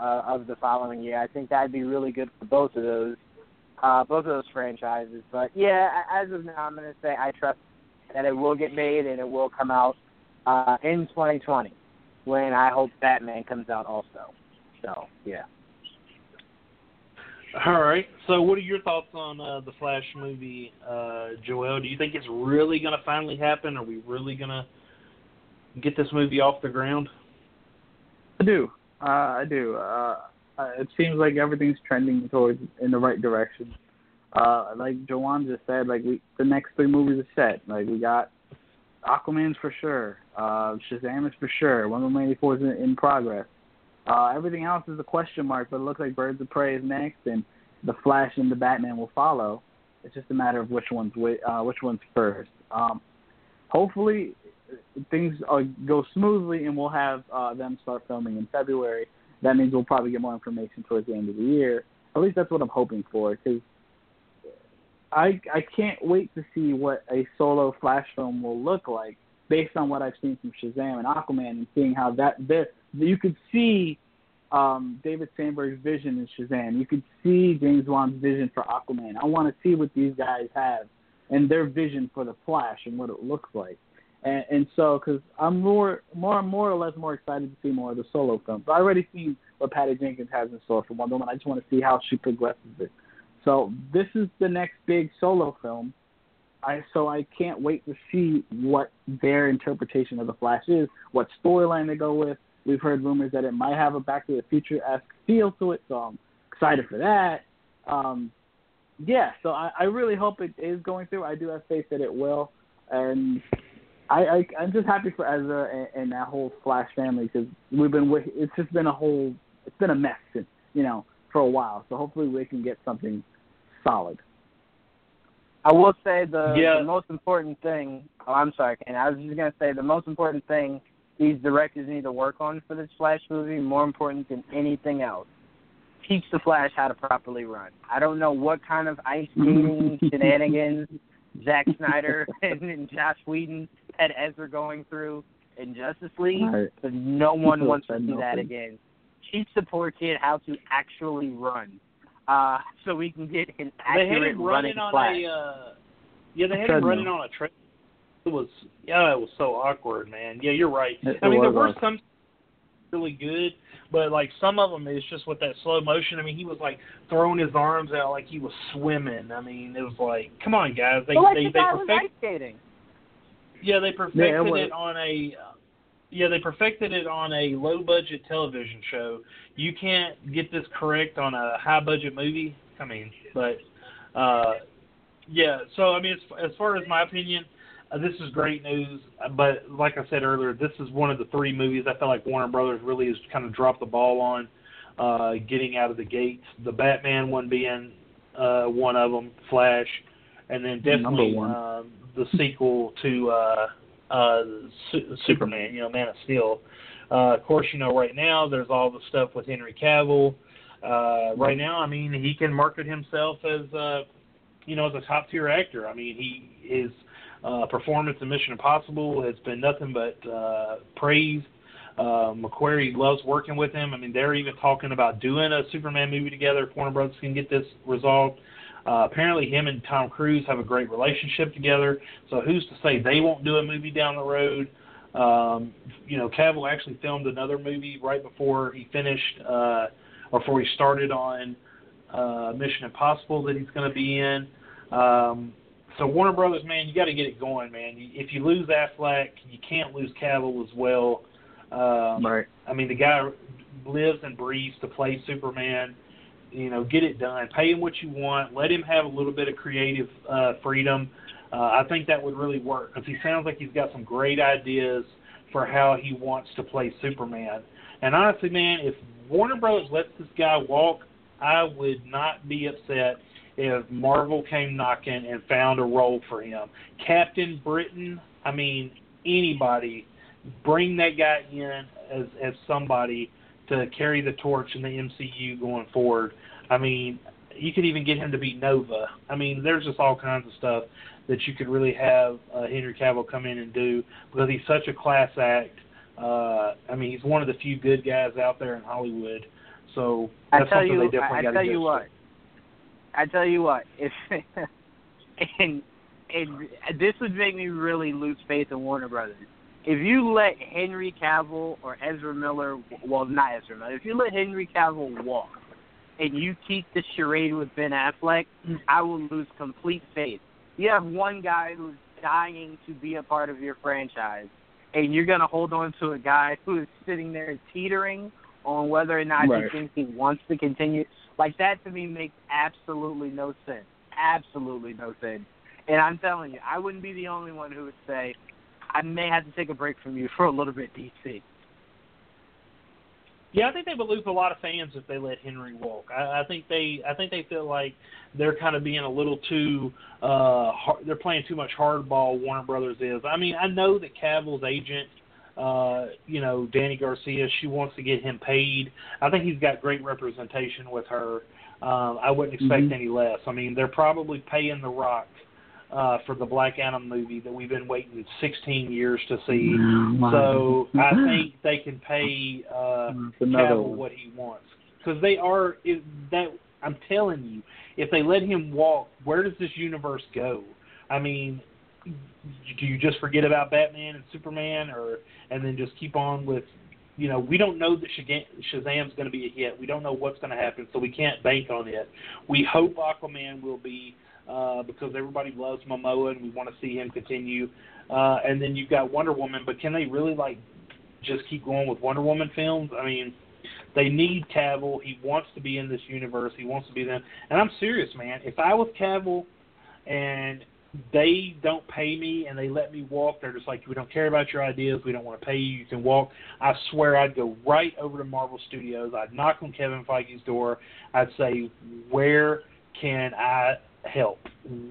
uh, of the following year. I think that'd be really good for both of those, uh, both of those franchises. But yeah, as of now, I'm going to say I trust that it will get made and it will come out uh, in 2020 when I hope Batman comes out also. So yeah. All right. So, what are your thoughts on uh, the Flash movie, uh, Joel? Do you think it's really going to finally happen? Are we really going to get this movie off the ground? I do. Uh, I do. Uh, uh, it seems like everything's trending towards in the right direction. Uh, like Juwan just said, like we the next three movies are set. Like we got Aquaman's for sure. Uh, Shazam is for sure. Wonder Woman 84 is in, in progress. Uh, everything else is a question mark, but it looks like Birds of Prey is next, and the Flash and the Batman will follow. It's just a matter of which one's wi- uh, which one's first. Um, hopefully, things uh, go smoothly, and we'll have uh, them start filming in February. That means we'll probably get more information towards the end of the year. At least that's what I'm hoping for, because I I can't wait to see what a solo Flash film will look like based on what I've seen from Shazam and Aquaman and seeing how that there you could see um, David Sandberg's vision in Shazam. You could see James Wan's vision for Aquaman. I want to see what these guys have and their vision for the Flash and what it looks like. And, and so, because I'm more, more, more or less more excited to see more of the solo films. I already seen what Patty Jenkins has in store for Wonder Woman. I just want to see how she progresses it. So this is the next big solo film. I so I can't wait to see what their interpretation of the Flash is, what storyline they go with. We've heard rumors that it might have a Back to the Future esque feel to it, so I'm excited for that. Um, yeah, so I, I really hope it is going through. I do have faith that it will, and I, I I'm just happy for Ezra and, and that whole Flash family because we've been with. It's just been a whole. It's been a mess, since, you know, for a while. So hopefully we can get something solid. I will say the, Yeah. the most important thing. Oh, I'm sorry, and I was just gonna say the most important thing these directors need to work on for this Flash movie, more important than anything else, teach the Flash how to properly run. I don't know what kind of ice skating shenanigans Zack Snyder and, and Joss Whedon had Ezra going through in Justice League, Right. but no one People wants to said see that again. Teach the poor kid how to actually run, uh, so we can get an They had accurate him running running on Flash. a. Uh, yeah, they had him running on a trail. It was yeah, it was so awkward, man. Yeah, you're right. It- I it mean, there was were awkward. some really good, but like some of them is just with that slow motion. I mean, he was like throwing his arms out like he was swimming. I mean, it was like, come on, guys, they But like they the they guy was perfect, ice skating. yeah they perfected Yeah, it it on a. Yeah, they perfected it on a low budget television show. You can't get this correct on a high budget movie. I mean, but uh yeah, so I mean, as, as far as my opinion, uh, this is great news. uh, But like I said earlier, this is one of the three movies I feel like Warner Brothers really has kind of dropped the ball on, uh, getting out of the gates. The Batman one being uh, one of them, Flash, and then definitely um, the sequel to uh, uh, Su- Superman. You know, Man of Steel. Uh, of course, you know right now there's all the stuff with Henry Cavill. Uh, right now, I mean, he can market himself as uh, you know, as a top tier actor. I mean, he his uh, performance in Mission Impossible has been nothing but uh, praise. Uh, McQuarrie loves working with him. I mean, they're even talking about doing a Superman movie together if Warner Brothers can get this resolved. Uh, apparently, him and Tom Cruise have a great relationship together. So who's to say they won't do a movie down the road? Um, you know, Cavill actually filmed another movie right before he finished, uh, or before he started on uh, Mission Impossible that he's going to be in. Um, so Warner Brothers, man, you got to get it going, man. If you lose Affleck, you can't lose Cavill as well. Um, Right. I mean, the guy lives and breathes to play Superman. You know, get it done. Pay him what you want. Let him have a little bit of creative uh, freedom. Uh, I think that would really work because he sounds like he's got some great ideas for how he wants to play Superman. And honestly, man, if Warner Brothers lets this guy walk, I would not be upset if Marvel came knocking and found a role for him. Captain Britain, I mean, anybody, bring that guy in as as somebody to carry the torch in the MCU going forward. I mean, you could even get him to be Nova. I mean, there's just all kinds of stuff that you could really have uh, Henry Cavill come in and do because he's such a class act. Uh, I mean, he's one of the few good guys out there in Hollywood. So I tell something you, they definitely I, I got to tell you what. I tell you what, if and and this would make me really lose faith in Warner Brothers. If you let Henry Cavill or Ezra Miller, well, not Ezra Miller, if you let Henry Cavill walk, and you keep the charade with Ben Affleck, mm. I will lose complete faith. You have one guy who's dying to be a part of your franchise, and you're going to hold on to a guy who is sitting there teetering on whether or not Right. he thinks he wants to continue. Like that to me makes absolutely no sense. Absolutely no sense. And I'm telling you, I wouldn't be the only one who would say, I may have to take a break from you for a little bit, DC. Yeah, I think they would lose a lot of fans if they let Henry walk. I, I think they, I think they feel like they're kind of being a little too, uh, hard, they're playing too much hardball. Warner Brothers is. I mean, I know that Cavill's agent, uh, you know, Dany Garcia, she wants to get him paid. I think he's got great representation with her. Um, I wouldn't expect Mhm. any less. I mean, they're probably paying The Rock uh, for the Black Adam movie that we've been waiting 16 years to see. Wow. So I think they can pay uh, Cavill what he wants because they are if that. I'm telling you, if they let him walk, where does this universe go? I mean, do you just forget about Batman and Superman, or and then just keep on with? You know, we don't know that Shazam's going to be a hit. We don't know what's going to happen, so we can't bank on it. We hope Aquaman will be uh, because everybody loves Momoa and we want to see him continue. Uh, and then you've got Wonder Woman, but can they really like just keep going with Wonder Woman films? I mean, they need Cavill. He wants to be in this universe. He wants to be them. And I'm serious, man. If I was Cavill and they don't pay me and they let me walk, they're just like, we don't care about your ideas. We don't want to pay you. You can walk. I swear I'd go right over to Marvel Studios. I'd knock on Kevin Feige's door. I'd say, where can I help?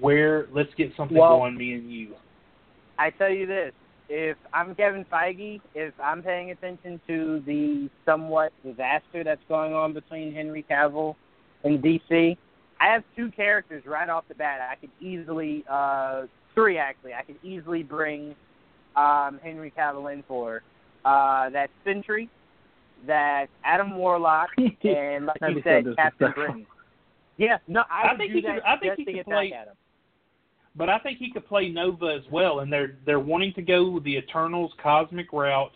Where? Let's get something Well- going, me and you. I tell you this: if I'm Kevin Feige, if I'm paying attention to the somewhat disaster that's going on between Henry Cavill and DC, I have two characters right off the bat. I could easily, uh, three actually. I could easily bring um, Henry Cavill in for. Uh, that's Sentry, that Adam Warlock, and like you be so said, Captain. Britain. Yeah, no, I, I think do he that could- I think he to could play- back. But I think he could play Nova as well, and they're they're wanting to go the Eternals cosmic route.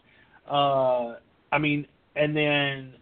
Uh, I mean, and then,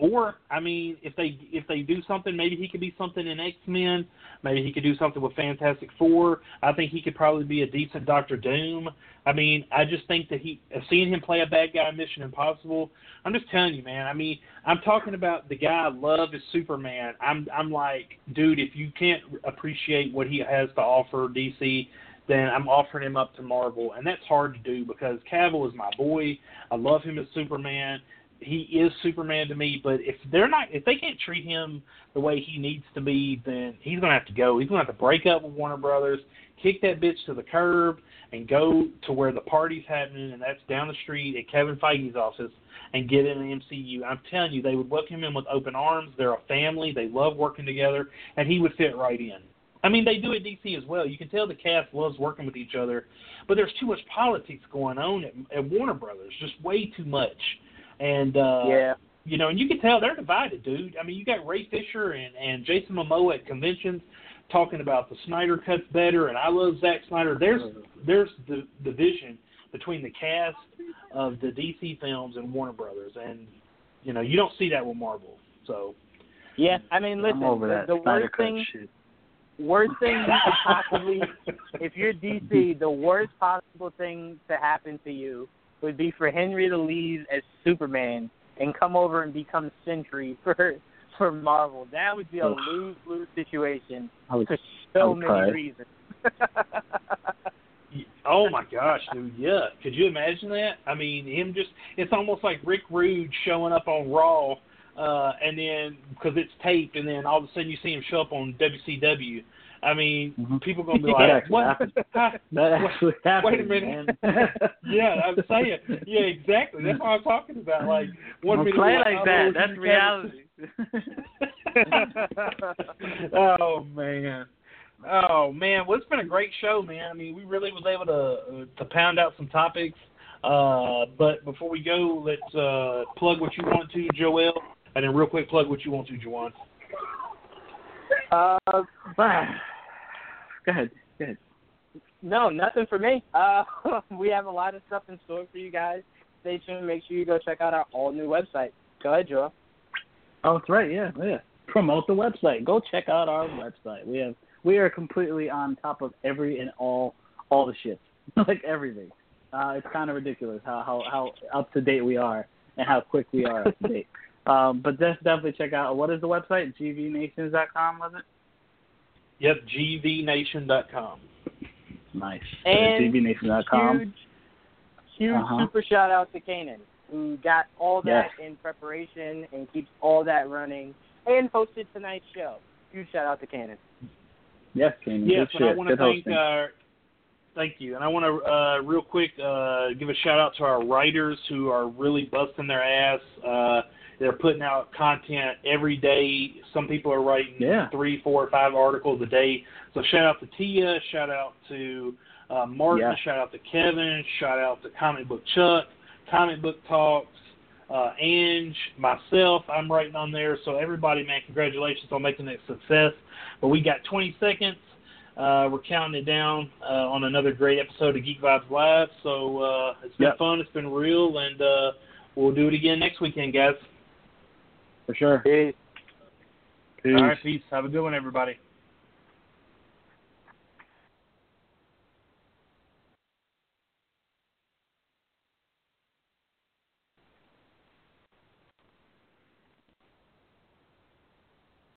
or I mean, if they if they do something, maybe he could be something in X Men. Maybe he could do something with Fantastic Four. I think he could probably be a decent Doctor Doom. I mean, I just think that he seeing him play a bad guy in Mission Impossible. I'm just telling you, man. I mean, I'm talking about the guy I love is Superman. I'm I'm like, dude, if you can't appreciate what he has to offer DC, then I'm offering him up to Marvel, and that's hard to do because Cavill is my boy. I love him as Superman. He is Superman to me, but if they're not, if they can't treat him the way he needs to be, then he's gonna have to go. He's gonna have to break up with Warner Brothers, kick that bitch to the curb, and go to where the party's happening, and that's down the street at Kevin Feige's office, and get in the MCU. I'm telling you, they would welcome him with open arms. They're a family. They love working together, and he would fit right in. I mean, they do at DC as well. You can tell the cast loves working with each other, but there's too much politics going on at, at Warner Brothers, just way too much. And uh, Yeah. you know, and you can tell they're divided, dude. I mean, you got Ray Fisher and and Jason Momoa at conventions talking about the Snyder cuts better, and I love Zack Snyder. There's there's the division between the cast of the DC films and Warner Brothers, and you know, you don't see that with Marvel. So Yeah, I mean, listen, I'm over the, that the Snyder worst thing, shit. worst thing you could possibly, if you're DC, the worst possible thing to happen to you would be for Henry to leave as Superman and come over and become Sentry for for Marvel. That would be a lose lose situation would, for so many cry. reasons. Oh my gosh, dude! Yeah, could you imagine that? I mean, him just—it's almost like Rick Rude showing up on Raw, uh, and then because it's taped, and then all of a sudden you see him show up on WCW. I mean, Mhm. people gonna be like, actually "What? happened. That actually happened. Wait a minute. Man. yeah, I'm saying, yeah, exactly. That's what I'm talking about. Like one Don't minute, play you're like "Oh, that. That's reality. oh man. Oh man, well it's been a great show, man. I mean, we really was able to uh, to pound out some topics. Uh, but before we go, let's uh, plug what you want to, Joel, and then real quick plug what you want to, Juwan. uh, Go ahead. Go ahead. No, nothing for me. Uh, we have a lot of stuff in store for you guys. Stay tuned. Make sure you go check out our all new website. Go ahead, Joel. Oh, that's right. Yeah, yeah. Promote the website. Go check out our website. We have we are completely on top of every and all all the shit, like everything. Uh, it's kind of ridiculous how how how up to date we are and how quick we are up to date. Um, but just definitely check out what is the website? GVNations.com was it? Yep, gvnation.com. Nice. And GVNation.com. Huge, huge Uh-huh. super shout out to Kanan, who got all that in preparation and keeps all that running and hosted tonight's show. Huge shout out to Kanan. Yes, King. Yes, Good and I want to thank. hosting. Uh, thank you, and I want to uh, real quick uh, give a shout out to our writers who are really busting their ass. They're putting out content every day. Some people are writing Yeah. three, four, five articles a day. So shout out to Tia. Shout out to uh, Martin. Yeah. Shout out to Kevin. Shout out to Comic Book Chuck. Comic Book Talks. Uh, Ange, myself, I'm writing on there. So everybody, man, congratulations on making it a success. But we got 20 seconds. Uh, we're counting it down uh, on another great episode of Geek Vibes Live. So uh, it's been Yep. fun. It's been real, and uh, we'll do it again next weekend, guys. For sure. Peace. Peace. All right, peace. Have a good one, everybody.